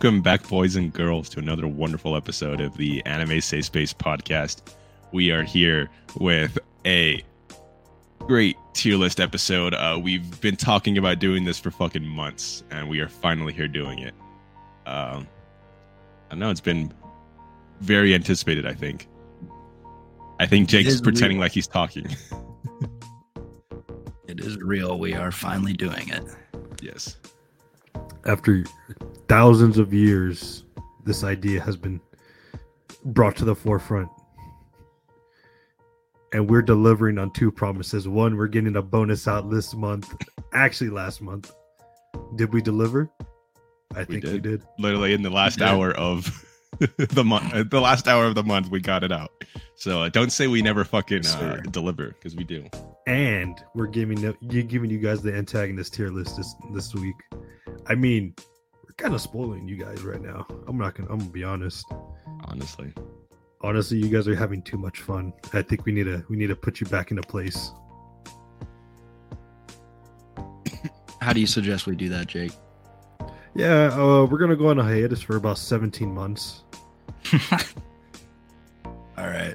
Welcome back, boys and girls, to another wonderful episode of the Anime Safe Space podcast. We are here with a great tier list episode. Uh, we've been talking about doing this for fucking months, and we are finally here doing it. Um, I know it's been very anticipated. I think. I think Jake's is pretending real. like he's talking. It is real. We are finally doing it. yes. after thousands of years, this idea has been brought to the forefront. And we're delivering on two promises. One, we're getting a bonus out this month. Actually, last month. Did we deliver? I think we did. did. literally in the last hour of the month uh, the last hour of the month we got it out so uh, don't say we never fucking uh, deliver because we do And we're giving the, you giving you guys the antagonist tier list this this week. I mean, kind of spoiling you guys right now. I'm not gonna. I'm gonna be honest. honestly Honestly, you guys are having too much fun. I think we need to we need to put you back into place. How do you suggest we do that, Jake? Yeah, uh, we're gonna go on a hiatus for about 17 months. All right.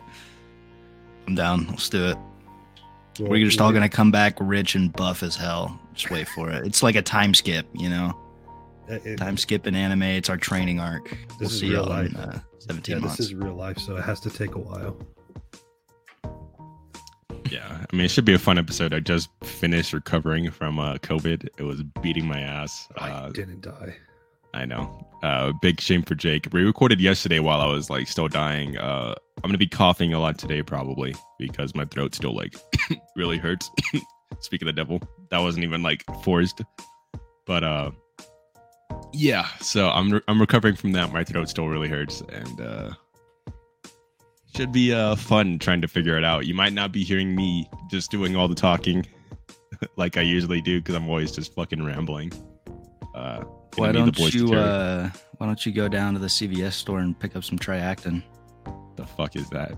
I'm down. Let's do it. Well, We're just all to come back rich and buff as hell. Just wait for it. It's like a time skip, you know? It- Time skip in anime. It's our training arc. We'll is see real y'all in uh, 17 yeah, months. this is real life, so it has to take a while. yeah i mean it should be a fun episode i just finished recovering from uh covid it was beating my ass I uh, didn't die. i know uh big shame for jake we recorded yesterday while i was like still dying uh i'm gonna be coughing a lot today probably because my throat still like really hurts speak of the devil that wasn't even like forced but uh yeah so i'm re- i'm recovering from that my throat still really hurts and uh should be uh fun trying to figure it out you might not be hearing me just doing all the talking like i usually do because i'm always just fucking rambling uh why don't to you uh, Why don't you go down to the CVS store and pick up some Triactin? the fuck is that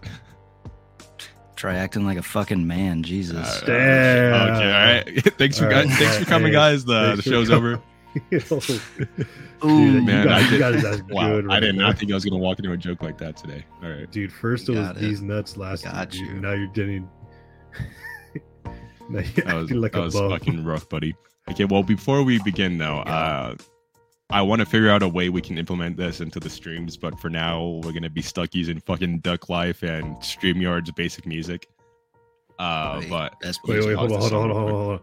Triactin like a fucking man. Jesus. Uh, Damn. okay all right thanks for All guys right. thanks for coming guys the, the thanks for show's coming. Ooh, Dude, man, you guys, I you did, wow, right I did not think i was gonna walk into a joke like that today all right Dude, first it You was it. these nuts last Got year, dude. you. Now you're getting. now you're that was, like that a was bum. fucking rough, buddy. Okay, well, before we begin, though, uh, I want to figure out a way we can implement this into the streams, but for now, we're gonna be stuck using fucking Duck Life and Streamyard's basic music. Uh, Wait, but That's Wait, wait, hold on, hold on, hold on, hold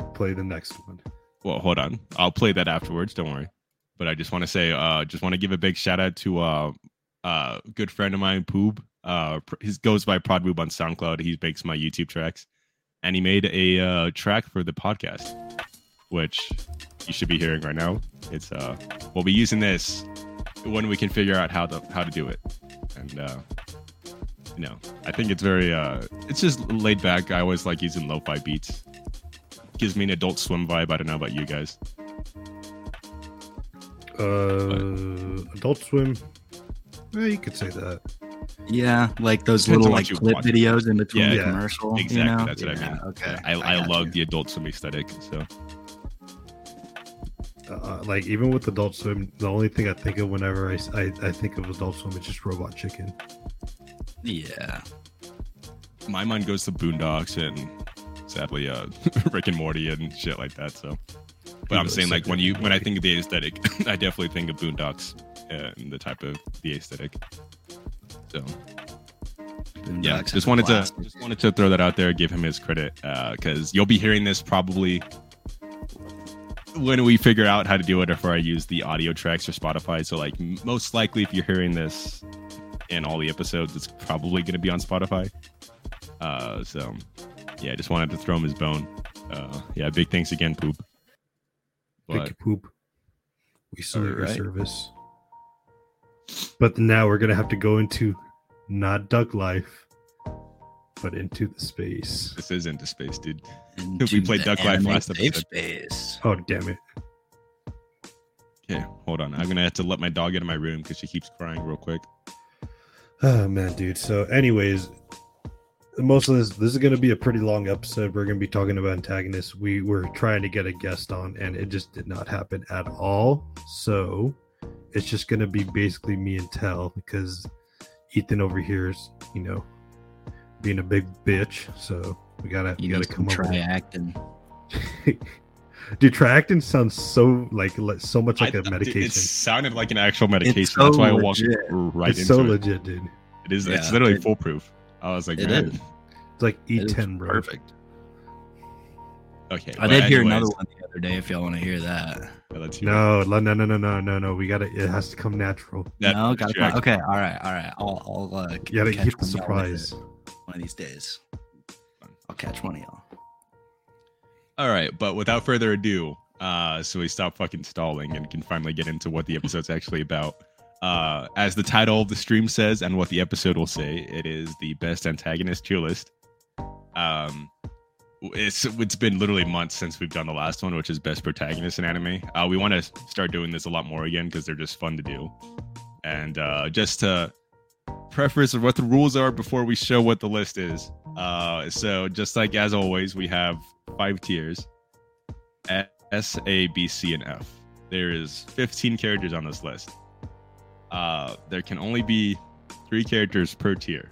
on. Play the next one. Well, hold on, I'll play that afterwards. Don't worry. But I just want to say, uh, just want to give a big shout out to uh, uh, good friend of mine, Poob. Uh, his goes by Prodboob on SoundCloud. He makes my YouTube tracks, and he made a uh, track for the podcast, which you should be hearing right now. It's uh, we'll be using this when we can figure out how to how to do it, and uh, you know, I think it's very uh, it's just laid back. I always like using lo-fi beats. Gives me an Adult Swim vibe. I don't know about you guys. Uh, Adult Swim. Yeah, you could say that. Yeah, like those Depends little like clip watch. videos in between Yeah. the Yeah, commercial. you exactly, know? that's what I mean. Okay, I, I, got love you. the Adult Swim aesthetic. So Uh, like even with Adult Swim, the only thing I think of whenever I I think of Adult Swim is just Robot Chicken. Yeah, my mind goes to Boondocks and sadly uh Rick and Morty and shit like that. So, but I'm saying like when you when I think of the aesthetic, I definitely think of Boondocks uh, and the type of the aesthetic. So yeah, Boondocks is just wanted to just wanted to throw that out there, give him his credit, because you'll be hearing this probably when we figure out how to do it, or if I use the audio tracks for Spotify. So like most likely, if you're hearing this in all the episodes, it's probably going to be on Spotify. Uh, so yeah, I just wanted to throw him his bone. Uh, yeah, big thanks again, poop. But Big poop. We salute your Alright. service. But now we're gonna have to go into not Duck Life, but into the space. this is into space, dude. Into played Duck Life last safe episode. Space. Oh damn it! Okay, hold on. I'm gonna have to let my dog out of my room because she keeps crying real quick. Oh man, dude. So, anyways, most of this this is going to be a pretty long episode. We're going to be talking about antagonists. We were trying to get a guest on, and it just did not happen at all. So it's just going to be basically me and Tell because Ethan over here is, you know, being a big bitch. So we gotta we You gotta need to come up. try With... acting. Dude, triactin sounds so like like so much like I- a medication. It sounded like an actual medication. so That's why I walked legit. right it's into so it. legit, dude. It is. it's literally it- foolproof. I was like, It man. is. It's like E10, bro. Perfect. Okay. I but did hear another one the other day. If y'all want to hear that. yeah, let's. No, no, no, no, no, no, no. We gotta. It has to come natural. That- no, that's gotta, your okay, all right, all right. I'll, I'll uh, You gotta catch keep the one of y'all later. surprise. one of these days. I'll catch one of y'all. All right, but without further ado, uh, so we stop fucking stalling and can finally get into what the episode's actually about. Uh, as the title of the stream says, and what the episode will say, it is the best antagonist tier list. Um, it's it's been literally months since we've done the last one, which is best protagonist in anime. Uh, we want to start doing this a lot more again because they're just fun to do. And uh, just to preface of what the rules are before we show what the list is. Uh, so just like as always, we have five tiers: S, A, B, C, and F. There is 15 characters on this list. Uh, there can only be three characters per tier.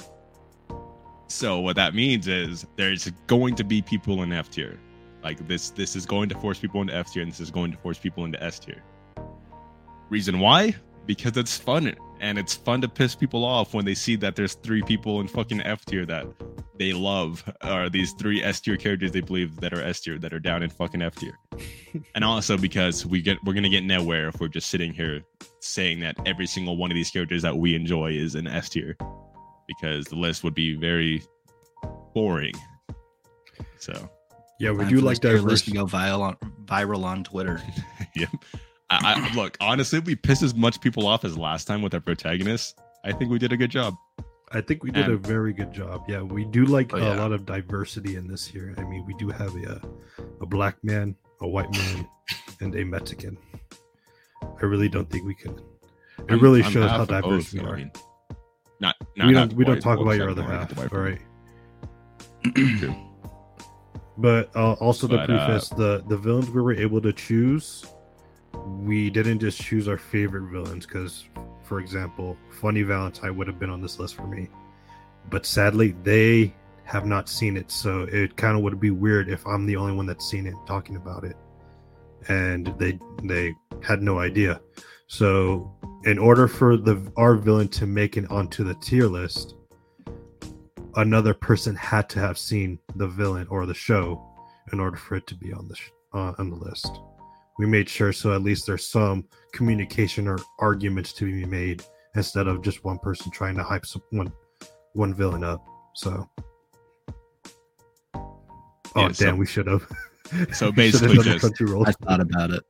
So what that means is there's going to be people in F tier. Like this, this is going to force people into F tier, and this is going to force people into S tier. Reason why? Because it's fun, and it's fun to piss people off when they see that there's three people in fucking F tier that they love, or these three S tier characters they believe that are S tier that are down in fucking F tier. And also because we get we're gonna get nowhere if we're just sitting here saying that every single one of these characters that we enjoy is an S tier, because the list would be very boring. So Yeah, we Time do for like this list to go viral on, viral on Twitter. yeah. I, I look honestly, we pissed as much people off as last time with our protagonists. I think we did a good job. I think we did a very good job. Yeah, we do like Oh, a yeah. lot of diversity in this here. I mean, we do have a uh, a black man, a white man, and a Mexican. I really don't think we could. It I'm- really I'm shows how diverse both, we so, I are. mean, not, not We don't we don't talk about your other half. the All people. right. But uh, also to But, uh, preface, the the villains we were able to choose, we didn't just choose our favorite villains. Because, for example, Funny Valentine would have been on this list for me, but sadly they have not seen it, so it kind of would be weird if I'm the only one that's seen it talking about it, and they they had no idea. So, in order for the our villain to make it onto the tier list, another person had to have seen the villain or the show in order for it to be on the sh- uh, on the list. We made sure so at least there's some communication or arguments to be made instead of just one person trying to hype some, one one villain up. So, oh Yeah, damn, so- we should have. so basically just- country roll. I thought about it.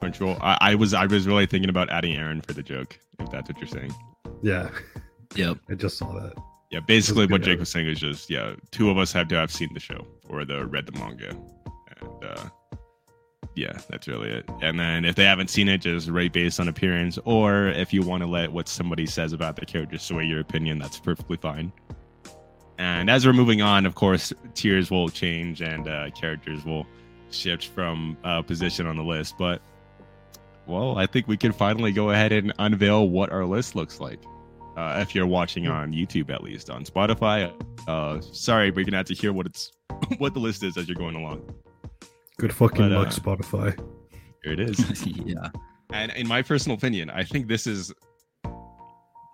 Control. I, I was I was really thinking about adding Aaron for the joke, if that's what you're saying. yeah, Yep. I just saw that. Yeah, basically what good, Jake Aaron. was saying is just yeah, two of us have to have seen the show or the read the manga, and uh, yeah, that's really it. And then if they haven't seen it, just rate based on appearance, or if you want to let what somebody says about the character sway your opinion, that's perfectly fine. And as we're moving on, of course, tiers will change and uh, characters will shift from uh, position on the list. But well, I think we can finally go ahead and unveil what our list looks like uh, if you're watching on YouTube at least. On Spotify, uh, sorry, but you're gonna have to hear what it's what the list is as you're going along. Good fucking But, uh, luck, Spotify. Here it is. yeah. and in my personal opinion, I think this is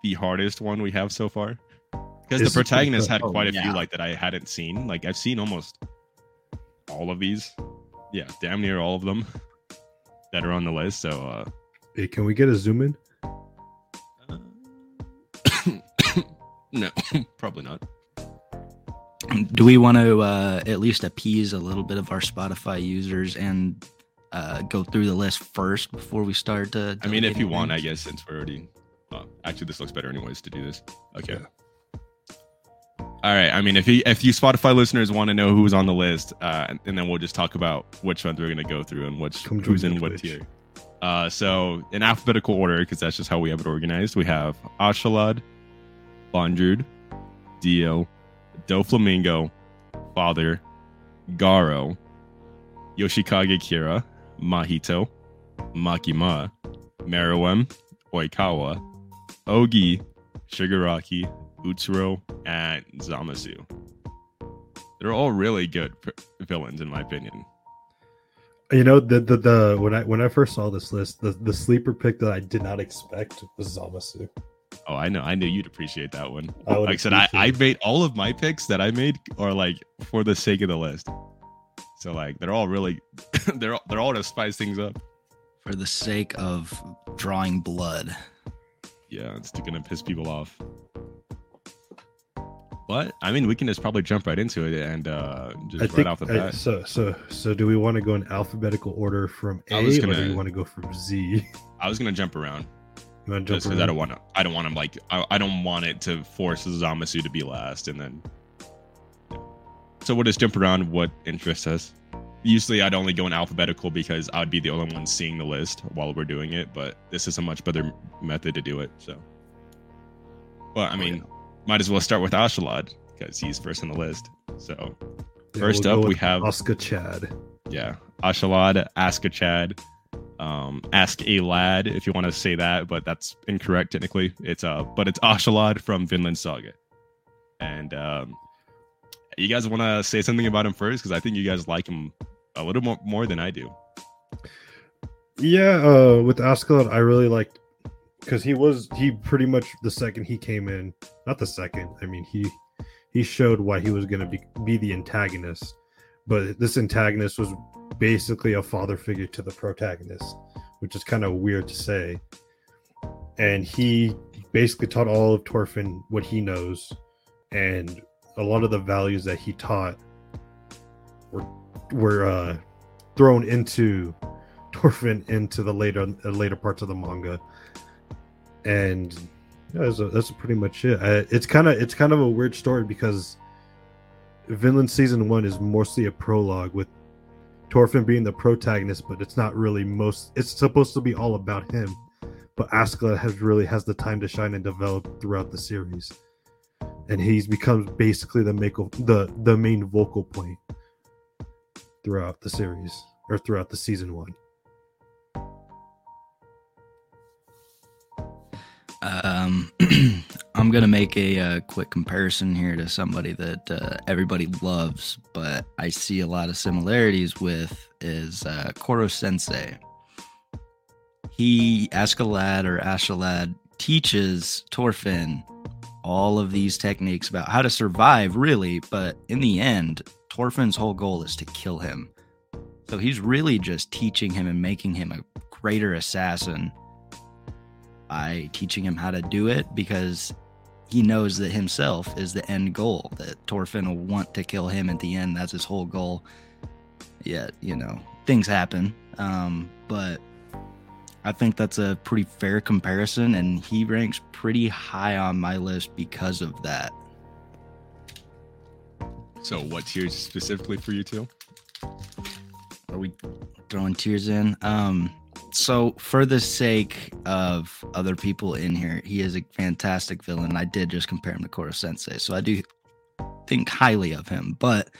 the hardest one we have so far because the protagonist had Oh, quite a few like that I hadn't seen. Like I've seen almost all of these. Yeah, damn near all of them that are on the list. So uh Hey, can we get a zoom in? no, probably not. Do we want to uh, at least appease a little bit of our Spotify users and uh, go through the list first before we start? Uh, I mean, if you delegating want, I guess since we're already. Uh, actually, this looks better anyways to do this. Okay. All right. I mean, if you if you Spotify listeners want to know who's on the list, uh, and, then we'll just talk about which ones we're gonna go through and which Come who's in what tier. Uh, so in alphabetical order, because that's just how we have it organized. We have Ashalad, Bondrewd, Dio, Doflamingo, Father, Garou, Yoshikage Kira, Mahito, Makima, Meruem, Oikawa, Ogi, Shigaraki, Utsuro, and Zamasu. They're all really good p- villains, in my opinion. You know the, the the when I when I first saw this list, the the sleeper pick that I did not expect was Zamasu. Oh, I know. I knew you'd appreciate that one. I would like I said, I, I made all of my picks that I made are like for the sake of the list. So like they're all really they're all, they're all to spice things up. For the sake of drawing blood. Yeah, it's gonna piss people off. But I mean, we can just probably jump right into it and uh just I right think off the I- bat. so so so. Do we want to go in alphabetical order from I A, was or do gonna- we want to go from Z? I was gonna jump around You want to just jump because I don't want to. I don't want him like I, I don't want it to force Zamasu to be last, and then. So we'll just jump around what interests us. Usually, I'd only go in alphabetical because I'd be the only one seeing the list while we're doing it. But this is a much better method to do it. So, well, I mean, might as well start with Ashalad because he's first on the list. So, Yeah, first we'll up, we have Oscar Chad. yeah, Ashalad, Ask a Chad, um, Ask a Lad if you want to say that, but that's incorrect technically. It's uh, but it's Ashalad from Vinland Saga, and um, you guys want to say something about him first because I think you guys like him a little more more than I do. Yeah, uh, with Ascalon, I really liked because he was he pretty much the second he came in, not the second. I mean he he showed why he was going to be be the antagonist, but this antagonist was basically a father figure to the protagonist, which is kind of weird to say. And he basically taught all of Thorfinn what he knows, and a lot of the values that he taught were were uh, thrown into Thorfinn into the later uh, later parts of the manga, and yeah, that's, a, that's pretty much it. Uh, it's kind of it's kind of a weird story because Vinland season one is mostly a prologue with Thorfinn being the protagonist, but it's not really most. It's supposed to be all about him, but Askeladd has really has the time to shine and develop throughout the series, and he's becomes basically the make the the main vocal point throughout the series or throughout the season one. Um, I'm gonna make a, uh quick comparison here to somebody that uh, everybody loves, but I see a lot of similarities with is uh, Koro Sensei. He Askeladd or Ashalad teaches Thorfinn all of these techniques about how to survive, really. But in the end, Thorfinn's whole goal is to kill him. So he's really just teaching him and making him a greater assassin by teaching him how to do it because he knows that himself is the end goal that Thorfinn will want to kill him at the end. That's his whole goal. Yet you know things happen. Um but I think that's a pretty fair comparison and he ranks pretty high on my list because of that. So, what tiers specifically for you two? are we throwing tears in? Um so for the sake of other people in here he is a fantastic villain. I did just compare him to koro sensei so i do think highly of him. But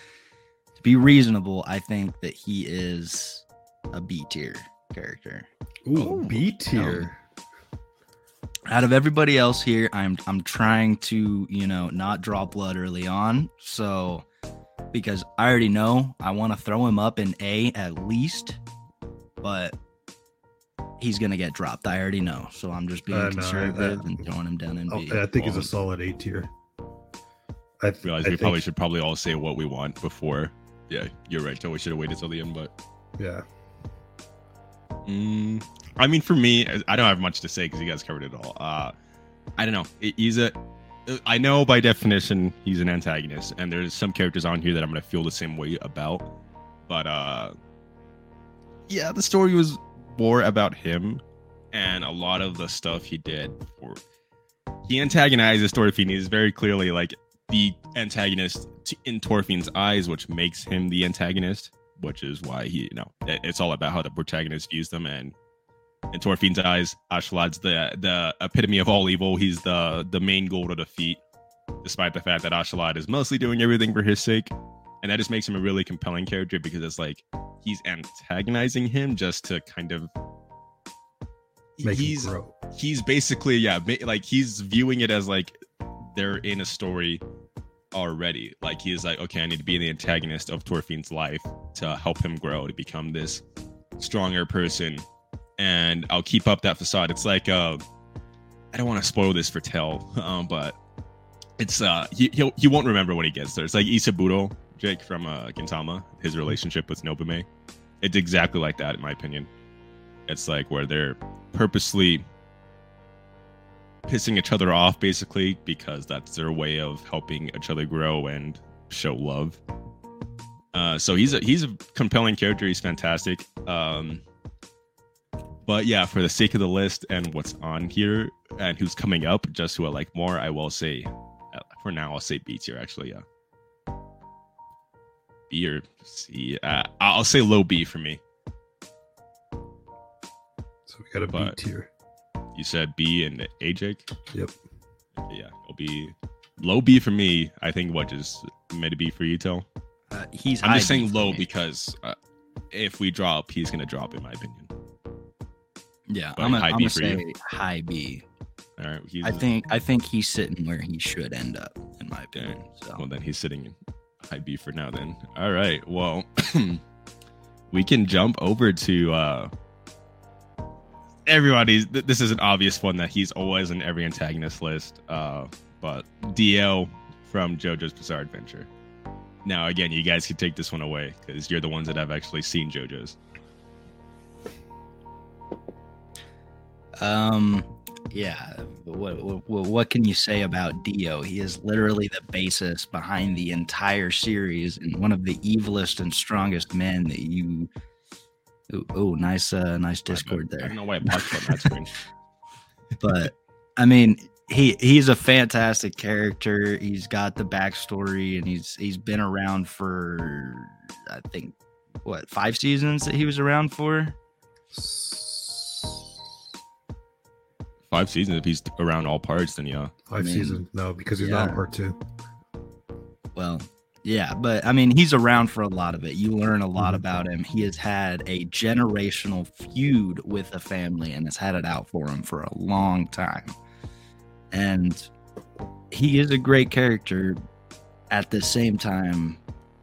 to be reasonable i think that he is a b tier character. Ooh, oh, B tier. out of everybody else here i'm i'm trying to you know not draw blood early on. So because i already know i want to throw him up in a at least but he's gonna get dropped i already know so i'm just being Uh, no, I- conservative I- and throwing him down in Oh, b I think it's a solid A tier. I th- Realize I we think- probably should probably all say what we want before. Yeah, you're right. So we should have waited till the end, but Yeah. Mm, I mean, for me, I don't have much to say because you guys covered it all. Uh, I don't know. He- He's a. I know by definition he's an antagonist, and there's some characters on here that I'm gonna feel the same way about. But uh, yeah, the story was more about him, and a lot of the stuff he did. For he antagonizes Thorfinn. He's very clearly like the antagonist in Thorfinn's eyes, which makes him the antagonist which is why he, you know, it- it's all about how the protagonist views them. And in Thorfinn's eyes, Ashlad's the the epitome of all evil. He's the the main goal to defeat. despite the fact that Ashlad is mostly doing everything for his sake. And that just makes him a really compelling character because it's like he's antagonizing him just to kind of Make he's he's basically yeah like he's viewing it as like they're in a story already. Like he's like okay i need to be the antagonist of Thorfinn's life to help him grow to become this stronger person. And i'll keep up that facade. It's like uh i don't want to spoil this for tell um but it's uh he he'll, he won't remember when he gets there. It's like isaburo jake from uh gintama his relationship with nobume. It's exactly like that in my opinion. It's like where they're purposely pissing each other off basically because that's their way of helping each other grow and show love. Uh so he's a he's a compelling character. He's fantastic. Um but yeah for the sake of the list and what's on here and who's coming up just who i like more i will say uh, for now i'll say b tier actually yeah b or c uh, i'll say low b for me So we got a B But- tier. you said b and a jake Yep. yeah, it'll be low B for me. I think what is mid B for you, Till? Uh, he's. I'm just saying for low me. because uh, if we drop, he's gonna drop, in my opinion. yeah, but I'm gonna high I'm B gonna for you. say high B. All right, I think I think he's sitting where he should end up, in my opinion. So well then he's sitting in high B for now. Then all right, well we can jump over to uh everybody's. Th- this is an obvious one that he's always in every antagonist list. Uh, but Dio from JoJo's Bizarre Adventure. Now again, you guys can take this one away because you're the ones that have actually seen JoJo's. Um, yeah. What, what what can you say about Dio? He is literally the basis behind the entire series and one of the evilest and strongest men that you. Oh, nice, uh, nice Discord I there. don't know why popped on that screen. but I mean, he he's a fantastic character. He's got the backstory, and he's he's been around for I think what five seasons that he was around for. Five seasons. If he's around all parts, then yeah. Five mean, seasons. No, because he's not in part two. Well, yeah, but I mean, he's around for a lot of it. You learn a lot Mhm. about him. He has had a generational feud with a family and has had it out for him for a long time. And he is a great character. At the same time,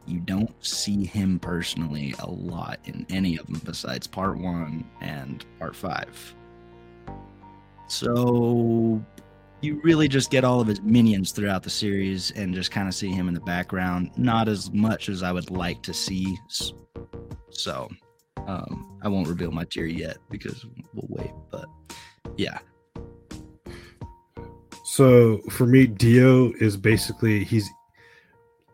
you don't see him personally a lot in any of them besides part one and part five. So you really just get all of his minions throughout the series and just kind of see him in the background. Not as much as I would like to see. So um, I won't reveal my tier yet because we'll wait. But yeah, So for me, Dio is basically he's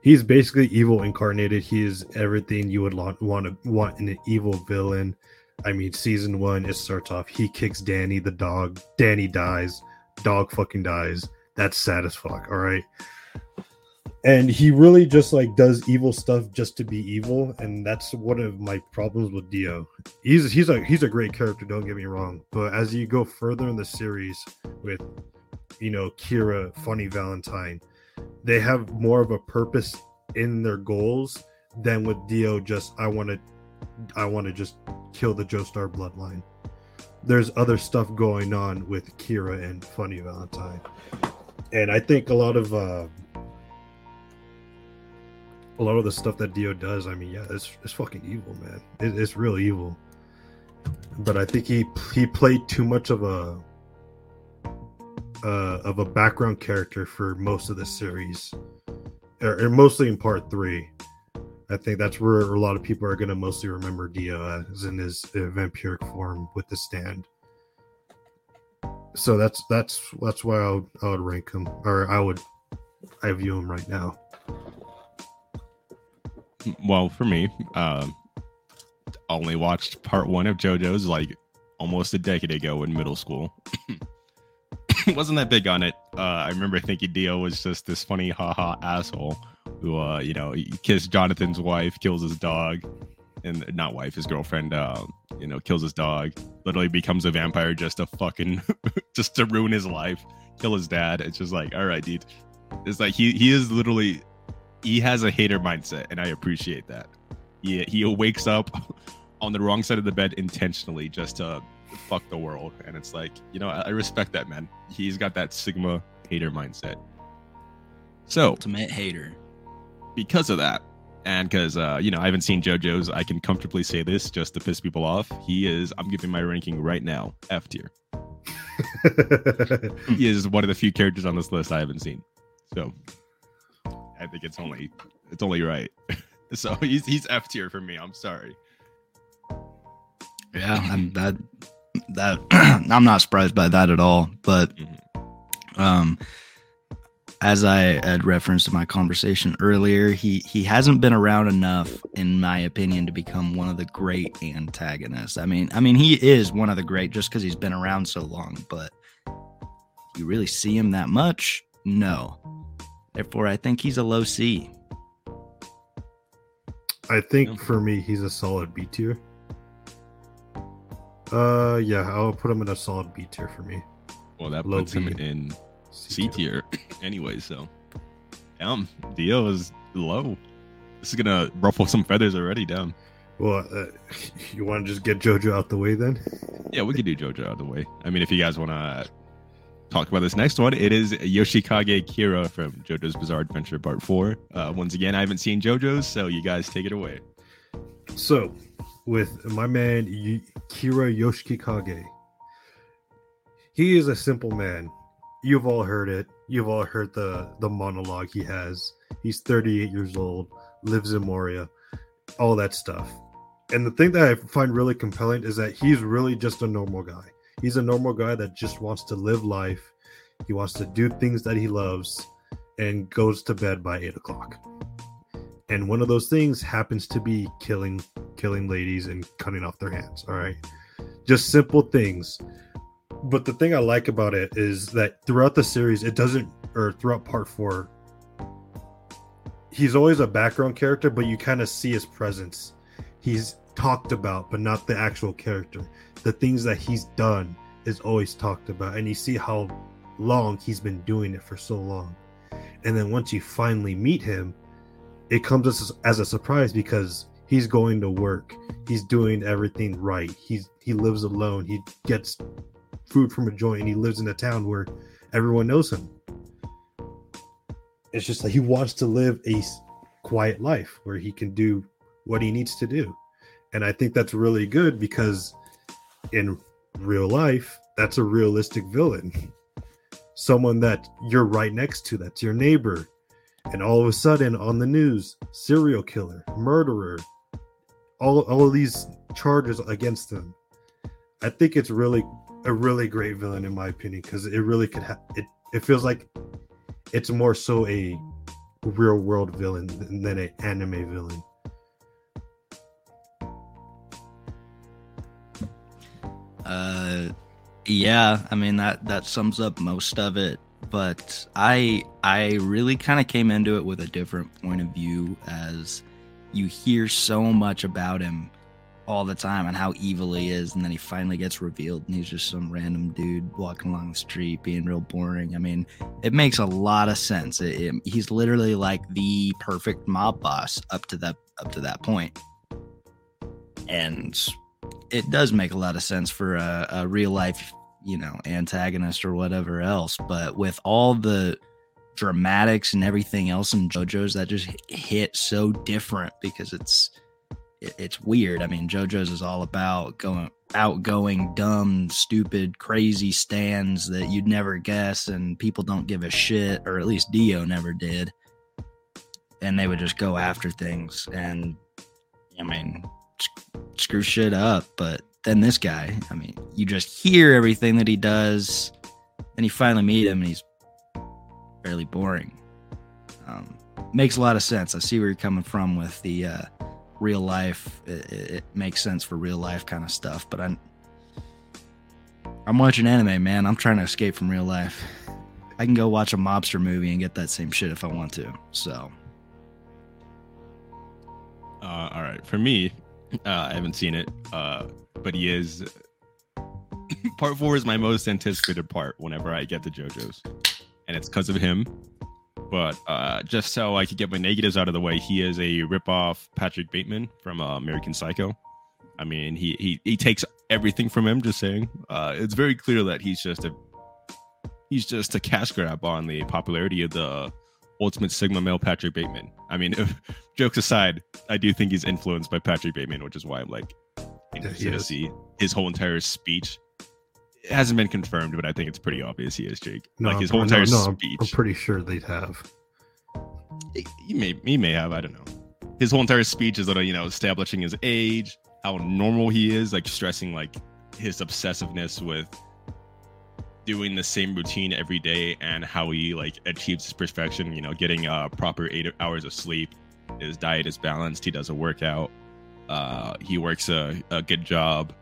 he's basically evil incarnated. He is everything you would want want to want in an evil villain. I mean, season one, it starts off he kicks Danny the dog. Danny dies. Dog fucking dies. That's sad as fuck. All right. And he really just like does evil stuff just to be evil, and that's one of my problems with Dio. He's he's a he's a great character. Don't get me wrong, but as you go further in the series with you know, Kira, Funny Valentine, they have more of a purpose in their goals than with Dio. Just I want to, I want to just kill the Joestar bloodline. There's other stuff going on with Kira and Funny Valentine, and I think a lot of uh, a lot of the stuff that Dio does. I mean, yeah, it's it's fucking evil, man. It, it's real evil. But I think he he played too much of a uh, of a background character for most of the series, or, or mostly in part three. I think that's where a lot of people are going to mostly remember Dio as in his uh, vampiric form with the stand. So that's that's that's why I would, I would rank him, or I would I view him right now. Well, for me, um, only watched part one of JoJo's like almost a decade ago in middle school. Wasn't that big on it. Uh, I remember thinking Dio was just this funny haha asshole who, uh, you know, kissed Jonathan's wife, kills his dog, and not wife, his girlfriend, uh, you know, kills his dog. Literally becomes a vampire just to fucking, just to ruin his life, kill his dad. It's just like, all right, dude. It's like he he is literally he has a hater mindset, and I appreciate that. He he wakes up on the wrong side of the bed intentionally just to fuck the world, and it's like you know I, I respect that man. He's got that Sigma hater mindset. So Ultimate hater. Because of that, and because uh, you know I haven't seen JoJo's, I can comfortably say this just to piss people off. He is. I'm giving my ranking right now F tier. He is one of the few characters on this list I haven't seen. So I think it's only it's only right. so he's he's F tier for me. I'm sorry. Yeah, I'm, that that I'm not surprised by that at all. But Mhm. um, as I had referenced in my conversation earlier, he he hasn't been around enough, in my opinion, to become one of the great antagonists. I mean, I mean, he is one of the great just because he's been around so long. But you really see him that much? No. Therefore, I think he's a low C. I think Yeah. for me, he's a solid B tier. Uh, yeah, I'll put him in a solid B tier for me. Well, that Low puts him in C tier anyway. So, damn, Dio is low. This is gonna ruffle some feathers already. Damn. Well, uh, you want to just get JoJo out the way then? Yeah, we can do JoJo out the way. I mean, if you guys want to talk about this next one, it is Yoshikage Kira from JoJo's Bizarre Adventure Part Four. Uh, once again, I haven't seen JoJo's, so you guys take it away. So, with my man y- Kira Yoshikage, he is a simple man. You've all heard it. You've all heard the the monologue he has. He's 38 years old, lives in Morioh, all that stuff. And the thing that I find really compelling is that he's really just a normal guy. He's a normal guy that just wants to live life. He wants to do things that he loves and goes to bed by eight o'clock. And one of those things happens to be killing killing ladies and cutting off their hands. All right. Just simple things. But the thing I like about it is that throughout the series, it doesn't, or throughout part four, he's always a background character, but you kind of see his presence. He's talked about, but not the actual character. The things that he's done is always talked about, and you see how long he's been doing it for so long. And then once you finally meet him, it comes as, as a surprise because he's going to work. He's doing everything right. He's he lives alone. He gets food from a joint, and he lives in a town where everyone knows him. It's just like he wants to live a quiet life where he can do what he needs to do. And I think that's really good because in real life, that's a realistic villain. Someone that you're right next to, that's your neighbor. And all of a sudden on the news, serial killer, murderer, all, all of these charges against them. I think it's really a really great villain in my opinion because it really could have it it feels like it's more so a real world villain than, an anime villain. Uh, yeah, I mean that that sums up most of it. But I I really kind of came into it with a different point of view, as you hear so much about him all the time and how evil he is, and then he finally gets revealed, and he's just some random dude walking along the street being real boring. I mean, it makes a lot of sense. It, it- he's literally like the perfect mob boss up to that up to that point, and it does make a lot of sense for a, a real life, you know, antagonist or whatever else. But with all the dramatics and everything else in JoJo's, that just hit so different because it's it, it's weird. I mean, JoJo's is all about going outgoing, dumb, stupid, crazy stands that you'd never guess, and people don't give a shit, or at least Dio never did. And they would just go after things, and I mean, screw shit up. But then this guy, I mean, you just hear everything that he does, and you finally meet him, and he's fairly boring. Um, makes a lot of sense. I see where you're coming from with the uh, real life. It, it, makes sense for real life kind of stuff. But I'm I'm watching anime, man. I'm trying to escape from real life. I can go watch a mobster movie and get that same shit if I want to. So Uh, all right, for me, uh, I haven't seen it, uh, but he is. part four is my most anticipated part whenever I get to JoJo's, and it's because of him. But uh, just so I could get my negatives out of the way, he is a ripoff Patrick Bateman from uh, American Psycho. I mean, he he he takes everything from him. Just saying, uh, it's very clear that he's just a he's just a cash grab on the popularity of the ultimate sigma male Patrick Bateman. I mean, if, jokes aside, I do think he's influenced by Patrick Bateman, which is why I'm like interested to see his whole entire speech. It hasn't been confirmed, but I think it's pretty obvious he is Jake. No, like his whole entire no, I'm- speech. I'm pretty sure they'd have. he, may he may have I don't know. His whole entire speech is little you know establishing his age, how normal he is, like stressing like his obsessiveness with doing the same routine every day and how he like achieves his perfection. You know, getting uh proper eight hours of sleep. His diet is balanced. He does a workout. Uh, he works a, a good job.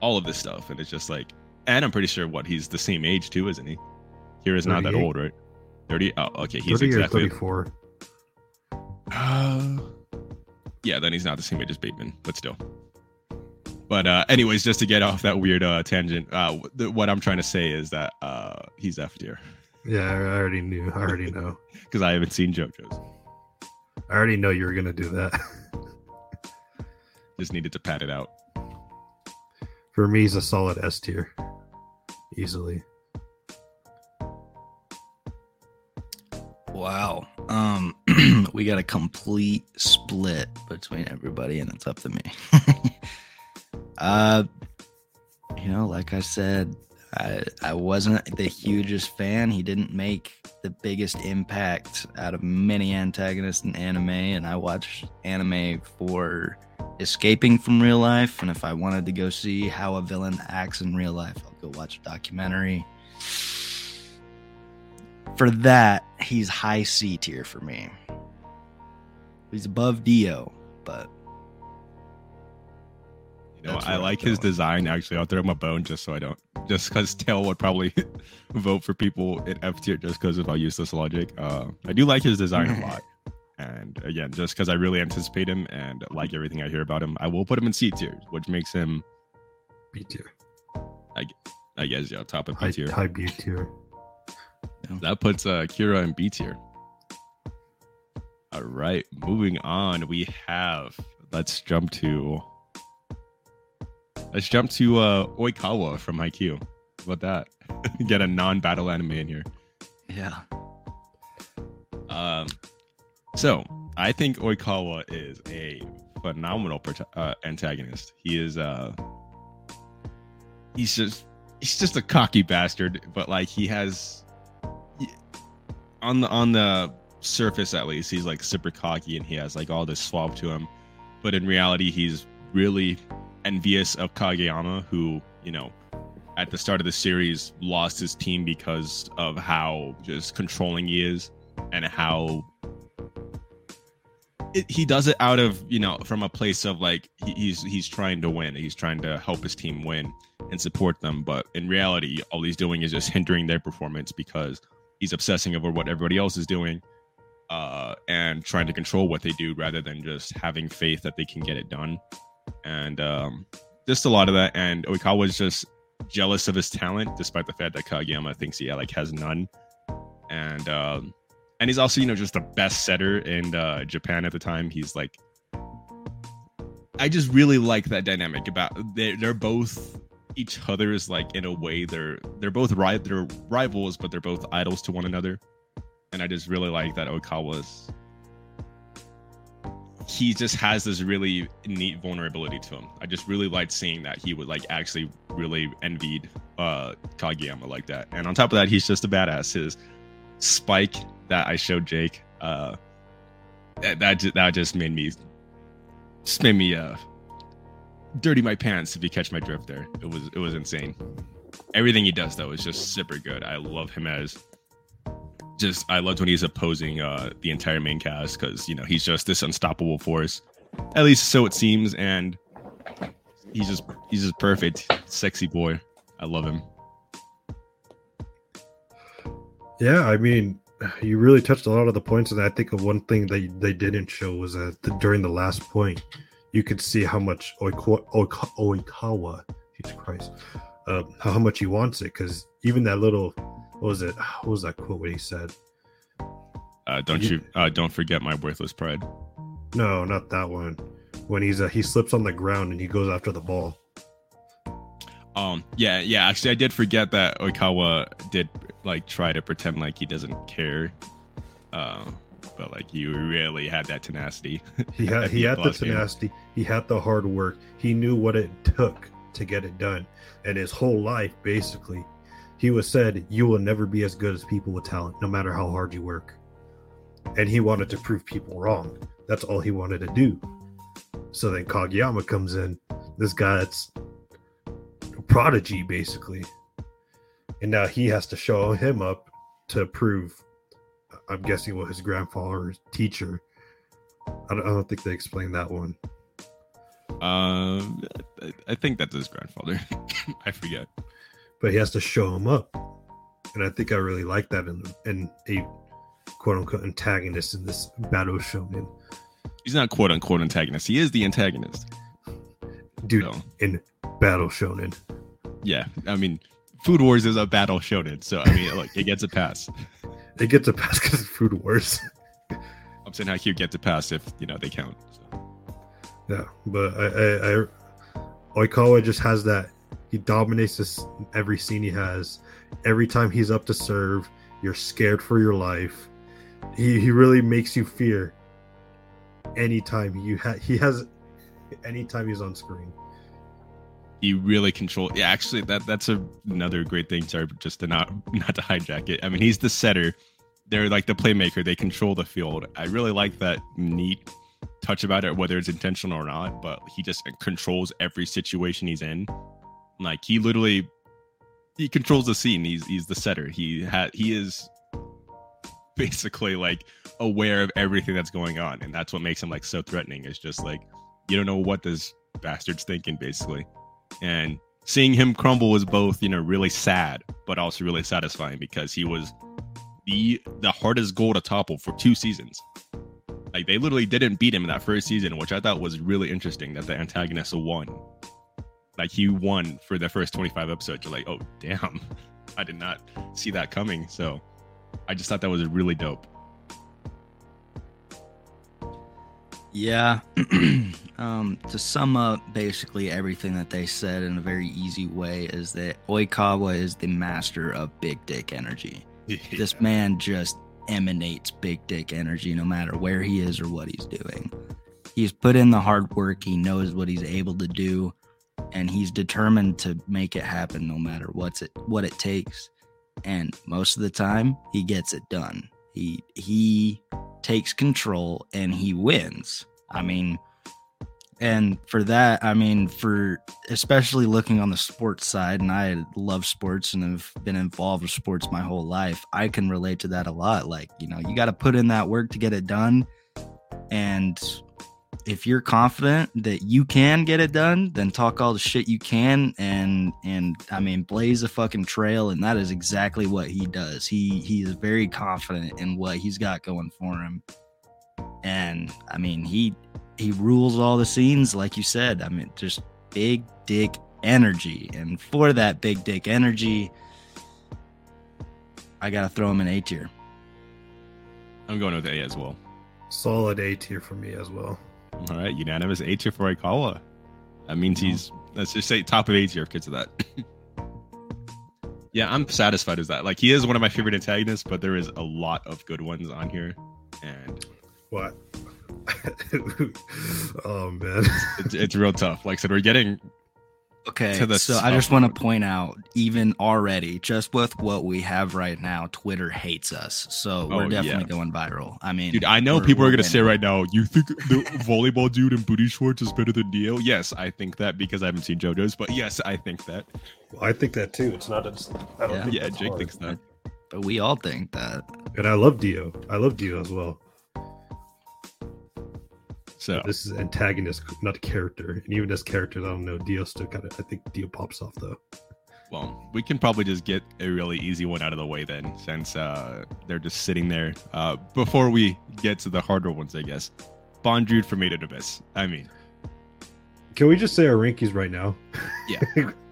All of this stuff, and it's just like, and I'm pretty sure what he's the same age too, isn't he? Here is not that old, right? Thirty. Oh, okay. He's 30 exactly 34. uh, yeah, then he's not the same age as Bateman, but still. But uh, anyways, just to get off that weird uh, tangent, uh, th- what I'm trying to say is that uh, he's F tier Yeah, I I already knew. I already know. because I haven't seen JoJo's. I already know you were gonna do that. Just needed to pat it out. For me, he's a solid S tier, easily. Wow. Um, we got a complete split between everybody, and it's up to me. uh, you know, like I said, I I wasn't the hugest fan. He didn't make the biggest impact out of many antagonists in anime, and I watch anime for escaping from real life. And if I wanted to go see how a villain acts in real life, I'll go watch a documentary for that, he's high C tier for me. He's above Dio, but You know, That's I I'm like his going. design. Actually, I'll throw him a bone just so I don't. Just because Tail would probably vote for people in F tier just because of how useless logic. Uh, I do like his design a lot. And again, just because I really anticipate him and like everything I hear about him, I will put him in C tier, which makes him, B tier. I guess, yeah, top of B tier. high B tier. That puts uh, Kira in B tier. All right, moving on. We have. Let's jump to. Let's jump to uh, Oikawa from Haikyuu. How about that? Get a non-battle anime in here. yeah. Um, so I think Oikawa is a phenomenal prota- uh, antagonist. He is uh, he's just he's just a cocky bastard, but like he has he- on the on the surface at least he's like super cocky and he has like all this suave to him, but in reality he's really envious of Kageyama, who you know at the start of the series lost his team because of how just controlling he is and how it, he does it out of you know from a place of like he, he's he's trying to win. He's trying to help his team win and support them. But in reality all he's doing is just hindering their performance because he's obsessing over what everybody else is doing uh, and trying to control what they do rather than just having faith that they can get it done and um, just a lot of that and Oikawa was just jealous of his talent despite the fact that Kageyama thinks he like has none and um, and he's also you know just the best setter in uh, Japan at the time. He's like, I just really like that dynamic about they're, they're both each other's like in a way they're they're both ri- they're rivals, but they're both idols to one another, and I just really like that Okawa's. He just has this really neat vulnerability to him. I just really liked seeing that he would like actually really envied uh Kageyama like that. And on top of that, he's just a badass. His spike that I showed Jake. Uh, that that just, that just made me just made me uh dirty my pants if you catch my drift there. It was it was insane. Everything he does though is just super good. I love him as just I loved when he's opposing uh the entire main cast because you know he's just this unstoppable force. At least so it seems, and he's just he's just perfect, sexy boy. I love him. Yeah, I mean, you really touched a lot of the points, and I think of one thing that they didn't show was that the, during the last point, you could see how much Oikawa, Oika, Oikawa Jesus Christ, uh, how much he wants it. Because even that little, what was it? What was that quote? What he said? Uh, don't you? Uh, don't forget my worthless pride. No, not that one. When he's uh, he slips on the ground and he goes after the ball. Um, yeah, yeah. Actually, I did forget that Oikawa did like try to pretend like he doesn't care. Uh, but like he really had that tenacity. He had he had the lost game. tenacity. He had the hard work. He knew what it took to get it done. And his whole life, basically, he was said, "You will never be as good as people with talent, no matter how hard you work." And he wanted to prove people wrong. That's all he wanted to do. So then Kageyama comes in. This guy that's a prodigy, basically, and now he has to show him up to prove. I'm guessing what his grandfather's teacher I don't, I don't think they explained that one. Um, I, I think that's his grandfather. I forget. But he has to show him up, and I think I really like that in in a quote unquote antagonist in this battle shonen. He's not quote unquote antagonist. He is the antagonist. Dude, So, in battle shonen, yeah, I mean, Food Wars is a battle shonen, so I mean, like, it gets a pass. it gets a pass because of food wars. I'm saying Haikyuu gets a pass if you know they count. So. yeah, but I, I, I Oikawa just has that. He dominates this every scene he has. Every time he's up to serve, you're scared for your life. He he really makes you fear. Anytime you ha- he has, anytime he's on screen. he really control yeah actually that that's a, another great thing sorry just to not not to hijack it i mean he's the setter they're like the playmaker they control the field i really like that neat touch about it whether it's intentional or not but he just controls every situation he's in like he literally he controls the scene. He's he's the setter. He had he is basically like aware of everything that's going on and that's what makes him like so threatening. It's just like you don't know what this bastard's thinking basically. And seeing him crumble was both you know really sad but also really satisfying because he was the the hardest goal to topple for two seasons. Like they literally didn't beat him in that first season which i thought was really interesting that the antagonist won like he won for the first 25 episodes you're like oh damn i did not see that coming so i just thought that was really dope Yeah. um, to sum up basically everything that they said in a very easy way is that Oikawa is the master of big dick energy. This man just emanates big dick energy no matter where he is or what he's doing. He's put in the hard work, he knows what he's able to do, and he's determined to make it happen no matter what's it what it takes. And most of the time, he gets it done. He he takes control and he wins. I mean, and for that, I mean, for especially looking on the sports side, and I love sports and have been involved with sports my whole life, I can relate to that a lot. Like, you know, you got to put in that work to get it done. And if you're confident that you can get it done, then talk all the shit you can and and I mean blaze a fucking trail and that is exactly what he does. He he is very confident in what he's got going for him. And I mean he he rules all the scenes like you said. I mean just big dick energy and for that big dick energy I got to throw him an A tier. i'm going with a as well Solid A tier for me as well. All right, unanimous A tier for Oikawa. That means mm-hmm. he's let's just say top of A tier because of that. yeah, I'm satisfied with that. Like he is one of my favorite antagonists, but there is a lot of good ones on here, and What? oh man. it's, it's real tough. Like I said, we're getting Okay, to the so I just want to point out, even already, just with what we have right now, Twitter hates us. So we're Oh, definitely yeah. going viral. I mean, dude. I know people are gonna say right now, you think the volleyball dude in booty shorts is better than Dio? Yes, I think that because I haven't seen JoJo's, but yes, I think that. I think that too. It's not. A, I don't Yeah. think Yeah, Jake hard. thinks that. but we all think that. And I love Dio. I love Dio as well. So This is antagonist, not a character. And even as characters, I don't know. Dio still kind of. I think Dio pops off though. Well, we can probably just get a really easy one out of the way then, since uh, they're just sitting there. Uh, before we get to the harder ones, I guess. Bondrewd from Made in Abyss. I mean, Can we just say our rankings right now? Yeah.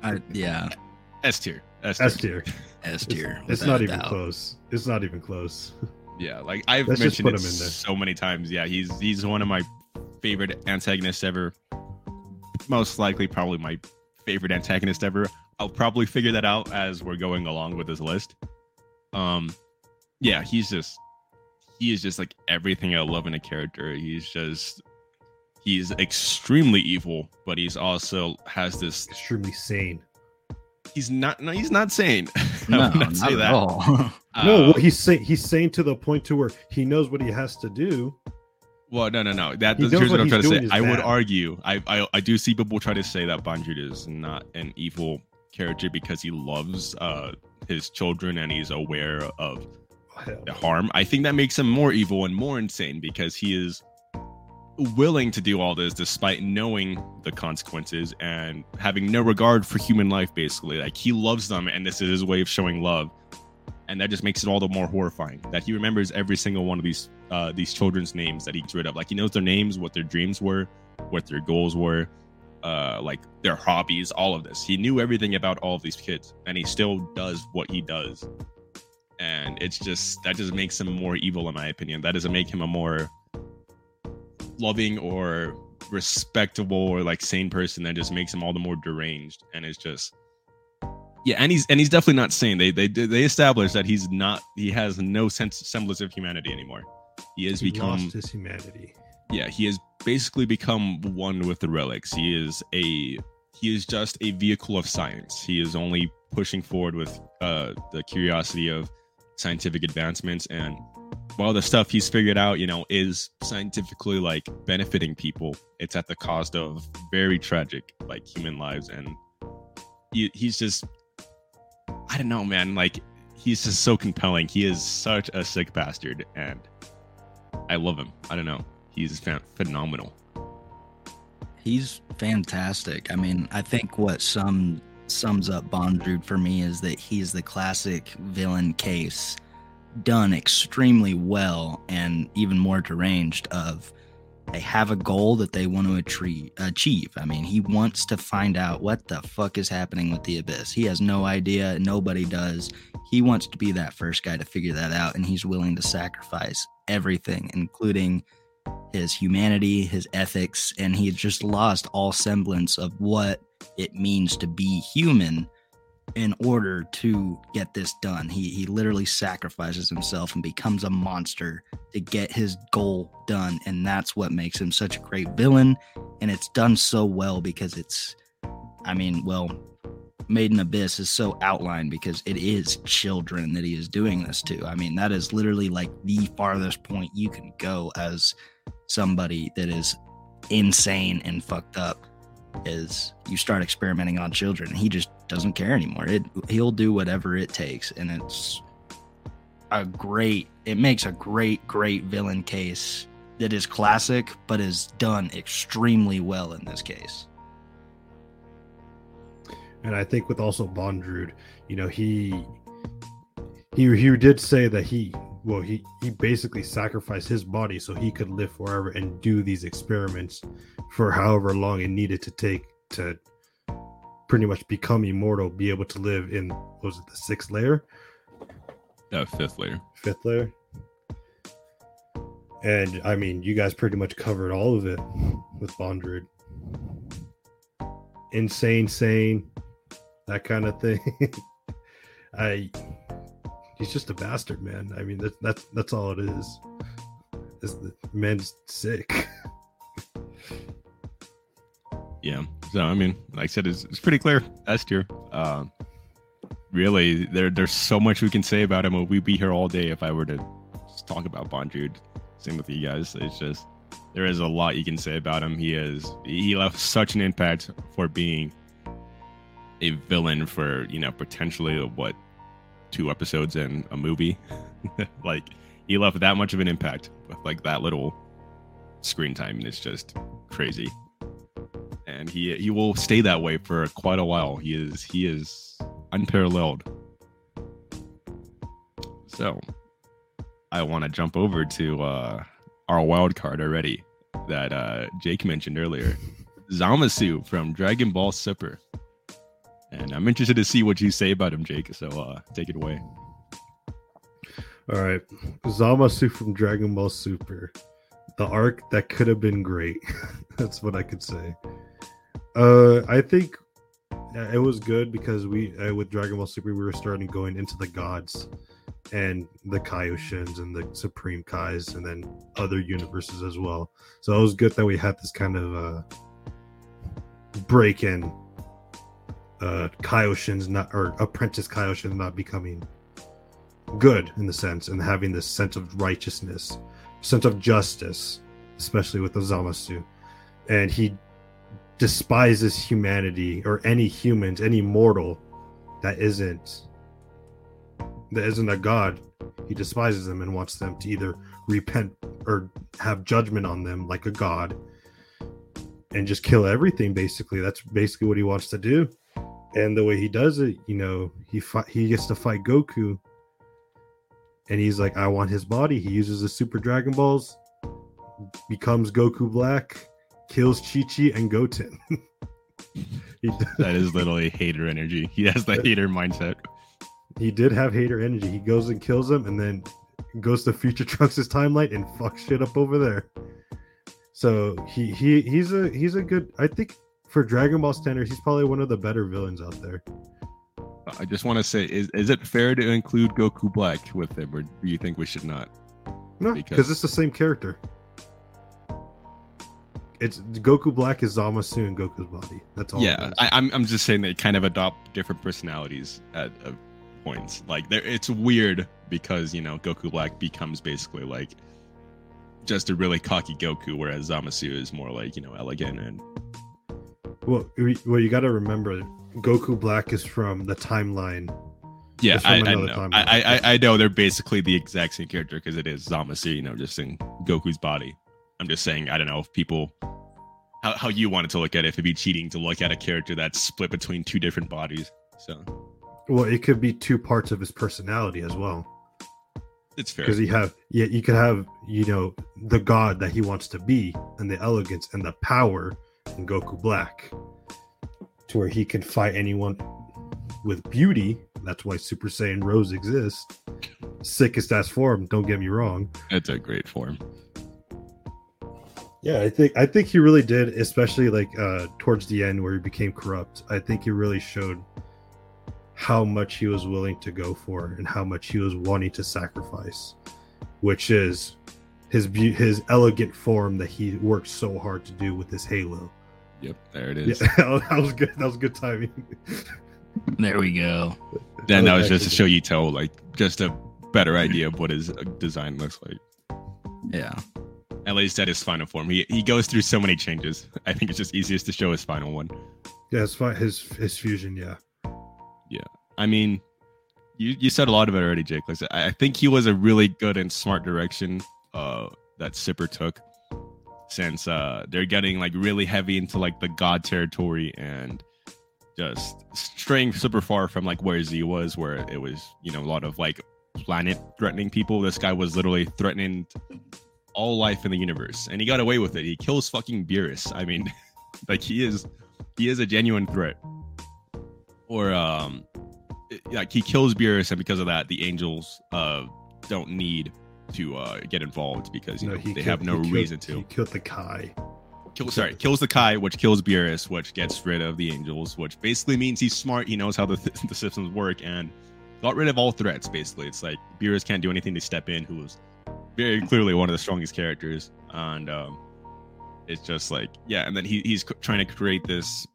I, yeah, S tier. S S tier. tier. S tier. it's without not even doubt. close. It's not even close. Yeah, like I've Let's mentioned put it him in there. so many times. Yeah, he's he's one of my favorite antagonist ever. Most likely, probably my favorite antagonist ever. I'll probably figure that out as we're going along with this list. Um, yeah, he's just he is just like everything I love in a character. He's just he's extremely evil, but he's also has this. Extremely sane. He's not. No, he's not sane. I No, would not say at that. all. no, Uh, well, he's sane. He's sane to the point to where he knows what he has to do. Well, no, no, no. That He here's what what I'm trying to say. I would argue. I, I I do see people try to say that Bondrewd is not an evil character because he loves uh his children and he's aware of the harm. I think that makes him more evil and more insane because he is willing to do all this despite knowing the consequences and having no regard for human life basically like he loves them and this is his way of showing love and that just makes it all the more horrifying that he remembers every single one of these uh these children's names that he gets rid of like he knows their names what their dreams were what their goals were uh like their hobbies all of this. He knew everything about all of these kids and he still does what he does. And it's just that just makes him more evil in my opinion. That doesn't make him a more loving or respectable or like sane person. That just makes him all the more deranged. And it's just yeah and he's and he's definitely not sane. They they they established that he's not he has no sense semblance of humanity anymore he has He become lost his humanity. yeah he has basically become one with the relics. He is a he is just a vehicle of science. He is only pushing forward with uh the curiosity of scientific advancements. And while the stuff he's figured out you know is scientifically like benefiting people it's at the cost of very tragic like human lives. And he, he's just i don't know man. Like he's just so compelling. He is such a sick bastard. And i love him. I don't know. He's phen- phenomenal. He's fantastic. I mean, I think what some sums up Bondrewd for me is that he's the classic villain case done extremely well and even more deranged of they have a goal that they want to achieve. I mean, he wants to find out what the fuck is happening with the abyss. He has no idea, nobody does. He wants to be that first guy to figure that out and he's willing to sacrifice everything including his humanity, his ethics, and he just lost all semblance of what it means to be human in order to get this done. He he literally sacrifices himself and becomes a monster to get his goal done, and that's what makes him such a great villain. And it's done so well because it's, I mean, well, Made in Abyss is so outlined because it is children that he is doing this to. I mean, that is literally like the farthest point you can go as somebody that is insane and fucked up is you start experimenting on children and he just doesn't care anymore. It he'll do whatever it takes and it's a great it makes a great great villain case that is classic but is done extremely well in this case. And I think with also Bondrewd, you know, he he he did say that he well he he basically sacrificed his body so he could live forever and do these experiments for however long it needed to take to pretty much become immortal, be able to live in what was it the sixth layer, fifth layer fifth layer. And I mean, you guys pretty much covered all of it with Bondrewd. Insane, sane, that kind of thing. I he's just a bastard, man. I mean, that's that's that's all it is. Is the man's sick. Yeah. So I mean, like I said, it's, it's pretty clear. S tier. Uh, really, there there's so much we can say about him. We'd be here all day if I were to talk about Bondrewd. Same with you guys. It's just there is a lot you can say about him. He is he left such an impact for being a villain for you know potentially what two episodes and a movie. like he left that much of an impact with like that little screen time. It's just crazy and he he will stay that way for quite a while. He is he is unparalleled. So, I want to jump over to uh, our wild card already that uh, Jake mentioned earlier, Zamasu from Dragon Ball Super, and I'm interested to see what you say about him, Jake. So, uh, take it away. All right, Zamasu from Dragon Ball Super, the arc that could have been great. That's what I could say. Uh, I think it was good because we uh, with Dragon Ball Super we were starting going into the gods and the Kaioshins and the Supreme Kais and then other universes as well. So it was good that we had this kind of uh break in uh Kaioshins not or apprentice Kaioshins not becoming good in the sense and having this sense of righteousness, sense of justice, especially with the Zamasu. And he despises humanity or any humans, any mortal that isn't that isn't a god. He despises them and wants them to either repent or have judgment on them like a god and just kill everything basically. That's basically what he wants to do. And the way he does it, you know, he fight, he gets to fight Goku and he's like I want his body. He uses the Super Dragon Balls becomes Goku Black kills Chi Chi and Goten. he, that is literally hater energy. He has the hater mindset. He did have hater energy. He goes and kills him, and then goes to Future Trunks' timeline and fucks shit up over there. So he he he's a he's a good. I think for Dragon Ball standards, he's probably one of the better villains out there. I just want to say, is is it fair to include Goku Black with him, or do you think we should not? No, because it's the same character it's Goku Black is Zamasu in Goku's body. That's all. Yeah, I, am I'm, I'm just saying they kind of adopt different personalities at uh, points. Like there it's weird because you know Goku Black becomes basically like just a really cocky Goku, whereas Zamasu is more like you know elegant and. Well, well, you got to remember, Goku Black is from the timeline. Yeah, I, I, know. I, I, I know they're basically the exact same character because it is Zamasu, you know, just in Goku's body. I'm just saying, I don't know if people how, how you wanted to look at it, if it'd be cheating to look at a character that's split between two different bodies. So well, it could be two parts of his personality as well. It's fair because you have yeah, you could have you know the god that he wants to be, and the elegance and the power in Goku Black, to where he can fight anyone with beauty. That's why Super Saiyan Rose exists. Sickest ass form. Don't get me wrong. It's a great form. Yeah, I think I think he really did, especially like uh towards the end where he became corrupt. I think he really showed how much he was willing to go for and how much he was wanting to sacrifice, which is his be- his elegant form that he worked so hard to do with his halo. Yep, there it is. Yeah, that was good. That was good timing. there we go. Then that was just to show you, Toe, like just a better idea of what his uh, design looks like. Yeah. At least at his final form. He he goes through so many changes. I think it's just easiest to show his final one. Yeah, his his his fusion. Yeah. Yeah. I mean, you you said a lot of it already, Jake. Like, I think he was a really good and smart direction uh, that Sipper took, since uh, they're getting like really heavy into like the god territory and just straying super far from like where Z was, where it was you know a lot of like planet threatening people. This guy was literally threatening all life in the universe, and he got away with it. He kills fucking Beerus. I mean, like he is he is a genuine threat. Or um, like he kills Beerus, and because of that, the angels uh don't need to uh get involved because you no, know they killed, have no reason to. He killed the Kai. Kill, sorry, kills the Kai, which kills Beerus, which gets rid of the angels, which basically means he's smart. He knows how the, th- the systems work, and got rid of all threats. Basically, it's like Beerus can't do anything to step in. Who's very clearly one of the strongest characters, and um, it's just like yeah. And then he, he's trying to create this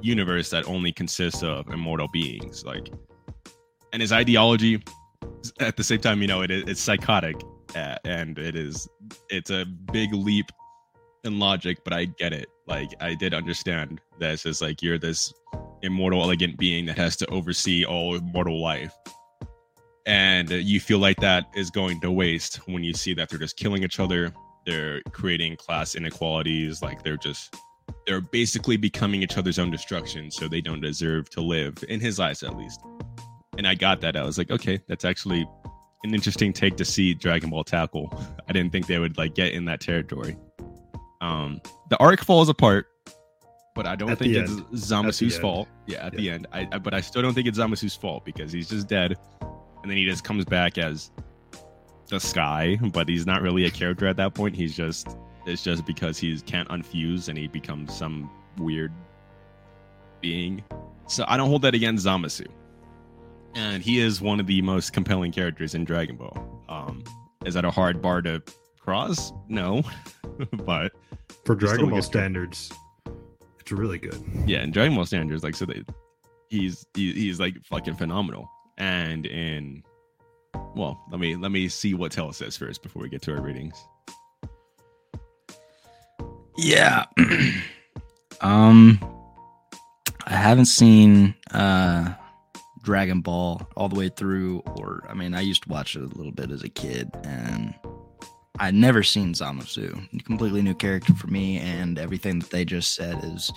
universe that only consists of immortal beings, like, and his ideology at the same time, you know, it, it's psychotic, uh, and it is it's a big leap in logic, but I get it. Like I did understand this is like you're this immortal, elegant being that has to oversee all mortal life. And you feel like that is going to waste when you see that they're just killing each other. They're creating class inequalities like they're just they're basically becoming each other's own destruction so they don't deserve to live in his eyes at least. And i got that. I was like okay that's actually an interesting take to see dragon ball tackle i didn't think they would like get in that territory um the arc falls apart but I don't at think it's Zamasu's fault. Yeah, at yeah. the end. I, I, but I still don't think it's Zamasu's fault because he's just dead and then he just comes back as the sky, but he's not really a character at that point. He's just it's just because he can't unfuse and he becomes some weird being. So I don't hold that against Zamasu. And he is one of the most compelling characters in Dragon Ball. Um, is that a hard bar to cross? No, but For Dragon Ball good- standards, it's really good. yeah, in Dragon Ball standards, like so, they, he's he, he's like fucking phenomenal. And in well, let me let me see what Tell says first before we get to our ratings. Yeah. um I haven't seen uh Dragon Ball all the way through or I mean I used to watch it a little bit as a kid and I'd never seen Zamasu. Completely new character for me and everything that they just said is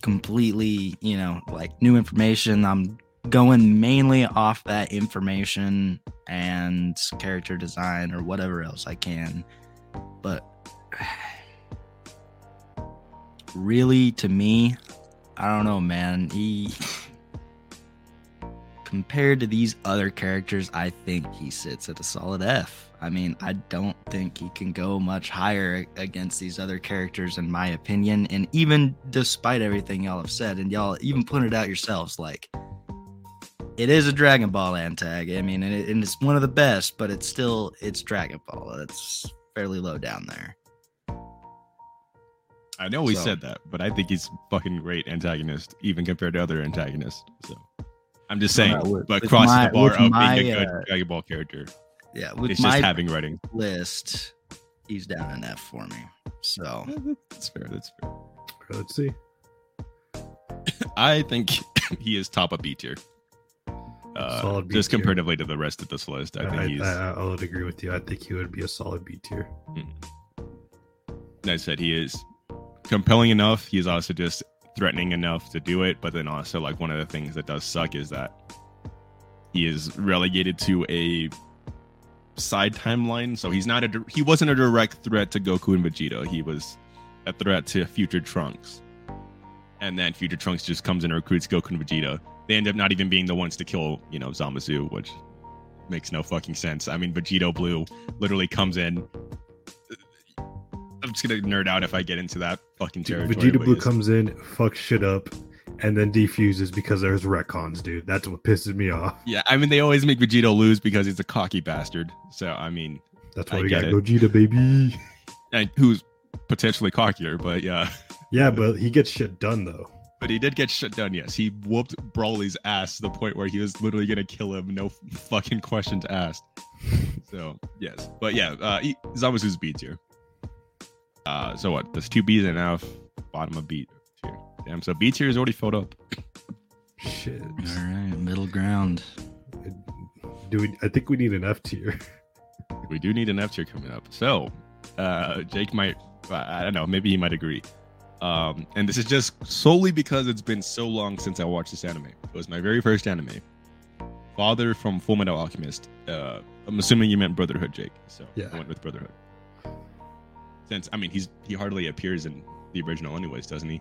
completely, you know, like new information. I'm going mainly off that information and character design or whatever else I can. But really to me i don't know man he compared to these other characters i think he sits at a solid f. I mean i don't think he can go much higher against these other characters in my opinion and even despite everything y'all have said and y'all even pointed out yourselves like it is a dragon ball antag. I mean and, it, and it's one of the best but it's still it's dragon ball. It's fairly low down there. I know we So- said that, but I think he's fucking great antagonist, even compared to other antagonists. So I'm just saying, Uh, with- but with crosses my- the bar of my, being a good uh, Dragon Ball character. yeah with It's my just having writing. list, he's down in F for me. So That's fair. That's fair. Let's see. I think he is top of B tier. Uh, Solid just comparatively to the rest of this list, I think I, he's. I, I would agree with you. I think he would be a solid B tier. I said he is compelling enough. He's also just threatening enough to do it. But then also, like one of the things that does suck is that he is relegated to a side timeline. So he's not a he wasn't a direct threat to Goku and Vegeta. He was a threat to future Trunks. And then future Trunks just comes in and recruits Goku and Vegeta. They end up not even being the ones to kill, you know, Zamasu, which makes no fucking sense. I mean, Vegito Blue literally comes in. I'm just gonna nerd out if I get into that fucking territory. Vegito Blue comes in, fucks shit up, and then defuses because there's retcons, dude. That's what pisses me off. Yeah, I mean they always make Vegeta lose because he's a cocky bastard. So I mean, That's I why we got it. Gogeta, baby. and who's potentially cockier, but yeah. Yeah, but he gets shit done though. But he did get shut down. Yes, he whooped Broly's ass to the point where he was literally gonna kill him. No fucking questions asked. So yes, but yeah, uh, he- Zamasu's B tier. Uh, so what? There's two B's and F. Bottom of B tier. Damn. So B tier is already filled up. Shit. all right, middle ground. Do we? I think we need an F tier. We do need an F tier coming up. So, uh, Jake might, I I don't know, maybe he might agree. Um, and this is just solely because it's been so long since I watched this anime. It was my very first anime. Father from Full Metal Alchemist. Uh, I'm assuming you meant Brotherhood, Jake. So Yeah. I went with Brotherhood. Since I mean, he's he hardly appears in the original, anyways, doesn't he?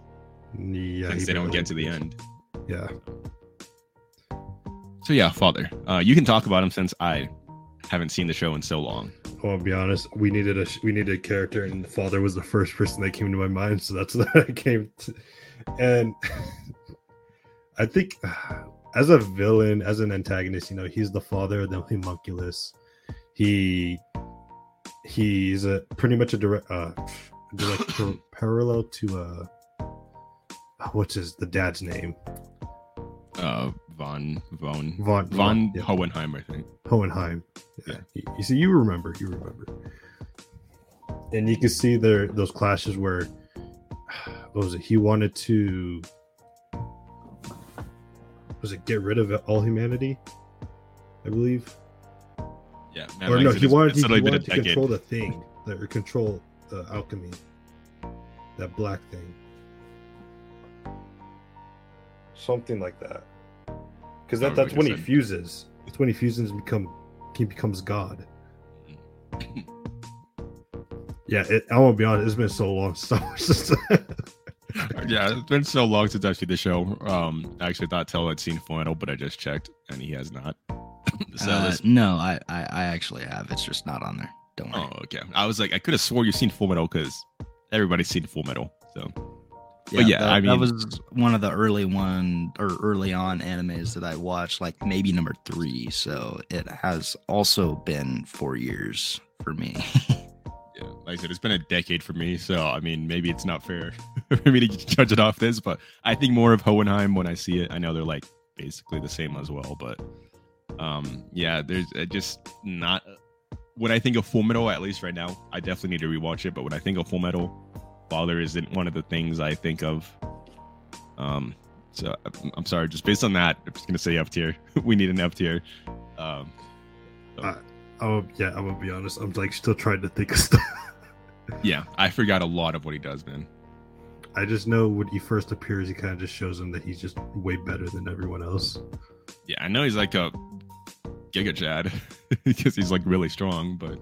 Yeah, Since he they don't get to the end. Yeah, So yeah, Father. Uh, you can talk about him since I haven't seen the show in so long. Oh, I want to be honest. We needed a we needed a character, and father was the first person that came to my mind. So that's what I came to. And I think as a villain, as an antagonist, you know, he's the father of the homunculus. He he's a pretty much a direct uh direct par- parallel to uh what's his the dad's name Uh, Von Von von Von yeah, Hohenheim, I think. Hohenheim. Yeah. You, you see, you remember, you remember. And you can see there those clashes where what was it? He wanted to was it get rid of all humanity? I believe. Yeah, or no, he wanted, to, he literally been a wanted to decade. control the thing, the, or control the alchemy, that black thing, something like that. Because that, Oh, that's when he said. fuses. It's when he fuses and become he becomes God. Yeah, it, I won't be honest. It's been so long since I yeah, it's been so long since I've seen the show. Um, I actually thought Tell had seen Final, but I just checked and he has not. So Uh, no, I, I I actually have. It's just not on there. Don't worry. oh, okay. I was like, I could have swore you've seen Full Metal because everybody's seen Full Metal. So But yeah, that, I mean, that was one of the early one or early on animes that I watched, like maybe number three. So it has also been four years for me. yeah, like I said, it's been a decade for me. So I mean, maybe it's not fair for me to judge it off this, but I think more of Hohenheim when I see it. I know they're like basically the same as well, but um, yeah, there's uh, just not. When I think of Full Metal, at least right now, I definitely need to rewatch it. But when I think of Full Metal, Father isn't one of the things I think of. Um, so I'm- sorry, just based on that, I'm just gonna say F tier. we need an F tier. Um, Oh yeah, I'm gonna be honest. I'm like still trying to think of stuff. yeah, I forgot a lot of what he does, man. I just know when he first appears, he kind of just shows him that he's just way better than everyone else. Yeah, I know he's like a Giga Chad because he's like really strong, but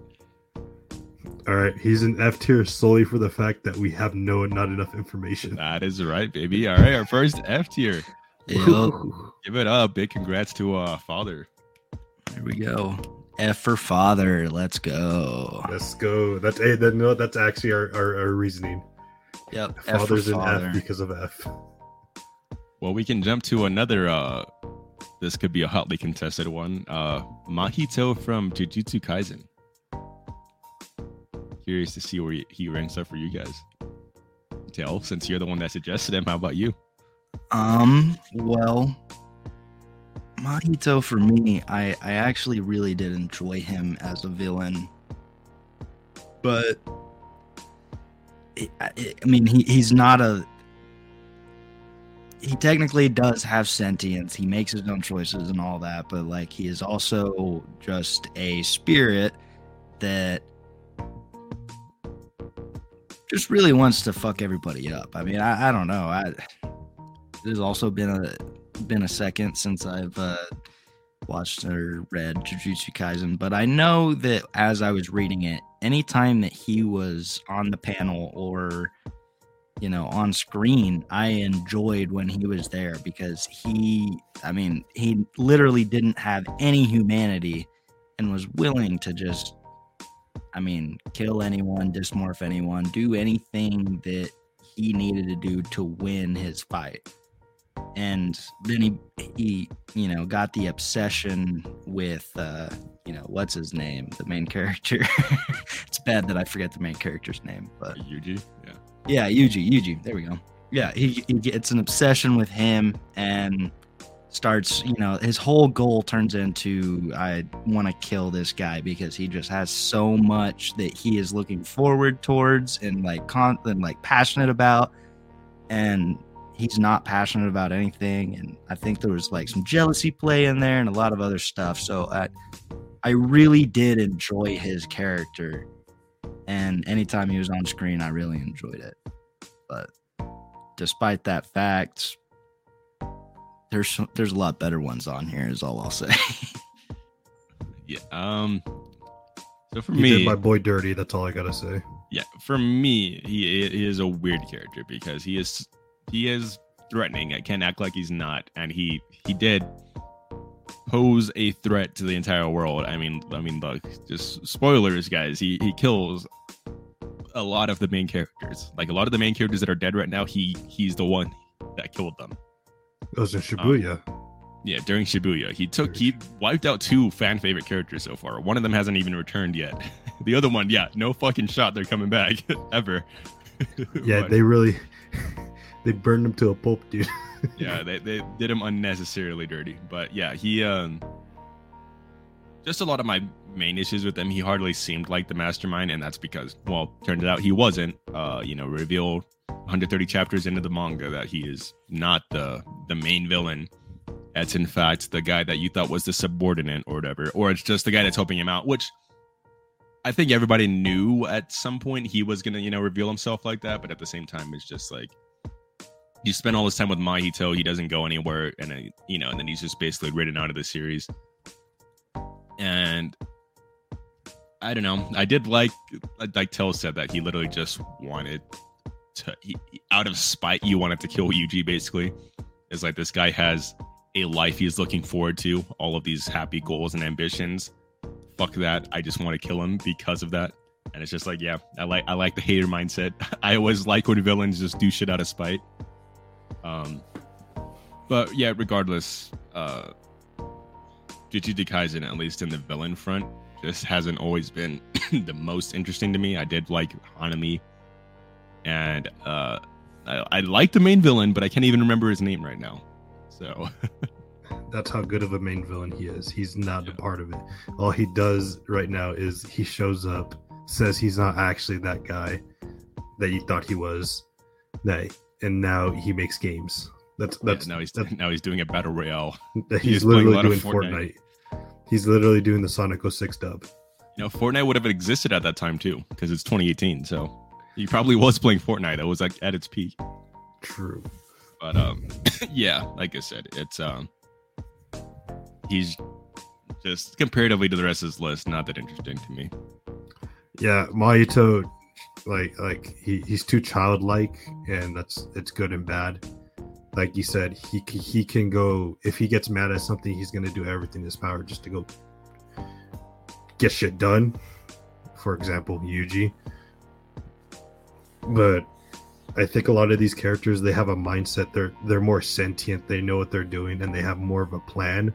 All right, he's an F tier solely for the fact that we have no not enough information. that is right, baby. All right, our first F tier. Give it up. Big congrats to uh father. there we go. F for father. Let's go. Let's go. That's hey, that, no, that's actually our, our, our reasoning. Yep. F for Father's an. F because of F. Well, we can jump to another uh this could be a hotly contested one. Uh Mahito from Jujutsu Kaisen. Curious to see where he- ranks up for you guys. Tell, since you're the one that suggested him, how about you? Um, well, Mahito for me, I I actually really did enjoy him as a villain, but I, I I mean, he he's not a. He technically does have sentience. He makes his own choices and all that, but like he is also just a spirit that just really wants to fuck everybody up. I mean, I, I don't know. I has also been a been a second since I've uh, watched or read Jujutsu Kaisen, but I know that as I was reading it, anytime that he was on the panel or you know on screen, I enjoyed when he was there because he, I mean, he literally didn't have any humanity and was willing to just, I mean, kill anyone, dismorph anyone, do anything that he needed to do to win his fight and then he he you know got the obsession with uh you know what's his name the main character it's bad that i forget the main character's name but Yuji? Yeah. Yeah yuji yuji. There we go. Yeah he, he gets an obsession with him and starts you know his whole goal turns into i want to kill this guy because he just has so much that he is looking forward towards and like con and like passionate about. And he's not passionate about anything. And i think there was like some jealousy play in there and a lot of other stuff. So i i really did enjoy his character and anytime he was on screen i really enjoyed it but despite that fact there's there's a lot better ones on here is all i'll say Yeah. Um so for He me did my boy dirty. That's all I gotta say. yeah for me he, he is a weird character because he is he is threatening i can't act like he's not and he he did pose a threat to the entire world. I mean i mean look just spoilers guys. He he kills a lot of the main characters. Like a lot of the main characters that are dead right now he he's the one that killed them. It was in um, Shibuya. yeah during shibuya. He took he wiped out two fan favorite characters so far. One of them hasn't even returned yet. The other one yeah no fucking shot they're coming back ever. Yeah, they really they burned him to a pulp, dude. yeah, they, they did him unnecessarily dirty. But yeah, he um just a lot of my main issues with him, he hardly seemed like the mastermind, and that's because, well, turned out he wasn't. Uh, you know, revealed 130 chapters into the manga that he is not the the main villain. That's in fact the guy that you thought was the subordinate or whatever, or it's just the guy that's helping him out, which I think everybody knew at some point he was gonna, you know, reveal himself like that, but at the same time, it's just like you spend all this time with Mahito, he doesn't go anywhere, and uh, you know, and then he's just basically written out of the series. And I don't know. I did like, like Tell said that he literally just wanted to, he, out of spite, you wanted to kill Yuji. Basically, it's like this guy has a life he's looking forward to, all of these happy goals and ambitions. Fuck that. I just want to kill him because of that. And it's just like, yeah, I like I like the hater mindset. I always like when villains just do shit out of spite. Um but yeah, regardless, uh Jujutsu Kaisen, at least in the villain front, just hasn't always been the most interesting to me. I did like Hanami, and uh, I, I like the main villain, but I can't even remember his name right now. So That's how good of a main villain he is. He's not a part of it. All he does right now is he shows up, says he's not actually that guy that you thought he was, that and now he makes games. That's that's yeah, now he's that's, now he's doing a battle royale. he's he's literally doing Fortnite. Fortnite. He's literally doing the Sonic 06 dub. You know, Fortnite would have existed at that time too, because it's 2018. So he probably was playing Fortnite. That was like at its peak. True. But um, yeah, like I said, it's um, he's just comparatively to the rest of his list, not that interesting to me. Yeah, Mahito, like like he, he's too childlike, and that's it's good and bad. Like you said, he he can go if he gets mad at something, he's gonna do everything in his power just to go get shit done. For example, Yuji. But I think a lot of these characters they have a mindset. They're they're more sentient. They know what they're doing, and they have more of a plan.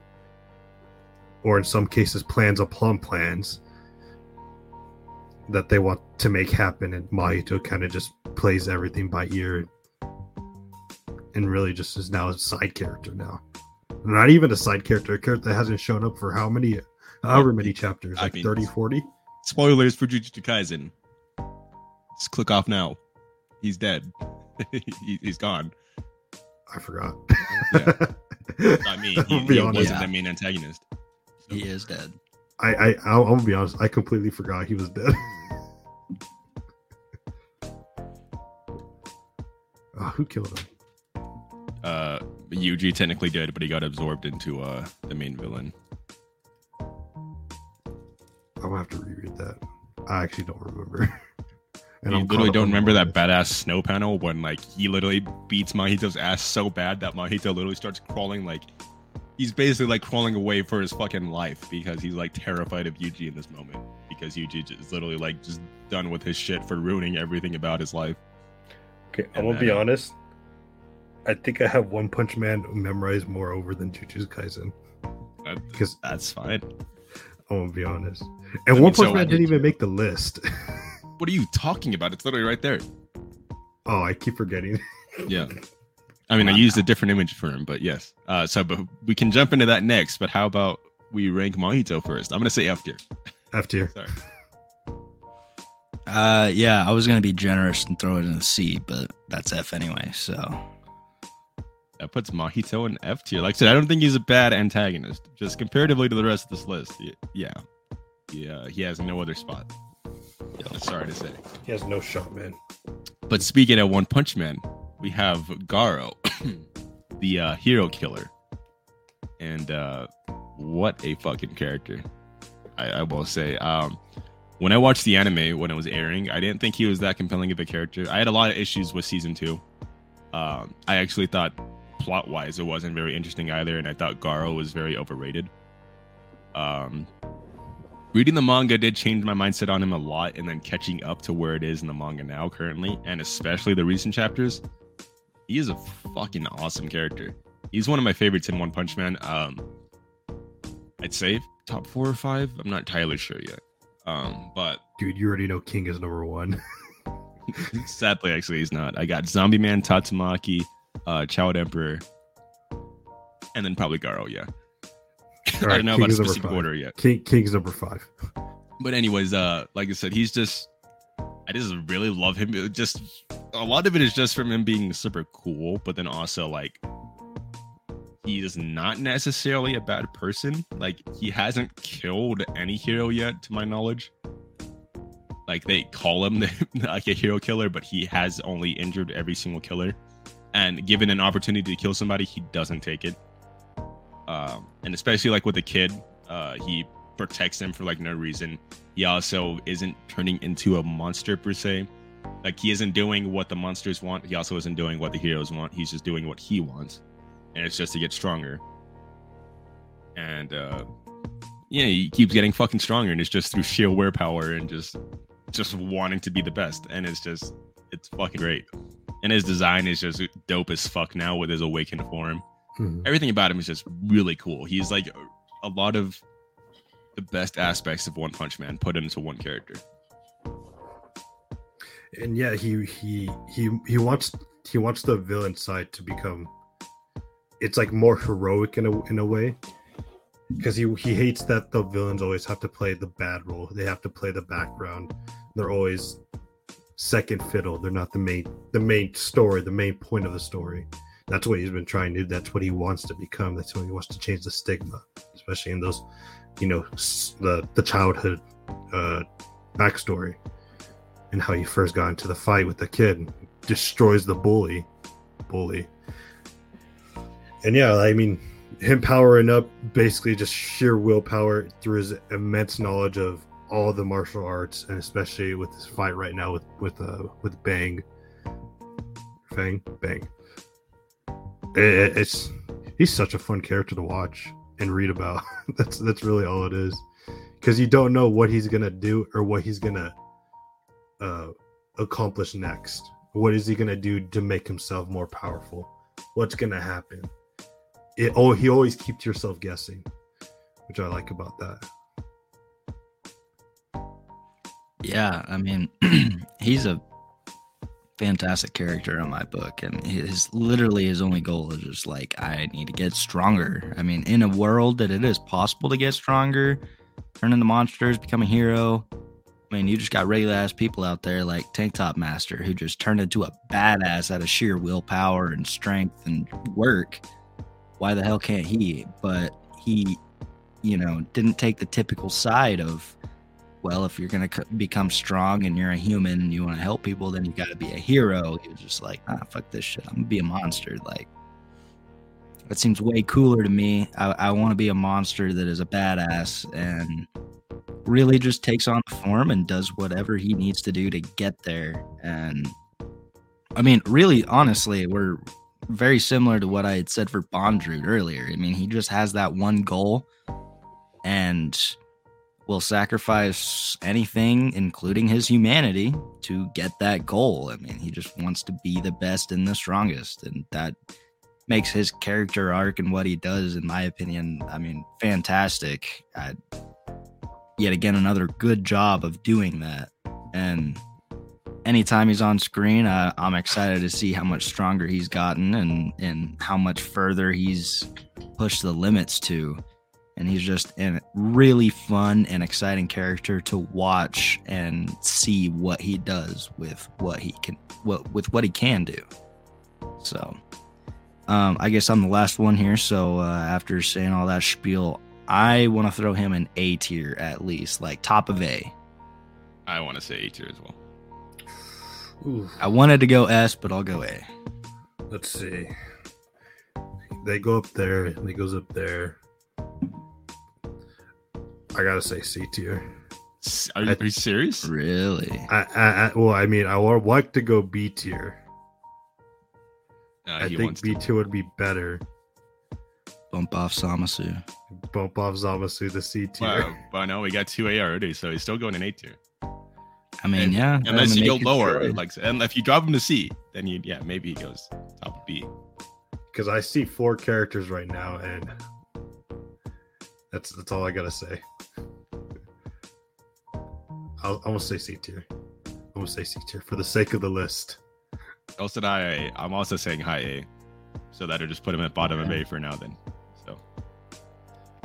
Or in some cases, plans upon plans that they want to make happen, and Mahito kind of just plays everything by ear, and really just is now a side character now. Not even a side character, a character that hasn't shown up for how many, however many chapters, I like mean- 30, 40? Spoilers for Jujutsu Kaisen. Just click off now. He's dead. he, he's gone. I forgot. Yeah. I mean, he, he wasn't Yeah. the main antagonist. He is dead. I, I, I'll, I'm gonna be honest. I completely forgot he was dead. oh, who killed him? Uh, Yuji technically did, but he got absorbed into uh the main villain. I'm gonna have to reread that. I actually don't remember. And I'm you literally don't remember that badass snow panel when like he literally beats Mahito's ass so bad that Mahito literally starts crawling like he's basically like crawling away for his fucking life because he's like terrified of Yuji in this moment because Yuji is literally like just done with his shit for ruining everything about his life. Okay, I'm gonna be honest. I think I have One Punch Man memorized more over than Jujutsu Kaisen. That, Because that's fine. I'm gonna be honest. I And mean, One Punch so I Man did didn't even make the list. What are you talking about? It's literally right there. oh, I keep forgetting. Yeah. I mean, I used a different image for him, but yes. Uh, so, but we can jump into that next. But how about we rank Mahito first? I'm gonna say F tier. F tier. Sorry. Uh, yeah, I was gonna be generous and throw it in the C, but that's F anyway. So That puts Mahito in F tier. Like I said, I don't think he's a bad antagonist. Just comparatively to the rest of this list, yeah, yeah, he has no other spot. Yeah, sorry to say. He has no shot, man. But speaking of One Punch Man, we have Garou, the uh, hero killer, and uh, what a fucking character! I, I will say. Um, when I watched the anime when it was airing, I didn't think he was that compelling of a character. I had a lot of issues with season two. Um, I actually thought plot wise it wasn't very interesting either, and I thought Garou was very overrated. Um, reading the manga did change my mindset on him a lot, and then catching up to where it is in the manga now currently, and especially the recent chapters, he is a fucking awesome character. He's one of my favorites in One Punch Man. Um, I'd say top four or five. I'm not entirely sure yet. Um, but Dude, you already know King is number one. sadly, actually, he's not. I got Zombie Man, Tatsumaki, uh, Child Emperor, and then probably Garou. Yeah, I Alright, don't know King about a specific order yet. King King's number five. But anyways, uh, like I said, he's just I just really love him. It just a lot of it is just from him being super cool, but then also like he is not necessarily a bad person. Like he hasn't killed any hero yet, to my knowledge. Like they call him like a hero killer, but he has only injured every single killer. And given an opportunity to kill somebody, he doesn't take it. Um, and especially like with the kid, uh, he protects him for like no reason. He also isn't turning into a monster per se. Like he isn't doing what the monsters want. He also isn't doing what the heroes want. He's just doing what he wants, and it's just to get stronger. and uh, yeah, he keeps getting fucking stronger, and it's just through sheer willpower and just just wanting to be the best, and it's just it's fucking great. And his design is just dope as fuck now with his awakened form. Mhm. Everything about him is just really cool. He's like a lot of the best aspects of One Punch Man put into one character. and yeah he he he he wants he wants the villain side to become it's like more heroic in a in a way. Because he he hates that the villains always have to play the bad role. They have to play the background. They're always second fiddle. They're not the main the main story the main point of the story. That's what he's been trying to that's what he wants to become. That's what he wants to change the stigma especially in those you know the the childhood uh backstory and how he first got into the fight with the kid destroys the bully bully. And yeah i mean him powering up basically just sheer willpower through his immense knowledge of all the martial arts and especially with this fight right now with with uh with bang. Fang? Bang. It- it- it's he's such a fun character to watch and read about that's that's really all it is because you don't know what he's gonna do or what he's gonna uh, accomplish next? What is he gonna do to make himself more powerful? What's gonna happen? It oh he always keeps yourself guessing, which I like about that. Yeah, I mean, he's a fantastic character in my book, and his literally his only goal is just like I need to get stronger. I mean, in a world that it is possible to get stronger, turn into monsters, become a hero. I mean, you just got regular ass people out there like Tank Top Master who just turned into a badass out of sheer willpower and strength and work. Why the hell can't he? But he, you know, didn't take the typical side of well, if you're gonna c- become strong and you're a human and you want to help people, then you got to be a hero. He was just like, ah, fuck this shit. I'm gonna be a monster. Like, that seems way cooler to me. I, I want to be a monster that is a badass and really just takes on form and does whatever he needs to do to get there. And I mean, really, honestly, we're very similar to what I had said for Bondrewd earlier. I mean, he just has that one goal and will sacrifice anything, including his humanity, to get that goal. I mean, he just wants to be the best and the strongest, and that makes his character arc and what he does, in my opinion, I mean, fantastic. I, yet again, another good job of doing that. And anytime he's on screen, I, I'm excited to see how much stronger he's gotten and and how much further he's pushed the limits to and he's just a really fun and exciting character to watch and see what he does with what he can what with what he can do so um i guess i'm the last one here so uh, after saying all that spiel i want to throw him an a tier at least like top of a I want to say A tier as well. Ooh, i wanted to go s but i'll go a let's see. They go up there. He goes up there. I gotta say C tier. Are you, are you serious? really I, I, I well, I mean, I would like to go B tier. Uh, I think B to. tier would be better. bump off Zamasu Bump off Zamasu to C tier. Wow, but no, we got two A already, so he's still going in A tier. i mean And- yeah Unless I you go lower, choice. like, and if you drop him to C, then you, yeah, maybe he goes top B. Because I see four characters right now, and that's that's all I gotta say. I'll, I'm gonna say C tier. I'm gonna say C tier for the sake of the list. Also, high I'm also saying high A, so that'll just put him at bottom of A for now. Then, so,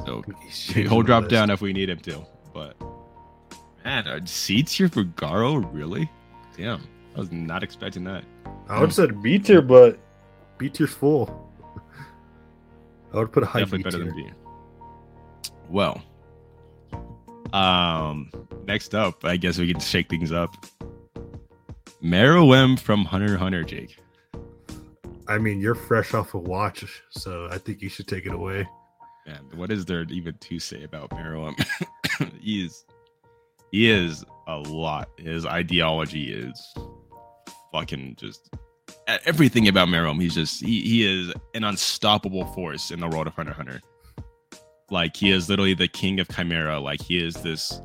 so He's changing he'll drop down if we need him to. But man, are seats here for Garou really? Damn, I was not expecting that. I would have hmm. said B tier, hmm. but B tier's full. I would put a high Definitely B better tier. than B. Well, um, next up, I guess we can shake things up. Meruem from Hunter Hunter, Jake. I mean, you're fresh off a watch, so I think you should take it away. Man, what is there even to say about Meruem? he is, he is a lot. His ideology is fucking just everything about Meruem. He's just he, he is an unstoppable force in the world of Hunter Hunter. Like he is literally the king of Chimera. Like he is this.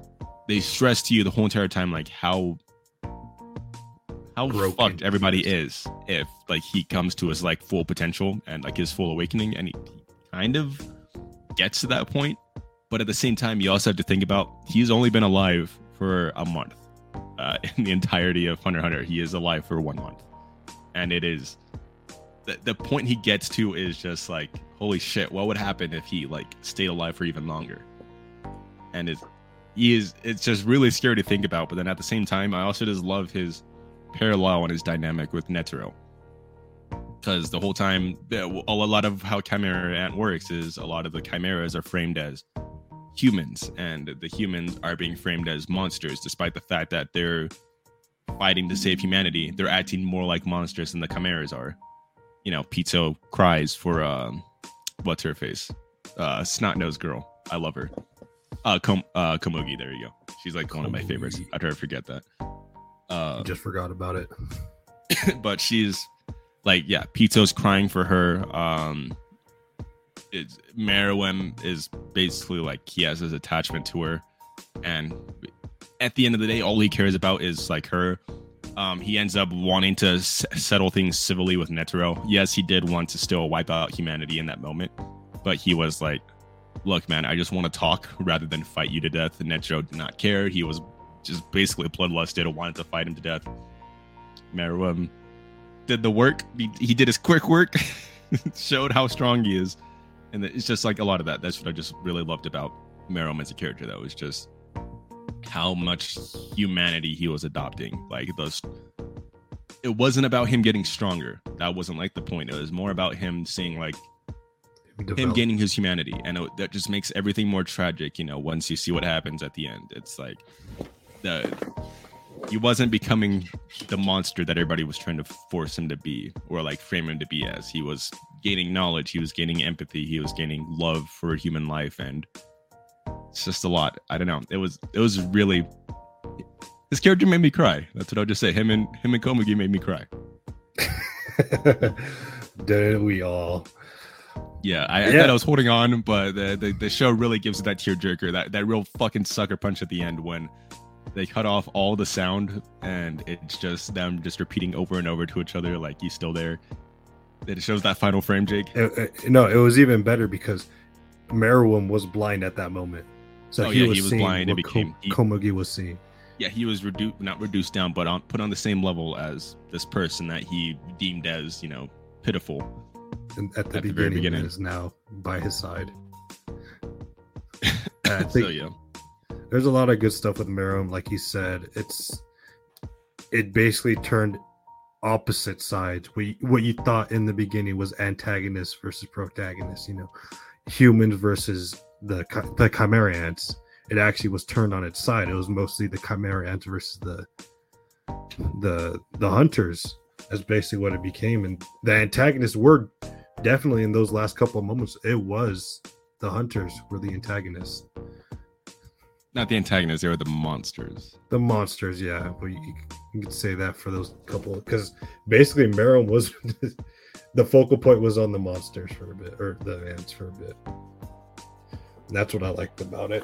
They stress to you the whole entire time, like how how Broken fucked everybody is. if like he comes to his like full potential and like his full awakening, and he, he kind of gets to that point. But at the same time, you also have to think about he's only been alive for a month. Uh, in the entirety of Hunter Hunter, he is alive for one month, and it is the, the point he gets to is just like holy shit what would happen if he like stayed alive for even longer? And it's he is it's just really scary to think about but then at the same time i also just love his parallel and his dynamic with netero because the whole time a lot of how chimera ant works is a lot of the chimeras are framed as humans and the humans are being framed as monsters despite the fact that they're fighting to save humanity. They're acting more like monsters than the chimeras are. You know pizza cries for um what's her face? Uh snot nosed girl. I love her. Uh Kom- uh komugi there you go. She's like one of my favorites. I try to forget that. Uh Just forgot about it. but she's like yeah Pitou's crying for her. Um it's Meruem is basically like he has his attachment to her. And at the end of the day all he cares about is like her um he ends up wanting to s- settle things civilly with netero yes he did want to still wipe out humanity in that moment but he was like look man i just want to talk rather than fight you to death and netero did not care he was just basically bloodlusted and wanted to fight him to death Meruem did the work. He, he did his quick work, showed how strong he is, and it's just like a lot of that. That's what I just really loved about Meruem as a character. That was just how much humanity he was adopting. Like those, it wasn't about him getting stronger. That wasn't like the point. It was more about him seeing like him gaining his humanity, and it, that just makes everything more tragic. You know, once you see what happens at the end, it's like the he wasn't becoming the monster that everybody was trying to force him to be or like frame him to be as. He was gaining knowledge, he was gaining empathy, he was gaining love for human life, and it's just a lot. I don't know. It was it was really his character made me cry. That's what I'll just say. Him and him and Komugi made me cry. Didn't we all? Yeah, I, I thought I was holding on, but the, the the show really gives it that tearjerker, that that real fucking sucker punch at the end when they cut off all the sound and it's just them just repeating over and over to each other like he's still there. It shows that final frame, Jake. It- it- no, it was even better because Meruem was blind at that moment. So Oh, he, yeah, was he was blind and became- Ko- Komugi was seeing. Yeah, he was reduced, not reduced down, but on put on the same level as this person that he deemed as you know pitiful. And at the At the very beginning, beginning. is now by his side. I think so yeah, there's a lot of good stuff with Meruem. Like he said, it's it basically turned opposite sides. What you, what you thought in the beginning was antagonist versus protagonist. You know, humans versus the the chimera ants. It actually was turned on its side. It was mostly the chimera ants versus the the the hunters. That's basically what it became. And the antagonists were definitely in those last couple of moments. It was the hunters were the antagonists. not the antagonists; they were the monsters. The monsters, yeah, but you, you could say that for those couple because basically Meryl was the focal point was on the monsters for a bit or the ants for a bit. And that's what I liked about it.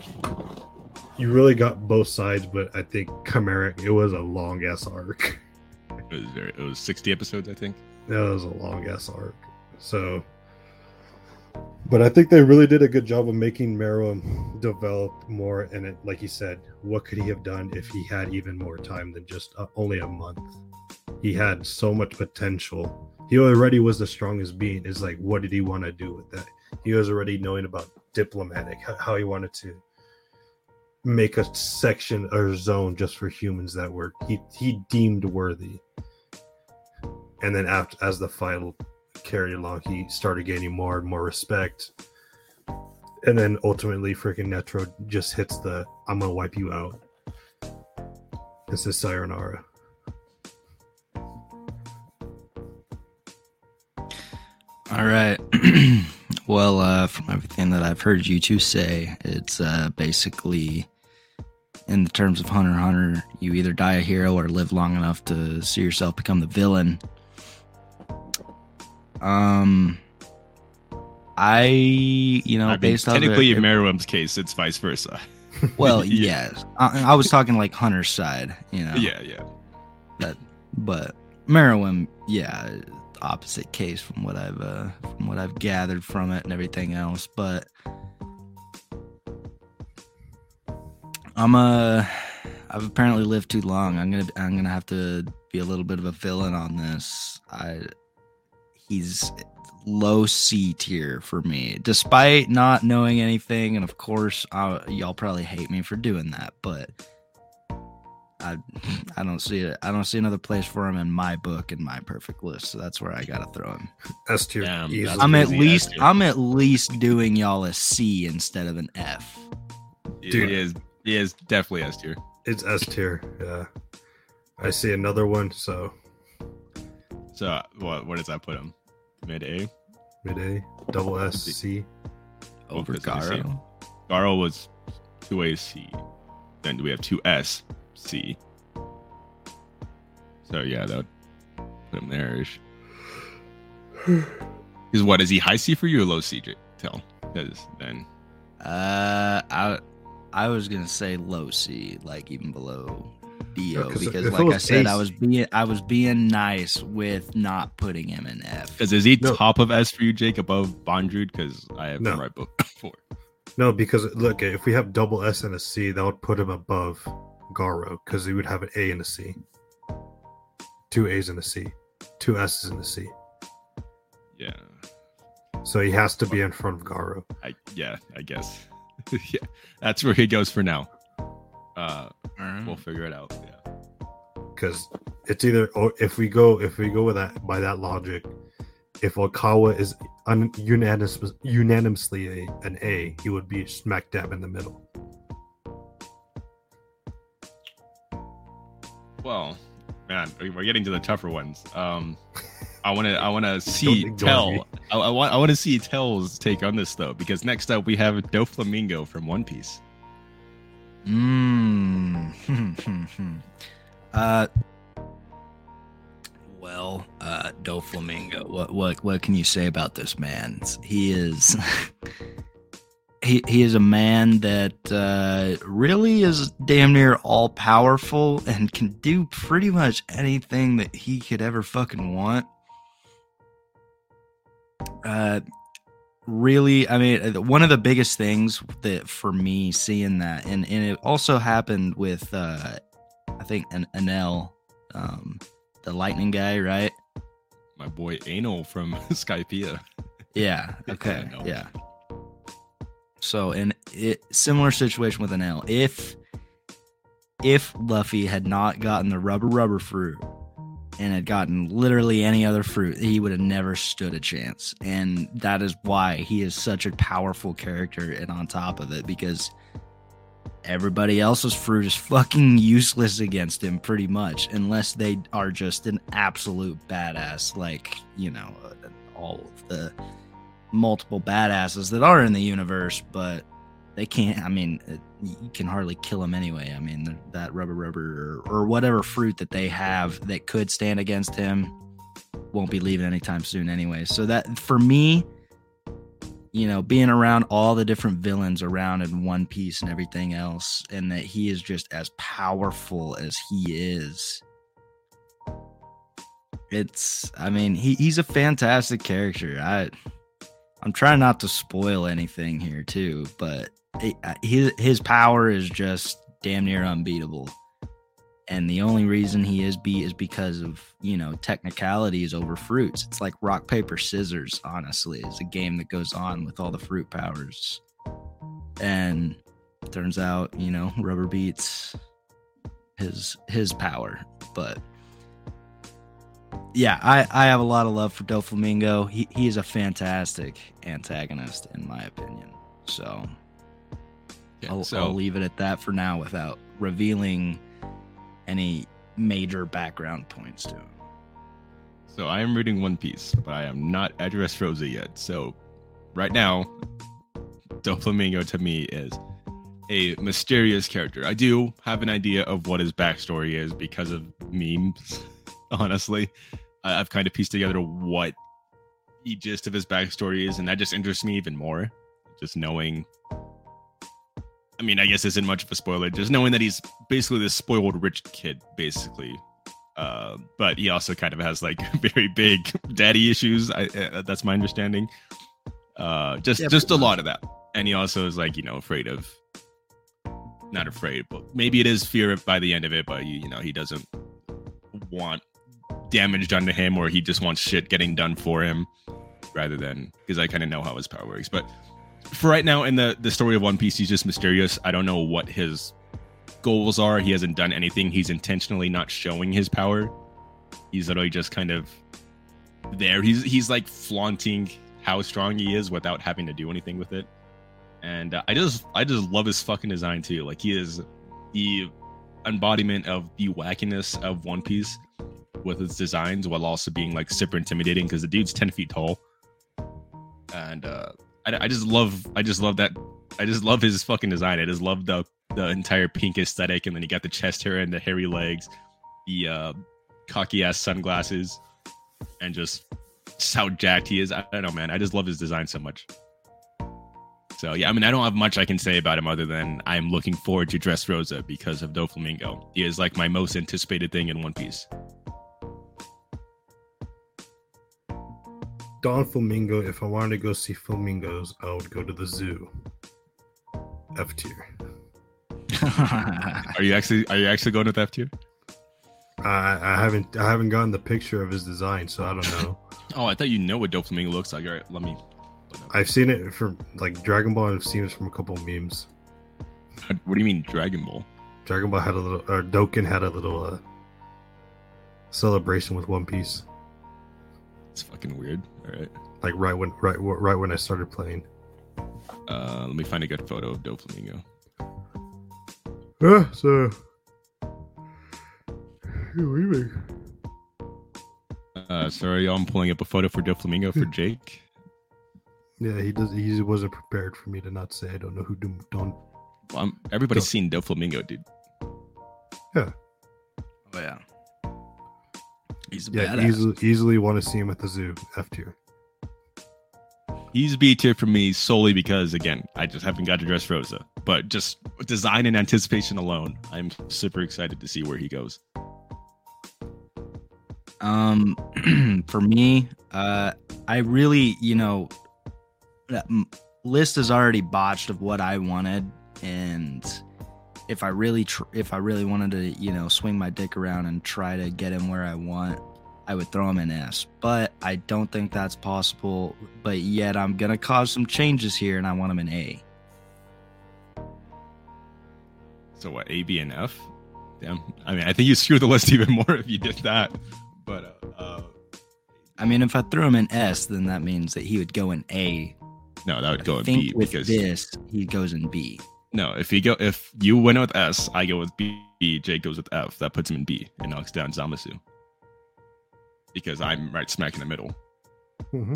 You really got both sides, but I think Chimera it was a long ass arc. It was very, it was sixty episodes, I think. That was a long ass arc. So, but I think they really did a good job of making Meruem develop more. And it, like you said, what could he have done if he had even more time than just uh, only a month? He had so much potential. He already was the strongest being. Is like, what did he want to do with that? He was already knowing about diplomatic, how, he wanted to make a section or zone just for humans that were he he deemed worthy and then after as the final carried along he started gaining more and more respect and then ultimately freaking Netero just hits the i'm gonna wipe you out this is sayonara All right. well, uh, from everything that I've heard you two say, it's uh, basically, in the terms of Hunter Hunter, you either die a hero or live long enough to see yourself become the villain. Um, I, you know, I mean, based on technically, in Meruem's case, it's vice versa. well, Yeah. yes, I, I was talking like Hunter's side, you know. Yeah, yeah. But but Meruem, yeah, opposite case from what I've uh, from what I've gathered from it and everything else. But I'm uh I've apparently lived too long. I'm gonna I'm gonna have to be a little bit of a villain on this. I he's low C tier for me, despite not knowing anything. And of course, i y'all probably hate me for doing that, but I I don't see it. I don't see another place for him in my book in my perfect list. So that's where I gotta throw him. S tier. Damn, that's I'm at least S tier. I'm at least doing y'all a C instead of an F. Dude. He is, he is definitely S tier. It's S tier. Yeah. I see another one. So So, uh, what what does that put him? Mid A. mid A, double S, C. Over Because I see- Garou. Garou was two A C. Then we have two S C. So yeah, that would put him there. Is what is he high C for you or low C? J- Tell because then Uh, I I was gonna say low C, like even below Do Yeah, 'cause because, like I was said, I was being I was being nice with not putting him in F. because is he No. top of S for you, Jake, above Bondrewd? Because I have No. the right book for. No, because look, if we have double S and a C, that would put him above Garou because he would have an A and a C. Two A's and a C. Two S's and a C. Yeah, So he has to be in front of Garo. I yeah, I guess. yeah, that's where he goes for now. Uh, we'll figure it out. Yeah. because it's either or if we go if we go with that by that logic, if Oikawa is un, unanimous, unanimously a, an A, he would be smack dab in the middle. Well, man, we're getting to the tougher ones. Um, I want to, I want to see. Tell. I, I want, I want to see Tell's take on this though, because next up we have Doflamingo from One Piece. Mm. uh. Well, uh, Doflamingo. What what what can you say about this man? He is. He, he is a man that uh, really is damn near all powerful and can do pretty much anything that he could ever fucking want. Uh, really i mean uh, one of the biggest things that for me seeing that and and it also happened with uh i think an Enel um the lightning guy right My boy Anal from Skypiea. yeah Yeah, okay yeah so in it similar situation with Enel if if luffy had not gotten the rubber rubber fruit and had gotten literally any other fruit, he would have never stood a chance. And that is why he is such a powerful character. And on top of it, because everybody else's fruit is fucking useless against him, pretty much, unless they are just an absolute badass, like, you know, all of the multiple badasses that are in the universe. But they can't, I mean, it, you can hardly kill them anyway. I mean, that rubber rubber or, or whatever fruit that they have that could stand against him won't be leaving anytime soon anyway. So that for me, you know, being around all the different villains around in One Piece and everything else, and that he is just as powerful as he is. It's, I mean, he, he's a fantastic character. I, I'm trying not to spoil anything here too, but it, uh, his his power is just damn near unbeatable. And the only reason he is beat is because of, you know, technicalities over fruits. It's like rock, paper, scissors, honestly. It's a game that goes on with all the fruit powers. And turns out, you know, rubber beats his his power. But yeah, I, I have a lot of love for Doflamingo. He he is a fantastic antagonist in my opinion. So Yeah, I'll, so I'll leave it at that for now without revealing any major background points to him. So I am reading One Piece, but I am not Address Dressrosa yet. So right now, Doflamingo to me is a mysterious character. I do have an idea of what his backstory is because of memes. Honestly, I- I've kind of pieced together what the gist of his backstory is, and that just interests me even more. Just knowing. I mean, I guess isn't much of a spoiler. Just knowing that he's basically this spoiled rich kid, basically. Uh, but he also kind of has like very big daddy issues. I, uh, that's my understanding. Uh, just Yeah, just a lot of that, and he also is like you know afraid of. Not afraid, but maybe it is fear by the end of it. But you, you know, he doesn't want damage done to him, or he just wants shit getting done for him, rather than because I kind of know how his power works. But for right now, in the the story of One Piece, he's just mysterious. I don't know what his goals are. He hasn't done anything. He's intentionally not showing his power. He's literally just kind of there. He's he's like flaunting how strong he is without having to do anything with it. And uh, I just I just love his fucking design too. Like he is the embodiment of the wackiness of One Piece with his designs, while also being like super intimidating because the dude's ten feet tall. And uh, I, I just love I just love that I just love his fucking design. I just love the the entire pink aesthetic, and then you got the chest hair and the hairy legs, the uh, cocky ass sunglasses, and just, just how jacked he is. I don't know, man. I just love his design so much. So yeah, I mean, I don't have much I can say about him other than I'm looking forward to Dressrosa because of Doflamingo. He is like my most anticipated thing in One Piece. Don Flamingo. If I wanted to go see flamingos, I would go to the zoo. F tier. Are you actually are you actually going with F tier? I, I haven't I haven't gotten the picture of his design, so I don't know. Oh, I thought you know what Doflamingo looks like. All right, let me. I've seen it from like Dragon Ball. I've seen it from a couple memes. What do you mean Dragon Ball? Dragon Ball had a little, or Dokkan had a little uh, celebration with One Piece. It's fucking weird. All right. Like right when right right when I started playing. Uh, let me find a good photo of Doflamingo. Yeah, so we Uh, sorry, I'm pulling up a photo for Doflamingo for Jake. Yeah, he does. He wasn't prepared for me to not say I don't know who do, don't. Well, I'm, everybody's Dof- seen Doflamingo, dude. Yeah. Oh yeah. He's a Yeah, badass. easily easily want to see him at the zoo. F tier. He's B tier for me solely because, again, I just haven't got to Dressrosa. But just design and anticipation alone, I'm super excited to see where he goes. Um, for me, uh, I really, you know, that list is already botched of what I wanted, and if I really, tr- if I really wanted to, you know, swing my dick around and try to get him where I want, I would throw him in S. But I don't think that's possible. But yet, I'm gonna cause some changes here, and I want him in A. So what, A, B, and F? Damn. I mean, I think you screwed the list even more if you did that. But uh, uh, I mean, if I threw him in S, then that means that he would go in A. no, that would I go in B with because this, he goes in B. no, if you go if you win with S, I go with B. Jake goes with F. That puts him in B and knocks down Zamasu because I'm right smack in the middle. Mm-hmm.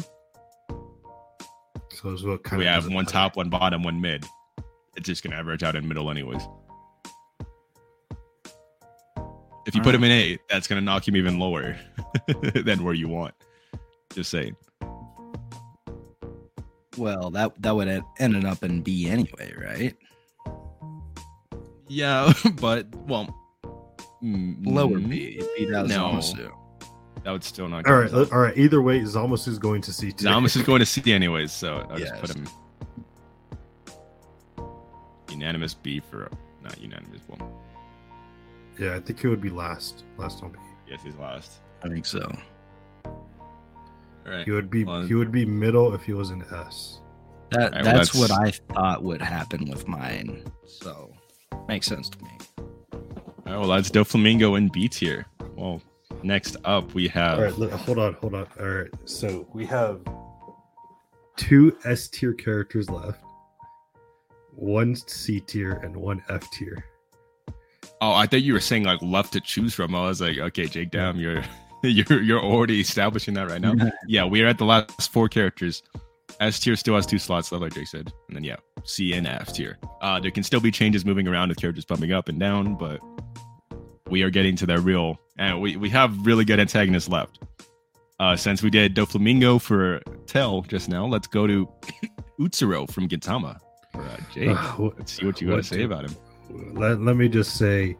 So it's what kind we of have one matter. top, one bottom, one mid. It's just gonna average out in middle, anyways. If you put him in A, that's gonna knock him even lower than where you want. Just saying. Well, that that would have ended up in B anyway, right? Yeah, but well, mm, Lower B. B that No. Zamasu. That would still not. All right, all right. Either way, Zalmus is going to see. tier. Zamas is going to C anyways, so I'll just put him unanimous B for not unanimous. one. Yeah, I think he would be last. Last on B. yes, he's last. I think so. All right. He would be. Well- he would be middle if he was in S. That Alright, well, that's, what I thought would happen with mine. So makes sense to me. All right, well, that's Doflamingo in B tier. Well, next up we have All right, look, hold on, hold on. All right, so we have two S tier characters left, one C tier and one F tier. Oh, I thought you were saying like left to choose from. I was like, okay, Jake, damn, you're you're you're already establishing that right now. yeah, we are at the last four characters. S tier still has two slots left, like Jake said, and then yeah, C and F tier. Uh, there can still be changes moving around with characters bumping up and down, but we are getting to that real, and we we have really good antagonists left. uh, since we did Doflamingo for Tell just now, let's go to Utsuro from Gintama. For, uh, Jake, Uh, let's see what you got to say about him. let, let me just say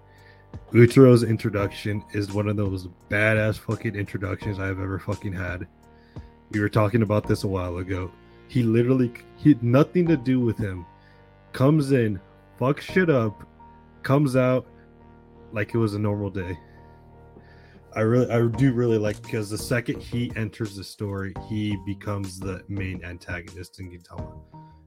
Utsuro's introduction is one of those badass fucking introductions I've ever fucking had. We were talking about this a while ago. He literally he nothing to do with him. Comes in, fucks shit up, comes out like it was a normal day. I really I do really like because the second he enters the story, he becomes the main antagonist in Gintama.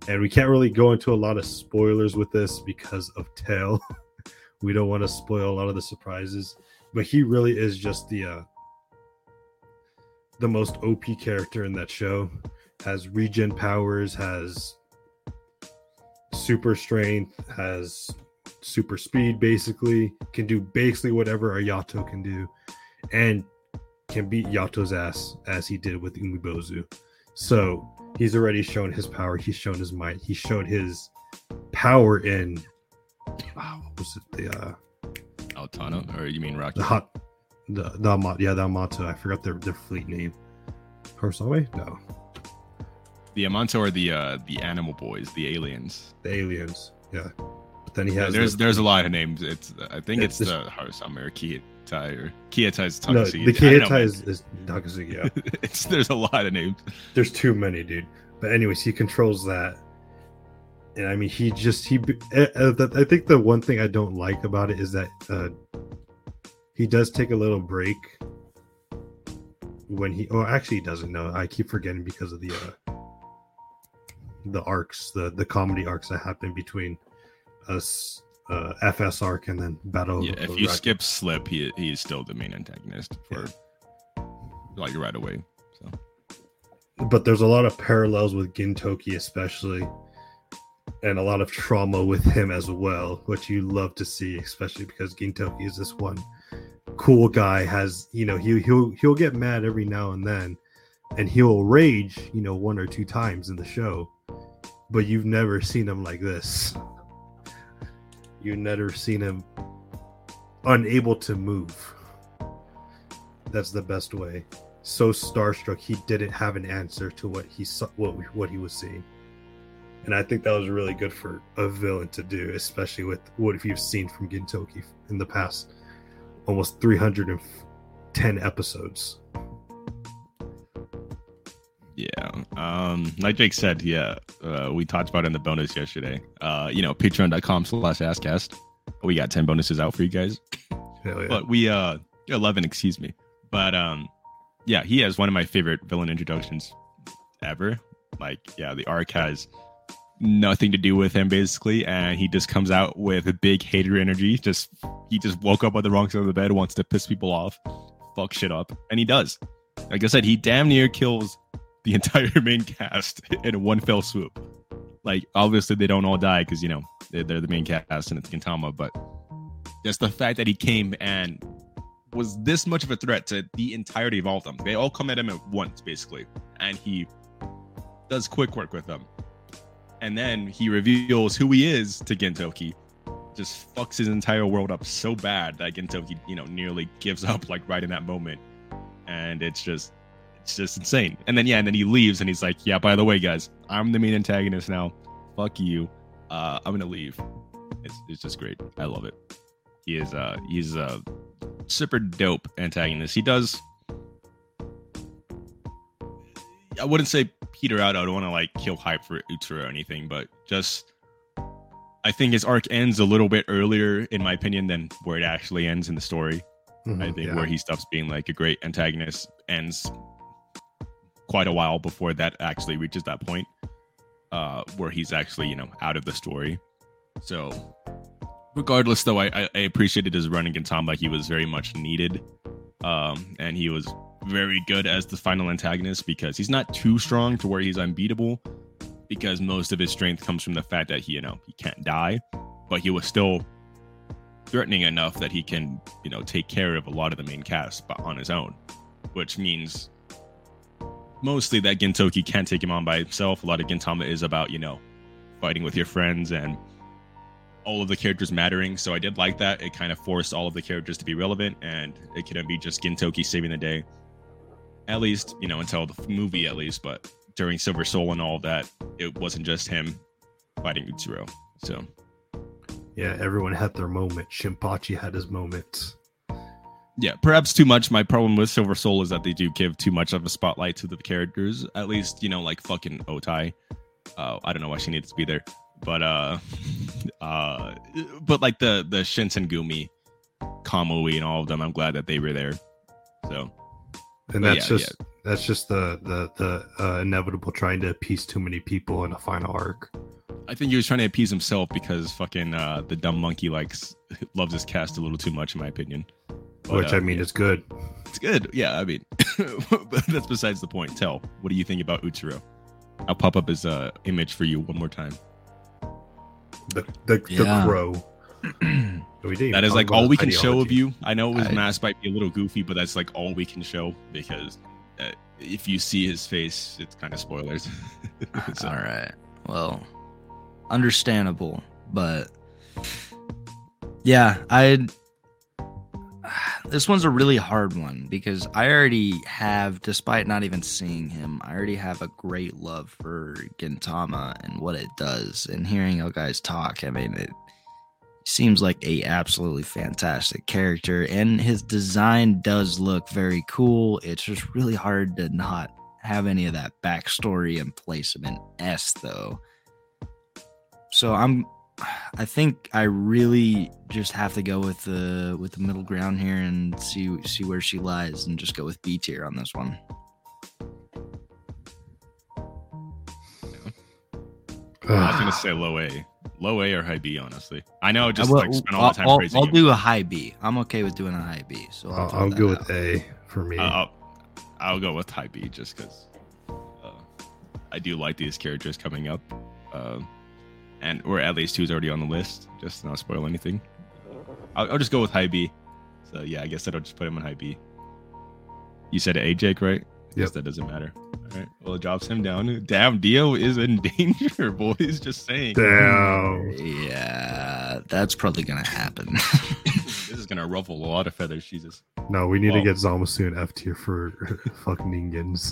And we can't really go into a lot of spoilers with this because of Tail. we don't want to spoil a lot of the surprises, but he really is just the uh the most OP character in that show. Has regen powers, has super strength, has super speed basically, can do basically whatever a Yato can do, and can beat Yato's ass as he did with Umibozu. So he's already shown his power, he's shown his might, he showed his power in ah, what was it the uh Altano, or you mean Rocky? the hot the the yeah the Amato. I forgot their their fleet name. Horosawa no The Amanto are the uh, the animal boys, the aliens. the aliens yeah but then he Yeah, has there's the- there's a lot of names. It's I think It's it's, this- the Harusame or Kiyotai or Kiyotai's no Takasugi. the I don't know, Keitai man. is, is Takasugi yeah it's there's a lot of names. there's too many dude but anyways he controls that and i mean he just he uh, the- i think the one thing i don't like about it is that uh he does take a little break when he oh actually he doesn't know i keep forgetting because of the uh the arcs the the comedy arcs that happen between us uh fs arc and then battle Yeah, if you Rock- skip Slip, he he is still the main antagonist for like right away. So but there's a lot of parallels with Gintoki, especially, and a lot of trauma with him as well, which you love to see, especially because Gintoki is this one cool guy. Has you know he he'll he'll get mad every now and then, and he'll rage, you know, one or two times in the show, but you've never seen him like this. You've never seen him unable to move. That's the best way so starstruck he didn't have an answer to what he saw what what he was seeing and i think that was really good for a villain to do especially with what you've seen from gintoki in the past almost 310 episodes yeah, um, like Jake said, yeah, uh, we talked about it in the bonus yesterday. Uh, you know, patreon.com slash askcast. We got 10 bonuses out for you guys. Yeah. but we uh 11 excuse me but um yeah he has one of my favorite villain introductions ever like yeah the arc has nothing to do with him basically and he just comes out with a big hater energy just he just woke up on the wrong side of the bed wants to piss people off fuck shit up and he does like i said he damn near kills the entire main cast in one fell swoop like obviously they don't all die because you know they're, they're the main cast and it's gintama but just the fact that he came and was this much of a threat to the entirety of all of them. They all come at him at once, basically, and he does quick work with them. And then he reveals who he is to Gintoki. Just fucks his entire world up so bad that Gintoki, you know, nearly gives up like right in that moment. And it's just it's just insane. And then yeah, and then he leaves and he's like, Yeah, by the way, guys, I'm the main antagonist now. Fuck you. Uh, I'm gonna leave. It's it's just great. I love it. He is uh he's a super dope antagonist. He does I wouldn't say peter out. I don't want to like kill hype for Utsuro or anything, but just I think his arc ends a little bit earlier, in my opinion, than where it actually ends in the story. I Mhm, think yeah. where he stops being like a great antagonist ends quite a while before that actually reaches that point, uh, where he's actually you know out of the story. So, regardless, though, I, I, appreciated his run against Tom. He was very much needed, um, and he was very good as the final antagonist because he's not too strong to where he's unbeatable. Because most of his strength comes from the fact that he, you know, he can't die, but he was still threatening enough that he can, you know, take care of a lot of the main cast but on his own, which means mostly that Gintoki can't take him on by himself. A lot of Gintama is about, you know, fighting with your friends and all of the characters mattering. So I did like that. It kind of forced all of the characters to be relevant and it couldn't be just Gintoki saving the day. at least you know until the movie at least. But during Silver Soul and all that, it wasn't just him fighting Utsuro. So Yeah, everyone had their moment. Shinpachi had his moments. Yeah, perhaps too much. My problem with Silver Soul is that they do give too much of a spotlight to the characters. At least you know, like fucking Otae. Uh, I don't know why she needs to be there, but uh, uh, but like the the Shinsengumi, Kamui, and all of them, I'm glad that they were there. So And that's yeah, just that's just the the the uh, inevitable trying to appease too many people in a final arc. I think he was trying to appease himself because fucking uh, the dumb monkey likes loves his cast a little too much, in my opinion. But, which uh, I mean it's good. It's good. Yeah, I mean, but that's besides the point. Tell, what do you think about Utsuro? I'll pop up his uh, image for you one more time. The the, Yeah. the crow. We didn't That even is talk like all we his can show of you. I know his I- mask might be a little goofy, but that's like all we can show because uh, if you see his face, it's kind of spoilers. So, All right. Well, understandable, but yeah, I. This one's a really hard one because I already have, despite not even seeing him, I already have a great love for Gintama and what it does. And hearing you guys talk, I mean, it seems like a absolutely fantastic character, and his design does look very cool. It's just really hard to not have any of that backstory and place him in S though. So I'm I think I really just have to go with the with the middle ground here and see see where she lies and just go with B tier on this one. I was gonna say low A, low A or high B. Honestly, I know. Just I will- like spend all I'll, the time I'll- praising I'll you. do a high B. I'm okay with doing a high B. So I'll, I'll, I'll go out. with A for me. Uh, I'll, I'll go with high B just because uh, I do like these characters coming up, uh, and or at least who's already on the list. Just to not spoil anything. I'll, I'll just go with high B. So yeah, I guess I'll just put him in high B. You said A, Jake, right? Guess Yep. that doesn't matter. All right. Well, it drops him down. Damn, Dio is in danger, boys. Just saying. Damn. Yeah, that's probably gonna happen. this is gonna ruffle a lot of feathers. Jesus. No, we need Well- to get Zamasu an F tier for fucking Ningans.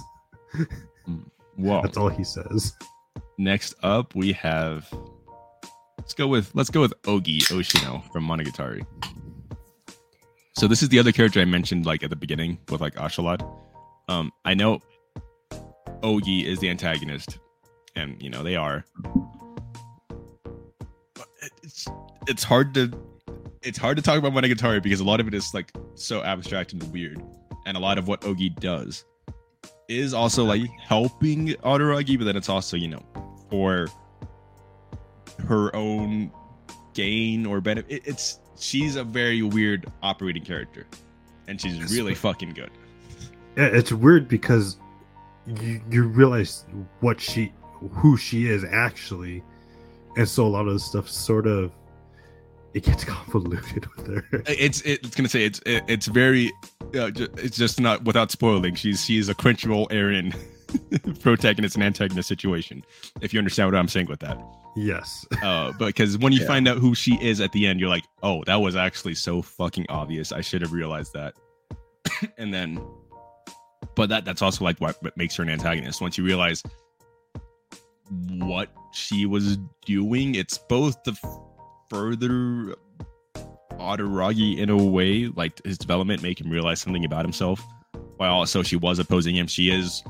Mm. Whoa. That's all he says. Next up, we have. Let's go with let's go with Ogi Oshino from Monogatari. So this is the other character I mentioned like at the beginning with like Askeladd. Um, I know Ogi is the antagonist, and you know they are. But it's it's hard to it's hard to talk about Monogatari because a lot of it is like so abstract and weird, and a lot of what Ogi does is also like helping Araragi, but then it's also you know for her own gain or benefit. It, it's she's a very weird operating character, and she's Yes. really fucking good. Yeah, it's weird because you you realize what she who she is actually, and so a lot of the stuff sort of it gets convoluted with her. It's it's gonna say it's it, it's very uh, it's just not without spoiling. She's she's a Crunchyroll Aaron protagonist and antagonist situation. If you understand what I'm saying with that. yes, uh because when you Yeah. find out who she is at the end you're like oh that was actually so fucking obvious i should have realized that and then but that that's also like what, what makes her an antagonist once you realize what she was doing it's both the f- further Araragi in a way like his development make him realize something about himself while also she was opposing him she is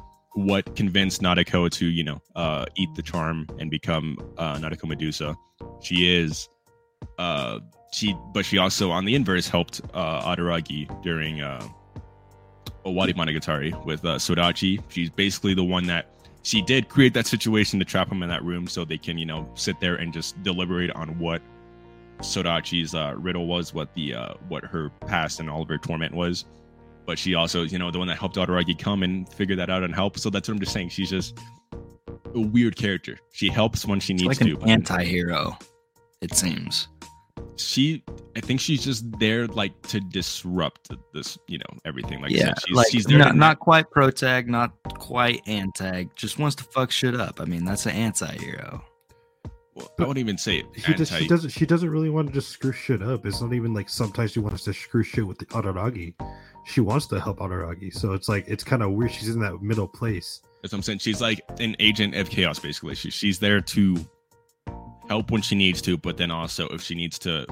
what convinced Nadeko to, you know, uh, eat the charm and become uh, Medusa. She is, uh, she, but she also, on the inverse, helped uh, Araragi during uh, Owari Monogatari with uh, Sodachi. She's basically the one that she did create that situation to trap him in that room so they can, you know, sit there and just deliberate on what Sodachi's uh, riddle was, what the uh, what her past and all of her torment was but she also, you know, the one that helped Araragi come and figure that out and help. So that's what I'm just saying. She's just a weird character. She helps when she It's needs like to. an but anti-hero, it seems. she, I think she's just there like to disrupt this, you know, everything. Like yeah, she's, like she's there. not, to, not quite protag, not quite antag. Just wants to fuck shit up. I mean, that's an anti-hero. well, I wouldn't even say it. she just she doesn't she doesn't really want to just screw shit up. It's not even like sometimes she wants to screw shit with the Araragi. She wants to help Araragi. So it's like it's kind of weird. She's in that middle place. That's what I'm saying. She's like an agent of chaos, basically. She, she's there to help when she needs to, but then also if she needs to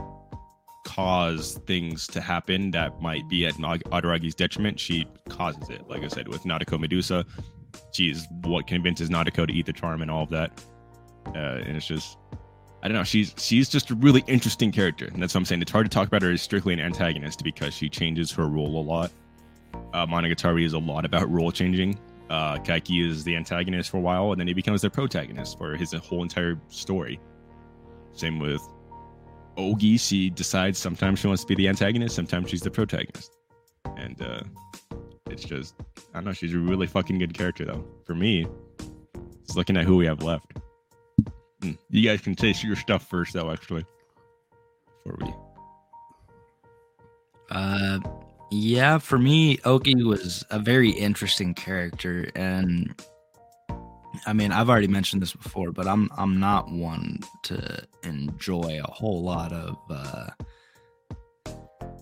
cause things to happen that might be at Araragi's detriment, she causes it. Like I said, with Nadeko Medusa, she's what convinces Nadeko to eat the charm and all of that. Uh, and it's just, I don't know. She's she's just a really interesting character, and that's what I'm saying. It's hard to talk about her as strictly an antagonist because she changes her role a lot. Uh, Monogatari is a lot about role changing. Uh, Kaiki is the antagonist for a while, and then he becomes the protagonist for his whole entire story. Same with Ogi. She decides sometimes she wants to be the antagonist, sometimes she's the protagonist, and uh, it's just I don't know. She's a really fucking good character though. For me, just looking at who we have left. Hmm. You guys can taste your stuff first though, actually. Before we. Uh, yeah. For me, Ogi was a very interesting character, and I mean, I've already mentioned this before, but I'm I'm not one to enjoy a whole lot of uh,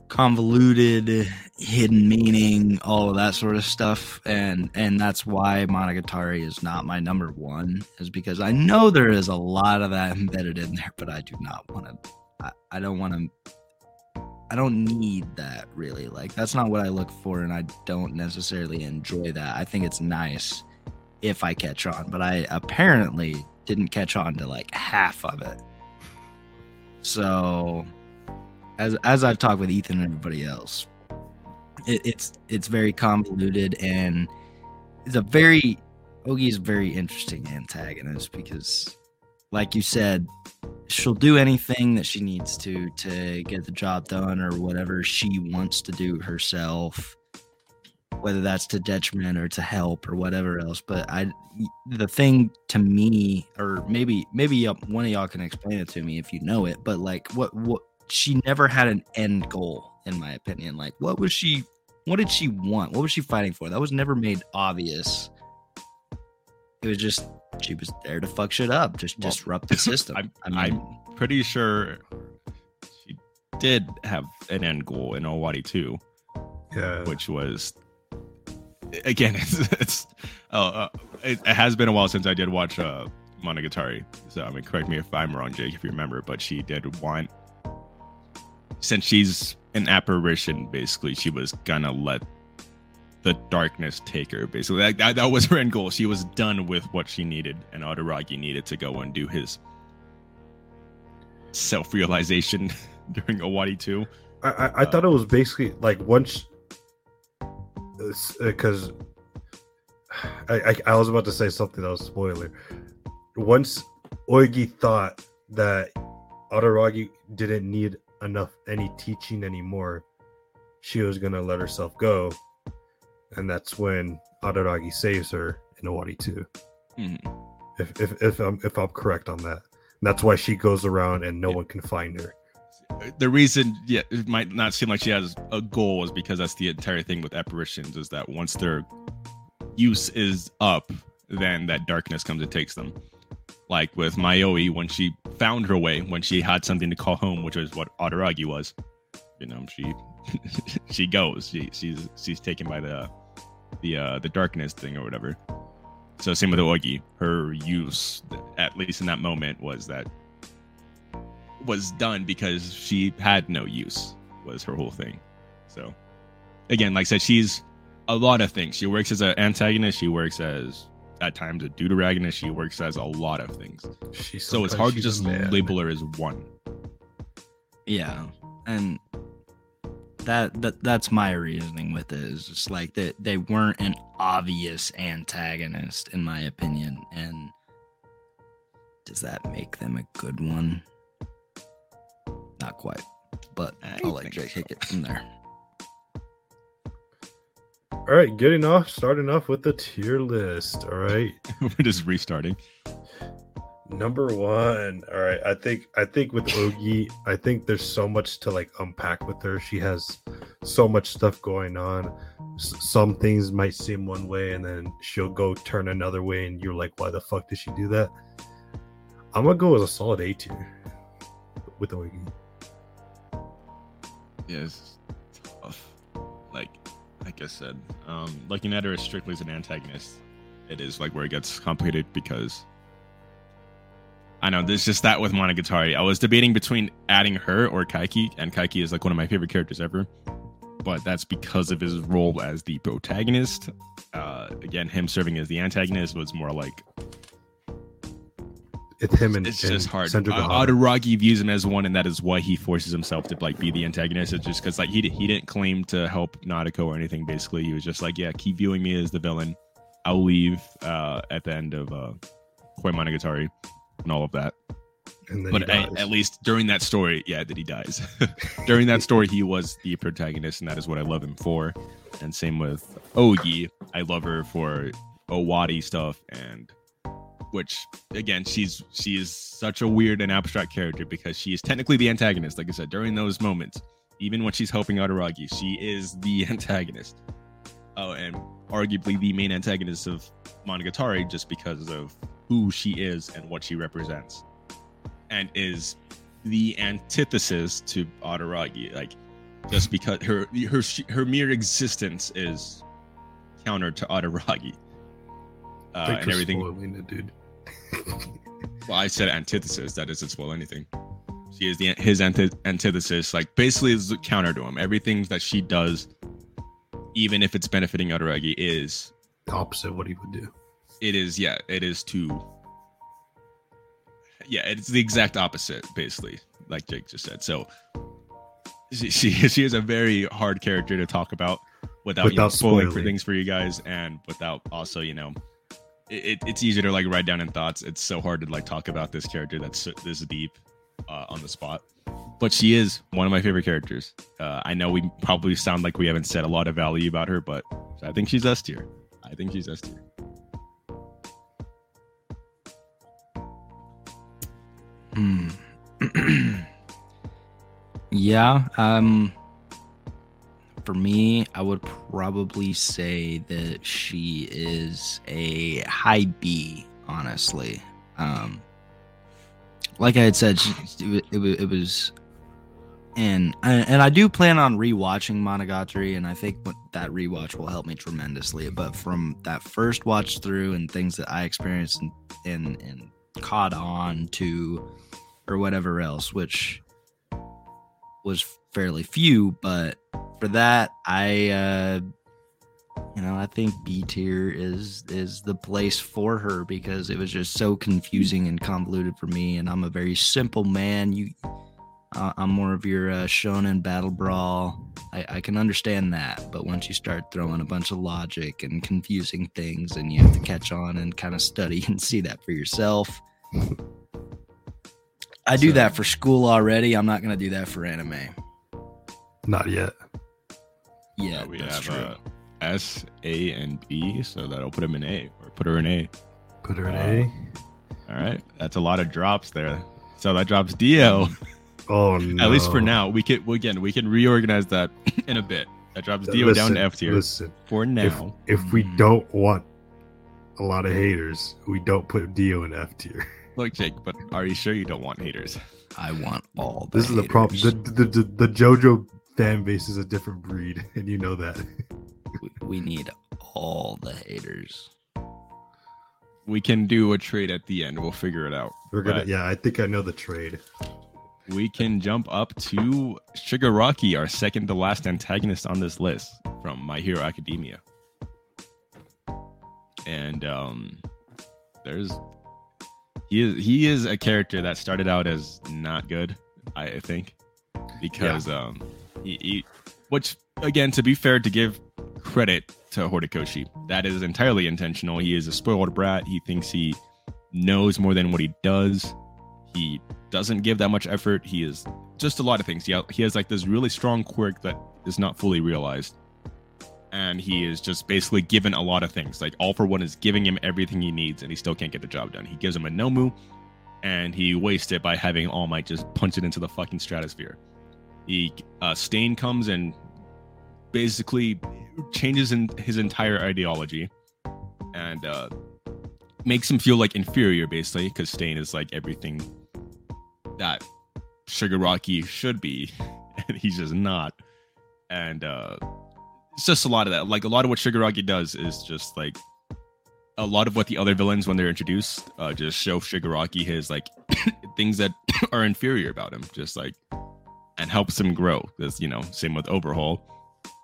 convoluted, hidden meaning, all of that sort of stuff, and and that's why Monogatari is not my number one, is because I know there is a lot of that embedded in there, but I do not want to. I, I don't want to. I don't need that really. Like that's not what I look for, and I don't necessarily enjoy that. I think it's nice if I catch on, but I apparently didn't catch on to like half of it. So, as as I've talked with Ethan and everybody else, it, it's it's very convoluted and it's a very Ogi is very interesting antagonist because, like you said, she'll do anything that she needs to to get the job done or whatever she wants to do herself whether that's to detriment or to help or whatever else. But I, the thing to me, or maybe maybe one of y'all can explain it to me if you know it. But like, what what she never had an end goal, in my opinion. Like, what was she? What did she want? What was she fighting for? That was never made obvious. It was just she was there to fuck shit up, just well, disrupt the system. I'm, I am pretty sure she did have an end goal in Owari too. Yeah. Which was again, it's, it's uh, uh, it, it, has been a while since I did watch uh, Monogatari. So I mean, correct me if I'm wrong, Jake, if you remember. But she did want, since she's an apparition, basically, she was gonna let the darkness take her. Basically, that, that, that was her end goal. She was done with what she needed, and Araragi needed to go and do his self-realization during Owari 2. I, I, I uh, thought it was basically like once because uh, I, I, I was about to say something that was spoiler. Once Ogi thought that Araragi didn't need enough any teaching anymore, she was gonna let herself go, and that's when Araragi saves her in Owari 2. Mm-hmm. If if if I'm if I'm correct on that, and that's why she goes around and no yeah. one can find her the reason yeah it might not seem like she has a goal is because that's the entire thing with apparitions is that once their use is up then that darkness comes and takes them like with Mayoi when she found her way when she had something to call home which is what Araragi was. You know she she goes. She she's she's taken by the the uh the darkness thing or whatever. So same with Ogi. Her use at least in that moment was that was done because she had no use was her whole thing. So again like i said she's a lot of things. She works as an antagonist. She works as at times a deuteragonist she works as a lot of things she's so it's hard to just label her as one yeah and that, that that's my reasoning with it is just like that they weren't an obvious antagonist in my opinion and does that make them a good one not quite, but I will let Jake so. take it from there. All right, getting off, starting off with the tier list. All right, we're just restarting. Number one. All right, I think I think with Ogi, I think there's so much to like unpack with her. She has so much stuff going on. S- some things might seem one way, and then she'll go turn another way, and you're like, "Why the fuck did she do that?" I'm gonna go as a solid A tier with Ogi is tough. Like I said, um, looking at her as strictly as an antagonist, it is like where it gets complicated because I know there's just that with Monogatari. I was debating between adding her or Kaiki, and Kaiki is like one of my favorite characters ever. But that's because of his role as the protagonist. Uh, again, him serving as the antagonist was more like It's him and it's and just hard. Uh, Gahara. Views him as one, and that is why he forces himself to like be the antagonist. It's just because like he he didn't claim to help Nadeko or anything. Basically, he was just like, yeah, keep viewing me as the villain. I'll leave uh, at the end of uh, Koi Monogatari and all of that. and then But at, at least during that story, yeah, that he dies. during that story, he was the protagonist, and that is what I love him for. And same with Ogi. I love her for Owari stuff, and which again, she's she is such a weird and abstract character because she is technically the antagonist. Like I said, during those moments, even when she's helping Araragi, she is the antagonist. Oh, and arguably the main antagonist of Monogatari, just because of who she is and what she represents and is the antithesis to Araragi. Like just because her her her mere existence is counter to Araragi. Uh, and everything. spoiling it, dude. Well, I said antithesis. That doesn't spoil anything. She is the his anti- antithesis. Like basically, is the counter to him. Everything that she does, even if it's benefiting Araragi, is The opposite of what he would do. it is yeah it is to yeah it's the exact opposite basically like jake just said so she she, she is a very hard character to talk about without, you know, spoiling for spoiling. things for you guys and without also you know it, it, it's easy to like write down in thoughts it's so hard to like talk about this character that's so- this deep uh, on the spot but she is one of my favorite characters uh, i know we probably sound like we haven't said a lot of value about her but i think she's s tier i think she's s tier Hmm. yeah. Um. For me, I would probably say that she is a high B. Honestly, um, like I had said, she, it, it, it was, and and I do plan on rewatching Monogatari, and I think that rewatch will help me tremendously. But from that first watch through and things that I experienced and and, and caught on to or whatever else, which was fairly few, but for that, I uh you know, I think B tier is is the place for her because it was just so confusing and convoluted for me, and I'm a very simple man. You, uh, I'm more of your uh, shonen battle brawl. I, I can understand that, but once you start throwing a bunch of logic and confusing things, and you have to catch on and kind of study and see that for yourself. I do So- that for school already. I'm not gonna do that for anime. Not yet. Yeah, Uh, we that's have true. uh, S, A, and B, so that'll put him in A or put her in A. Put her in Uh, A. All right, that's a lot of drops there. So that drops Dio. Oh no. At least for now, we can again we can reorganize that in a bit. That drops Dio down to F tier Listen, for now. if we Mhm. don't want a lot of haters, we don't put Dio in F tier. Look, Jake, but are you sure you don't want haters? I want all. The This is the problem. The, the, the, the JoJo fan base is a different breed, and you know that. we, we need all the haters. We can do a trade at the end. We'll figure it out. We're gonna. But Yeah, I think I know the trade. we can jump up to Shigaraki, our second to last antagonist on this list from My Hero Academia. And um there's he is he is a character that started out as not good, I think. Because um which again to be fair to give credit to Horikoshi, that is entirely intentional. He is a spoiled brat. He thinks he knows more than what he does. He doesn't give that much effort. He is just a lot of things. He, he has like this really strong quirk that is not fully realized. And he is just basically given a lot of things. Like All for One is giving him everything he needs, and he still can't get the job done. He gives him a Nomu, and he wastes it by having All Might just punch it into the fucking stratosphere. He uh, Stain comes and basically changes in his entire ideology, and uh, makes him feel like inferior, basically, because Stain is like everything that Shigaraki should be, and he's just not. And uh it's just a lot of that. Like a lot of what Shigaraki does is just like a lot of what the other villains when they're introduced uh, just show Shigaraki his like things that are inferior about him, just like and helps him grow. Because you know, same with Overhaul.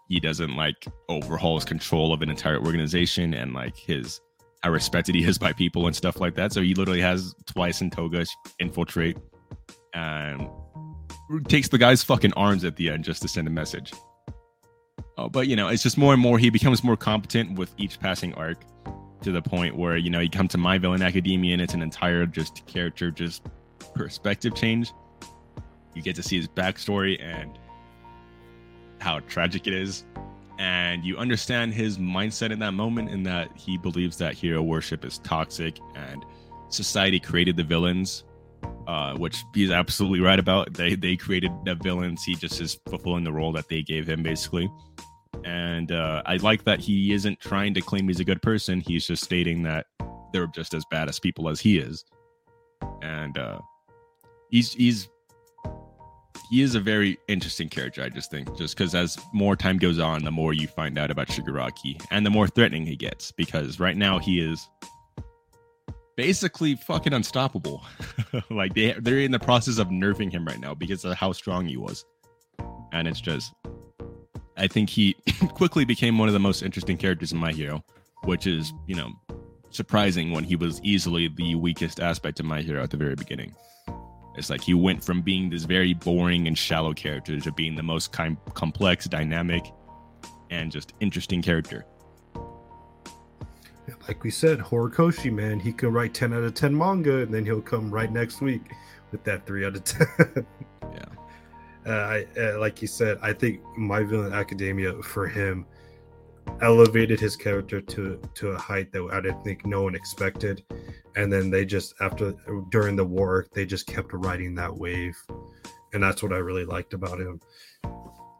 He doesn't like Overhaul's control of an entire organization and like his how respected he is by people and stuff like that. So he literally has twice in Toga infiltrate and takes the guy's fucking arms at the end just to send a message. Oh, but you know, it's just more and more he becomes more competent with each passing arc to the point where you know you come to My Villain Academia and it's an entire just character just perspective change. You get to see his backstory and how tragic it is, and you understand his mindset in that moment. In that he believes that hero worship is toxic and society created the villains uh, which he's absolutely right about. They they created the villains. He just is fulfilling the role that they gave him, basically. And uh, I like that he isn't trying to claim he's a good person. He's just stating that they're just as bad as people as he is. And uh, he's he's he is a very interesting character. I just think, just because as more time goes on, the more you find out about Shigaraki, and the more threatening he gets. Because right now he is basically fucking unstoppable. like they they're in the process of nerfing him right now because of how strong he was. And it's just I think he quickly became one of the most interesting characters in My Hero, which is, you know, surprising when he was easily the weakest aspect of My Hero at the very beginning. It's like he went from being this very boring and shallow character to being the most com- complex, dynamic, and just interesting character like we said, Horikoshi, man, he can write 10 out of 10 manga and then he'll come right next week with that 3 out of 10. yeah. Uh, I, uh, like you said, I think My Villain Academia for him elevated his character to to a height that I didn't think no one expected. And then they just after during the war, they just kept riding that wave, and that's what I really liked about him.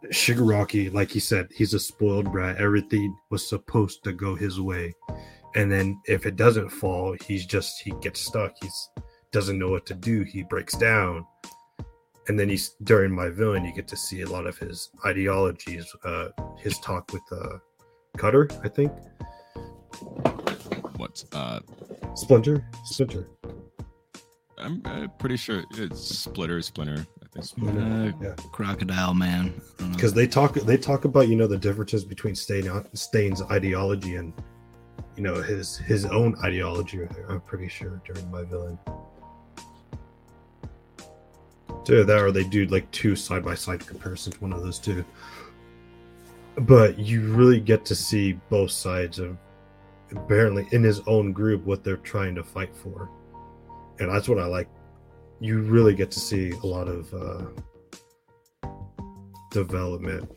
Shigaraki, like he said, he's a spoiled brat. Everything was supposed to go his way and then if it doesn't fall he's just he gets stuck he's doesn't know what to do he breaks down and then he's during my villain you get to see a lot of his ideologies uh his talk with uh cutter i think what's uh splinter splinter i'm uh, pretty sure it's splitter splinter uh, yeah. crocodile man because they talk they talk about you know the differences between Stain, stain's ideology and you know his his own ideology. I'm pretty sure during my villain. So that or they do like two side by side comparisons, one of those two. But you really get to see both sides of apparently in his own group what they're trying to fight for, and that's what I like. You really get to see a lot of uh, development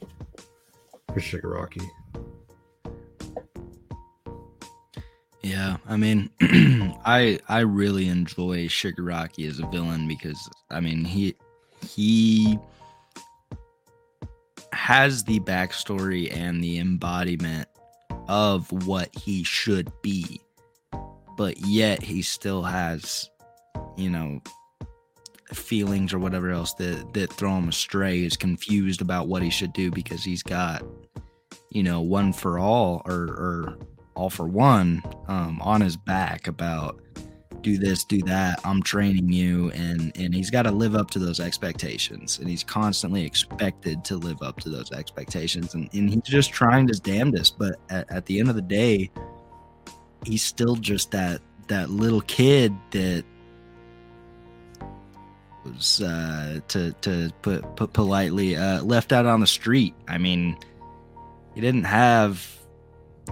for Shigaraki. Yeah, I mean, I I really enjoy Shigaraki as a villain because I mean he he has the backstory and the embodiment of what he should be, but yet he still has, you know, feelings or whatever else that that throw him astray. Is confused about what he should do because he's got, you know, one for all or or all for one um, on his back about do this do that i'm training you. And and he's got to live up to those expectations. And he's constantly expected to live up to those expectations. And, and he's just trying his damnedest. But at, at the end of the day he's still just that that little kid that was uh, to to put put politely uh, left out on the street. I mean, he didn't have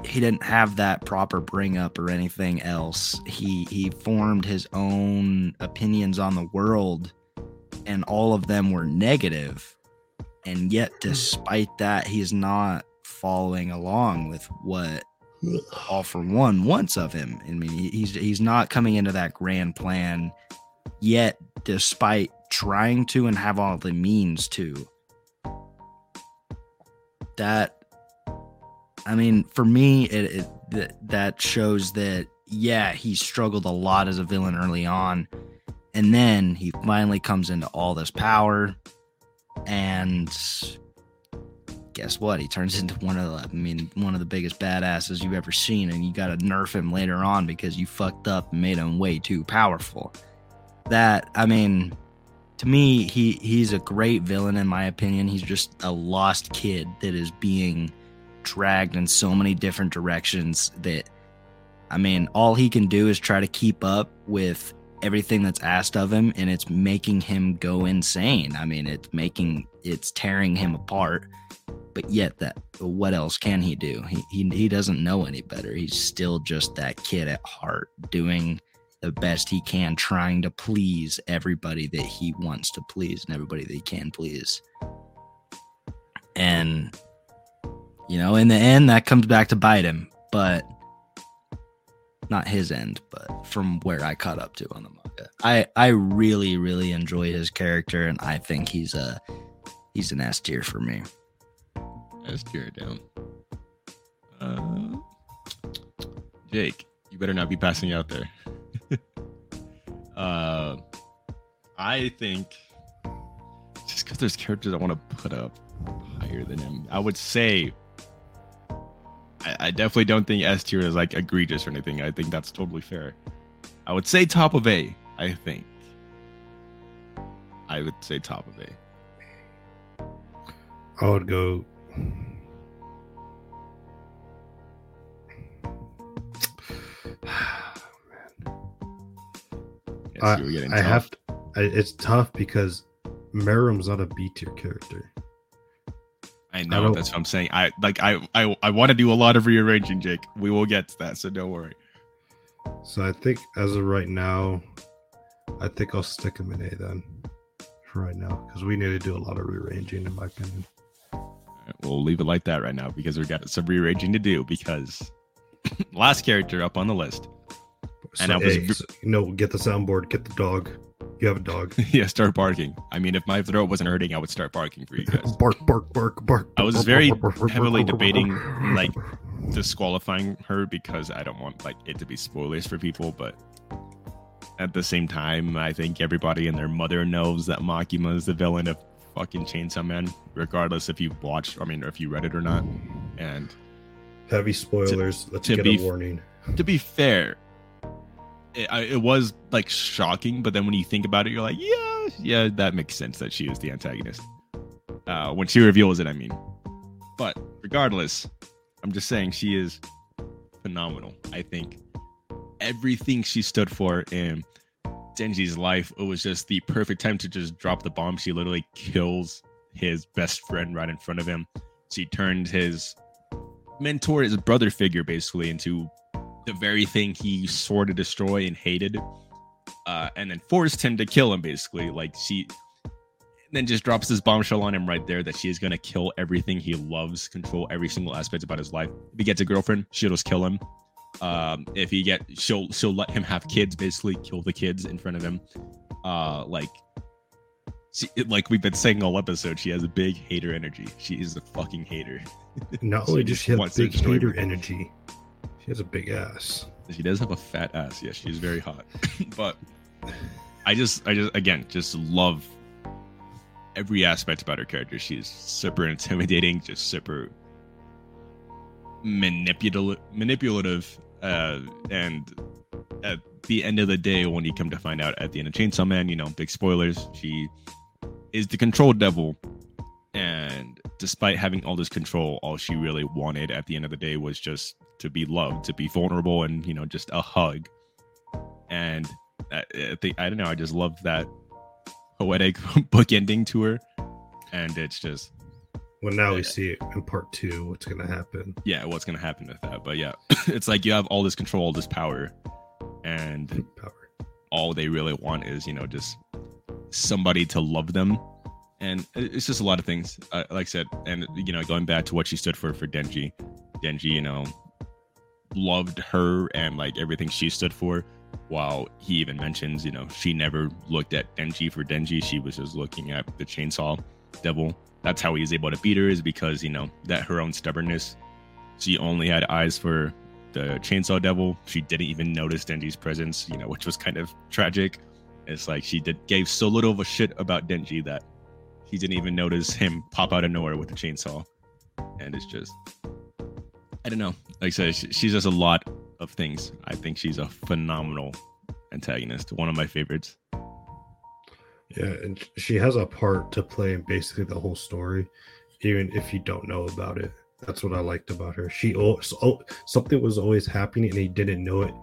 he didn't have that proper bring up or anything else. He he formed his own opinions on the world and all of them were negative. And yet hmm. despite that he's not following along with what all for one wants of him. I mean he's he's not coming into that grand plan yet despite trying to and have all the means to. That I mean, for me, it, it that shows that yeah, he struggled a lot as a villain early on, and then he finally comes into all this power, and guess what? He turns into one of the, I mean, one of the biggest badasses you've ever seen, and you got to nerf him later on because you fucked up and made him way too powerful. That, I mean, to me, he he's a great villain in my opinion. He's just a lost kid that is being dragged in so many different directions that, I mean, all he can do is try to keep up with everything that's asked of him and it's making him go insane. I mean, it's making it's tearing him apart. But yet that what else can he do? He he he doesn't know any better. He's still just that kid at heart doing the best he can trying to please everybody that he wants to please and everybody that he can please. And you know, in the end that comes back to bite him, but not his end, but from where I caught up to on the manga. I I really really enjoy his character, and I think he's a he's an S tier for me. S tier down. Uh, Jake, you better not be passing out there. uh, I think just because there's characters I want to put up higher than him, I would say I, I definitely don't think S tier is like egregious or anything. I think that's totally fair. I would say top of A. I think. I would say top of A. I would go. I, you were getting I have. To, I, it's tough because Meruem's not a B tier character. I know don't- that's what I'm saying. I like I I I want to do a lot of rearranging, Jake. We will get to that, so don't worry. So I think as of right now, I think I'll stick him in A then. For right now, because we need to do a lot of rearranging, in my opinion. Alright, We'll leave it like that right now because we've got some rearranging to do. Because last character up on the list, So, And I was hey, so- no, get the soundboard, get the dog. You have a dog. yeah, start barking. I mean, if my throat wasn't hurting, I would start barking for you guys. bark, bark, bark, bark. I was very heavily debating, like, Disqualifying her because I don't want like it to be spoilers for people, but at the same time, I think everybody and their mother knows that Makima is the villain of fucking Chainsaw Man, regardless if you've watched, I mean, or if you read it or not. And heavy spoilers. Let's to get be a warning. to be fair, it, it was like shocking, but then when you think about it, you're like, yeah, yeah, that makes sense that she is the antagonist. Uh, when she reveals it, I mean. But regardless, I'm just saying she is phenomenal. I think everything she stood for in Denji's life, it was just the perfect time to just drop the bomb. She literally kills his best friend right in front of him. She turned his mentor, his brother figure, basically into the very thing he swore to destroy and hated, uh, and then forced him to kill him. Basically, like she then just drops this bombshell on him right there that she is gonna kill everything he loves, control every single aspect about his life. If he gets a girlfriend, she'll just kill him. Um, if he get, she'll she'll let him have kids, basically kill the kids in front of him. Uh, like. She, like we've been saying all episode, she has a big hater energy. She is a fucking hater. Not only does just she have big hater energy, she has a big ass. She does have a fat ass. Yes, she's very hot. but I just, I just, again, just love every aspect about her character. She's super intimidating, just super manipulative, manipulative, uh, and at the end of the day, when you come to find out at the end of Chainsaw Man, you know, big spoilers, she is the control devil. And despite having all this control, all she really wanted at the end of the day was just to be loved, to be vulnerable, and you know, just a hug. And I, I think I don't know. I just love that poetic book ending to her, and it's just Well, now we see it in part two. What's gonna happen? yeah, what's gonna happen with that? But yeah, it's like you have all this control, all this power, and Power. all they really want is you know just somebody to love them and it's just a lot of things uh, like i said and you know going back to what she stood for for denji denji you know loved her and like everything she stood for while he even mentions you know she never looked at denji for denji. She was just looking at the chainsaw devil. That's how he was able to beat her is because you know that her own stubbornness. She only had eyes for the chainsaw devil. She didn't even notice denji's presence you know which was kind of tragic. It's like she did gave so little of a shit about denji that she didn't even notice him pop out of nowhere with a chainsaw. And it's just I don't know. Like I said, she, does a lot of things. I think she's a phenomenal antagonist. One of my favorites. Yeah, and she has a part to play in basically the whole story, even if you don't know about it. That's what I liked about her. She oh, so, something was always happening and he didn't know it,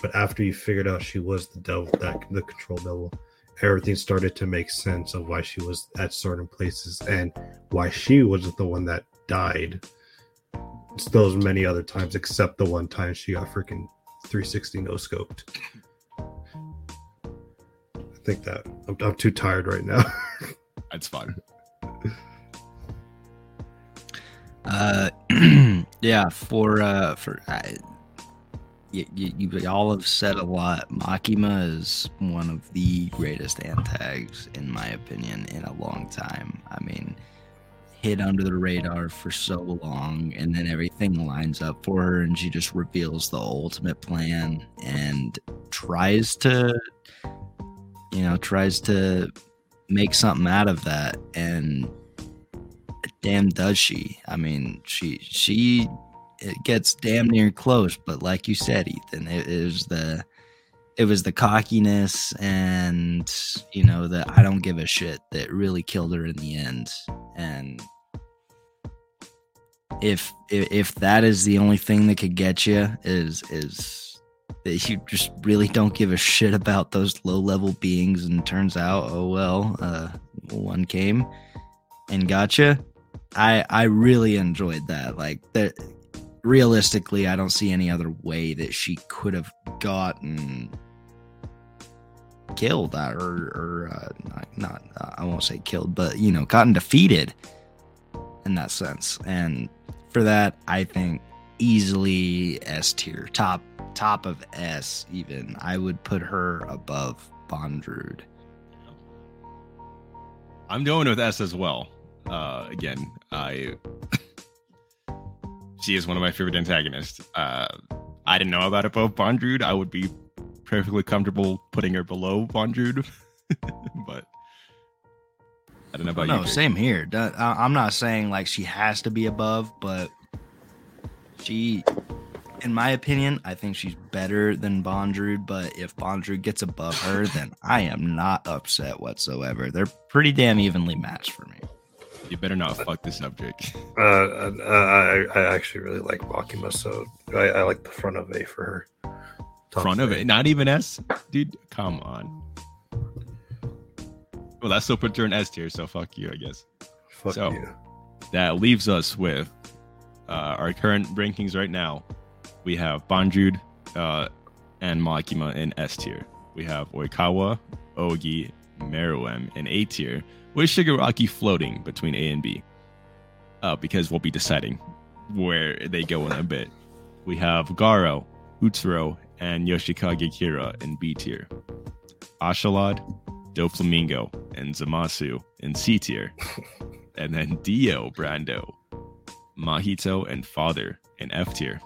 but after you figured out she was the devil, that the control devil, everything started to make sense of why she was at certain places and why she was the one that died. It's those many other times, except the one time she got freaking 360 no scoped. I think that I'm, I'm too tired right now. That's fine. Uh, yeah, for uh, for I, you, you, you all have said a lot. Makima is one of the greatest antags, in my opinion, in a long time. I mean, hid under the radar for so long, and then everything lines up for her, and she just reveals the ultimate plan and tries to, you know, tries to make something out of that, and damn does she. I mean she she it gets damn near close but like you said ethan it, was the it was the cockiness and you know the i don't give a shit that really killed her in the end and if if, that is the only thing that could get you is is that you just really don't give a shit about those low level beings and turns out oh well uh one came and gotcha I I really enjoyed that. Like that realistically, I don't see any other way that she could have gotten killed or or uh, not, not uh, I won't say killed, but you know, gotten defeated in that sense. And for that, I think easily S tier, top top of S. Even I would put her above Bondrewd. I'm going with S as well. Uh, again, I she is one of my favorite antagonists. Uh, I didn't know about above Bondrewd. I would be perfectly comfortable putting her below Bondrewd, but I don't know about no, you. No, same here. I'm not saying like she has to be above, but she, in my opinion, I think she's better than Bondrewd. But if Bondrewd gets above her, then I am not upset whatsoever. They're pretty damn evenly matched for me. You better not fuck this up, Jake. Uh, I, I actually really like Makima, so I, I like the front of A for her. Top front of it, not even S, dude. Come on. Well, that still puts her in S tier, so fuck you, I guess. Fuck so, you. That leaves us with uh, our current rankings right now. We have Bondrewd uh, and Makima in S tier. We have Oikawa, Ogi, Meruem in A tier with Shigaraki floating between A and B. Uh, because we'll be deciding where they go in a bit. We have Garou, Utsuro, and Yoshikage Kira in B tier. Askeladd, Doflamingo, and Zamasu in C tier. and then Dio Brando, Mahito, and Father in F tier.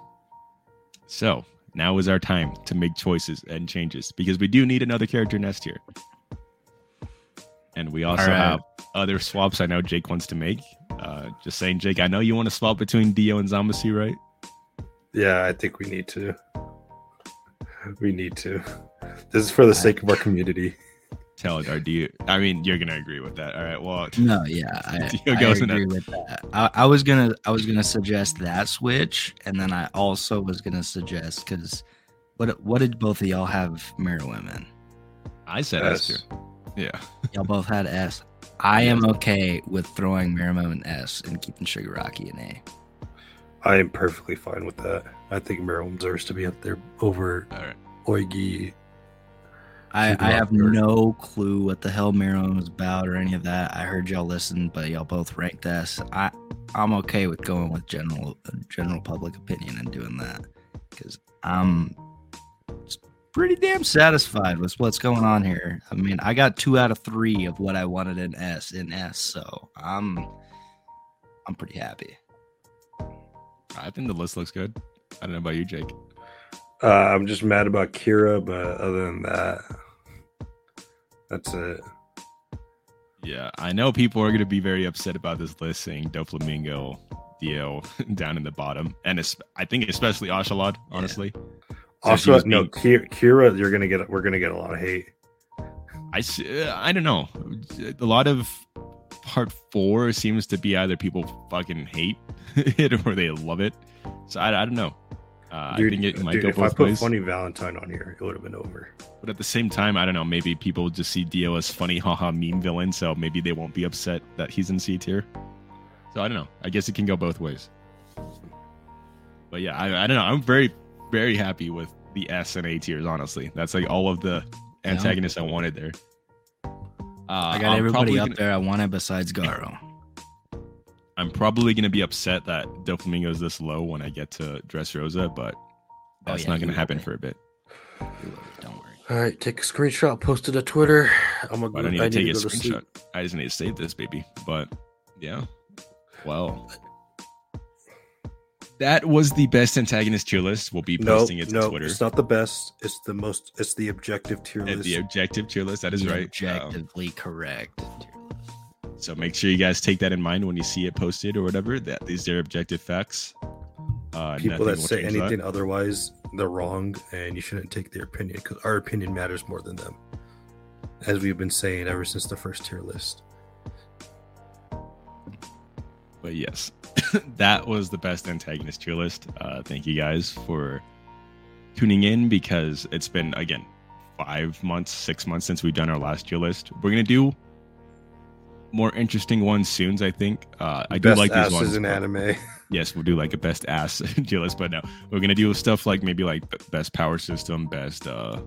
So now is our time to make choices and changes because we do need another character in S tier. And we also right. have other swaps I know Jake wants to make. Uh, just saying, Jake, I know you want to swap between Dio and Zamasu, right? Yeah, I think we need to. We need to. This is for the sake of our community. Tell it, or do you? I mean, you're gonna agree with that. All right. Well, no, yeah, I, I agree with that. I, I, was gonna, I was gonna suggest that switch, and then I also was gonna suggest because what, what did both of y'all have Meruem in? I said S. Yeah. Y'all both had S. I am okay with throwing Meruem in S and keeping Shigaraki in A. I am perfectly fine with that. I think Meruem deserves to be up there over right. Ogi. I, I have no clue what the hell Meruem was about or any of that. I heard y'all listen, but y'all both ranked S. I I'm okay with going with general general public opinion and doing that because I'm pretty damn satisfied with what's going on here. I mean, I got two out of three of what I wanted in S in S, so I'm I'm pretty happy. I think the list looks good. I don't know about you, Jake. Uh, I'm just mad about Kira, but other than that, that's it. Yeah, I know people are going to be very upset about this list saying Doflamingo Dio down in the bottom, and I think especially Askeladd, honestly. So Also, no, being- Kira, you're gonna get we're gonna get a lot of hate. I uh, I don't know. A lot of part four seems to be either people fucking hate it or they love it. So I, I don't know. Uh, Dude, I think it might dude, go if I both put ways. Funny Valentine on here, it would have been over. But at the same time, I don't know. Maybe people just see Dio as funny, haha, meme villain. So maybe they won't be upset that he's in C tier. So I don't know. I guess it can go both ways. But yeah, I, I don't know. I'm very, very happy with the S and A tiers. Honestly, that's like all of the Yeah. antagonists I wanted there. Uh, I got I'm everybody up gonna- there I wanted besides Garou. I'm probably gonna be upset that Doflamingo is this low when I get to Dressrosa, but Oh, that's yeah, not gonna happen be. for a bit. Don't worry. All right, take a screenshot, post it to Twitter. I'm gonna. I don't need to take a to screenshot. sleep. I just need to save this, baby. But yeah, well, that was the best antagonist tier list. We'll be No, posting it to no, Twitter. it's not the best. It's the most. It's the objective tier list. the objective tier list. That is The right. Um, Objectively correct. So make sure you guys take that in mind when you see it posted or whatever. That these are objective facts. Uh, People that say change that. anything otherwise, they're wrong, and you shouldn't take their opinion because our opinion matters more than them. As we've been saying ever since the first tier list. but yes, that was the best antagonist tier list. Uh, thank you guys for tuning in because it's been again five months, six months since we've done our last tier list. We're gonna do more interesting ones soon. I think. Uh, I do Best like these ones. in but- anime. Yes, we'll do like a best ass tier list, but no, we're gonna do stuff like maybe like best power system, best uh,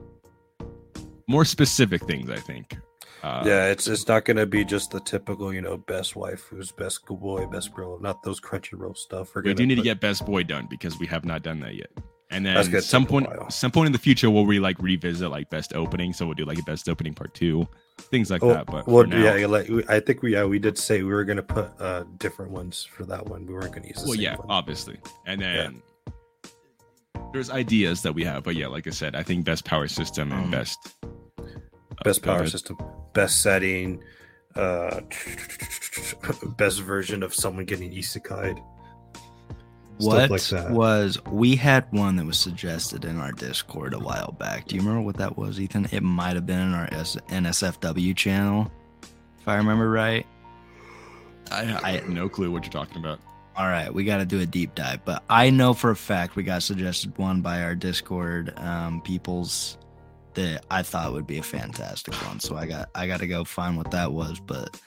more specific things. I think. Uh, yeah, it's it's not gonna be just the typical, you know, best wife who's best good boy, best girl, not those Crunchyroll stuff. We're we do need to get best boy done because we have not done that yet. And then some point, some point in the future, we'll re like revisit like best opening. So we'll do like a best opening part two, things like Oh, that. But well, for now, yeah, yeah, like I think we yeah we did say we were gonna put uh different ones for that one. We weren't gonna use the well, same yeah, one. obviously. And then there's ideas that we have, but yeah, like I said, I think best power system and best uh, best power ahead. system, best setting, uh, best version of someone getting isekai'd. Stuff What like that. was we had one that was suggested in our Discord a while back. Do you remember what that was, Ethan? It might have been in our S- NSFW channel, if I remember right. I, I I- have no clue what you're talking about. All right, we got to do a deep dive, but I know for a fact we got suggested one by our Discord um, peoples that I thought would be a fantastic one. So I got I got to go find what that was, but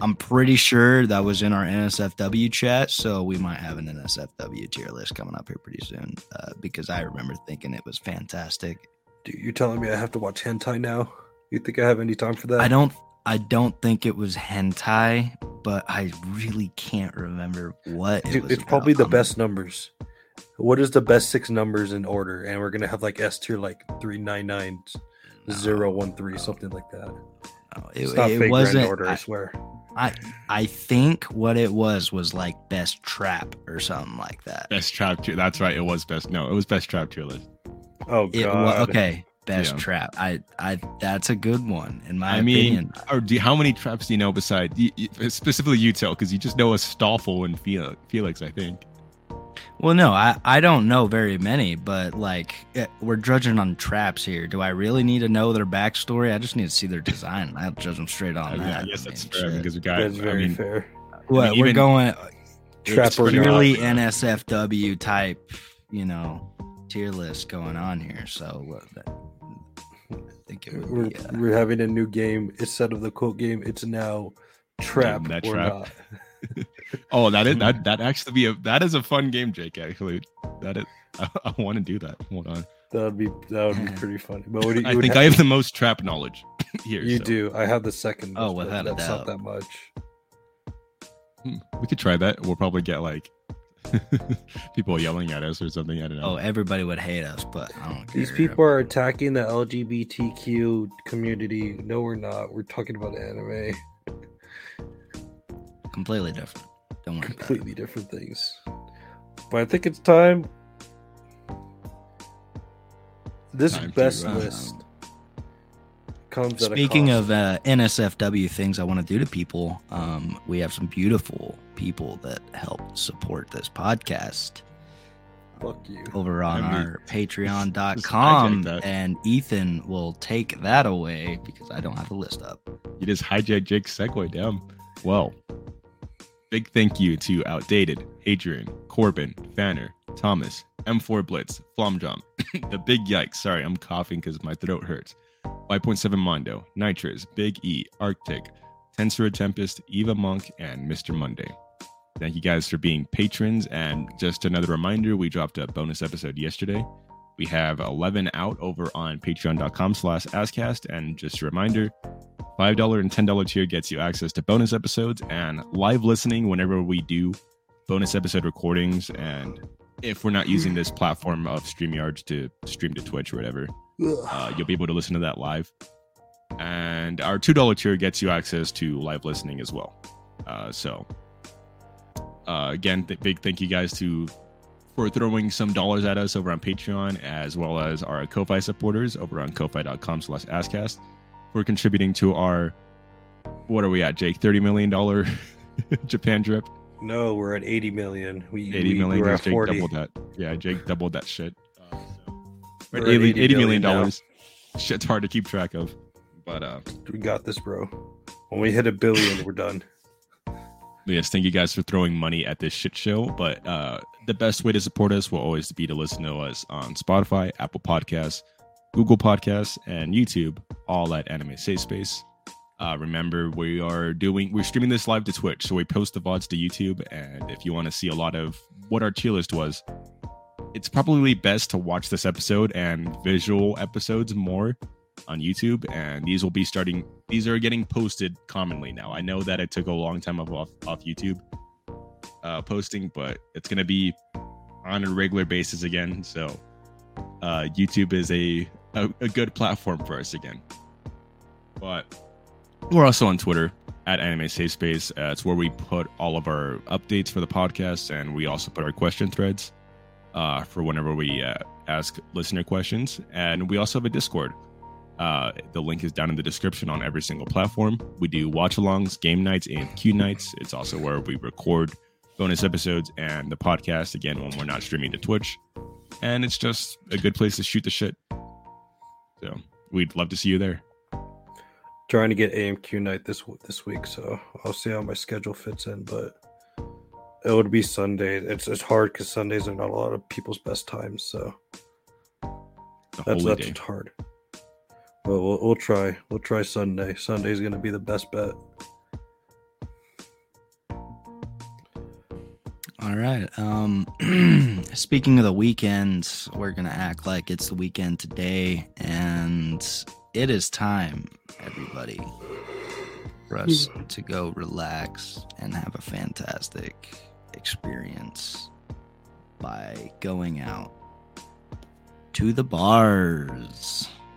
I'm pretty sure that was in our NSFW chat. So we might have an NSFW tier list coming up here pretty soon uh, because I remember thinking it was fantastic. Dude, you're telling me I have to watch hentai now? You think I have any time for that? I don't I don't think it was hentai, but I really can't remember what it Dude, was it's about. probably the best numbers. What is the best six numbers in order? And we're gonna have like S tier, like three nine nine zero one three, something like that. no, it, not it wasn't. order, I, I, swear. I I think what it was was like best trap or something like that. Best trap tier. That's right. It was best. No, it was best trap tier list. Oh It god. wa- okay, best Yeah. trap. I I that's a good one in my I mean, opinion. or do how many traps do you know beside y- y- specifically you tell? Because you just know Astolfo and Fel- Felix, I think. Well, no, I I don't know very many, but like eh, we're judging on traps here. Do I really need to know their backstory? I just need to see their design. I'll judge them straight on I, that. I guess that's mean, fair shit. because we got. That's I very mean, fair. What mean, we're even going Trap it's or not. purely NSFW type, you know, tier list going on here. So what I think it would We're, be. Uh, we're having a new game. Instead of the quote game, it's now trap that or trap. not. Oh, that is that that actually be a that is a fun game, Jake. Actually, that is. I, I want to do that. Hold on. That would be that would be pretty funny. But what do you, I think have- I have the most trap knowledge here. You so, do. I have the second. Oh, most, but without a that's not doubt. that much. hmm, We could try that. We'll probably get like people yelling at us or something. I don't know. oh, everybody would hate us, but I don't care. These people are attacking the LGBTQ community. No, we're not. We're talking about anime. completely different. Don't worry about. Completely different things. But I think it's time. This Time to, best uh, list comes at a Speaking cost. of uh, NSFW things I want to do to people, um, we have some beautiful people that help support this podcast Fuck you. over on I mean, our just hijack patreon.com and Ethan will take that away because I don't have a list up. You just hijacked Jake's segue, damn. Well, big thank you to Outdated, Adrian, Corbin, Fanner, Thomas, M4 Blitz, Flomdrum, The Big Yikes. Sorry, I'm coughing because my throat hurts. 5.7 Mondo, Nitrous, Big E, Arctic, Tensora Tempest, Eva Monk, and Mr. Monday. Thank you guys for being patrons. And just another reminder, we dropped a bonus episode yesterday. We have 11 out over on patreon.com slash ascast. And just a reminder, $5 and $10 tier gets you access to bonus episodes and live listening whenever we do bonus episode recordings. And if we're not using this platform of StreamYards to stream to Twitch or whatever, uh, you'll be able to listen to that live. And our $2 tier gets you access to live listening as well. Uh, so, uh, again, th- big thank you guys to for throwing some dollars at us over on Patreon, as well as our Ko-Fi supporters over on ko-fi.com slash askcast for contributing to our, what are we at, Jake? $30 million Japan trip? No, we're at 80 million. We, 80 we, million. We're yes, at Jake 40. doubled that. Yeah, Jake doubled that shit. Uh, so we're at We're at 80, 80 $80 million million dollars. Shit's hard to keep track of. But uh We got this, bro. When we hit a billion, we're done. Yes, thank you guys for throwing money at this shit show. But uh the best way to support us will always be to listen to us on Spotify, Apple Podcasts, Google Podcasts, and YouTube, all at Anime Safe Space. Uh, remember, we are doing we're streaming this live to Twitch, so we post the VODs to YouTube. And if you want to see a lot of what our tier list was, it's probably best to watch this episode and visual episodes more on YouTube. And these will be starting; these are getting posted commonly now. I know that it took a long time off off, YouTube uh, posting, but it's gonna be on a regular basis again. So uh, YouTube is a, a a good platform for us again. But we're also on Twitter at Anime Safe Space. Uh, it's where we put all of our updates for the podcast, and we also put our question threads uh, for whenever we uh, ask listener questions. And we also have a Discord. Uh, the link is down in the description on every single platform. We do watch alongs, game nights, and Q nights. It's also where we record bonus episodes and the podcast again when we're not streaming to Twitch. And it's just a good place to shoot the shit. So we'd love to see you there. Trying to get AMQ night this this week, so I'll see how my schedule fits in. But it would be Sunday. It's it's hard because Sundays are not a lot of people's best times, so The that's that's day. hard. But we'll we'll try. We'll try Sunday. Sunday's gonna be the best bet. All right. Um speaking of the weekends, we're going to act like it's the weekend today and it is time everybody for us to go relax and have a fantastic experience by going out to the bars.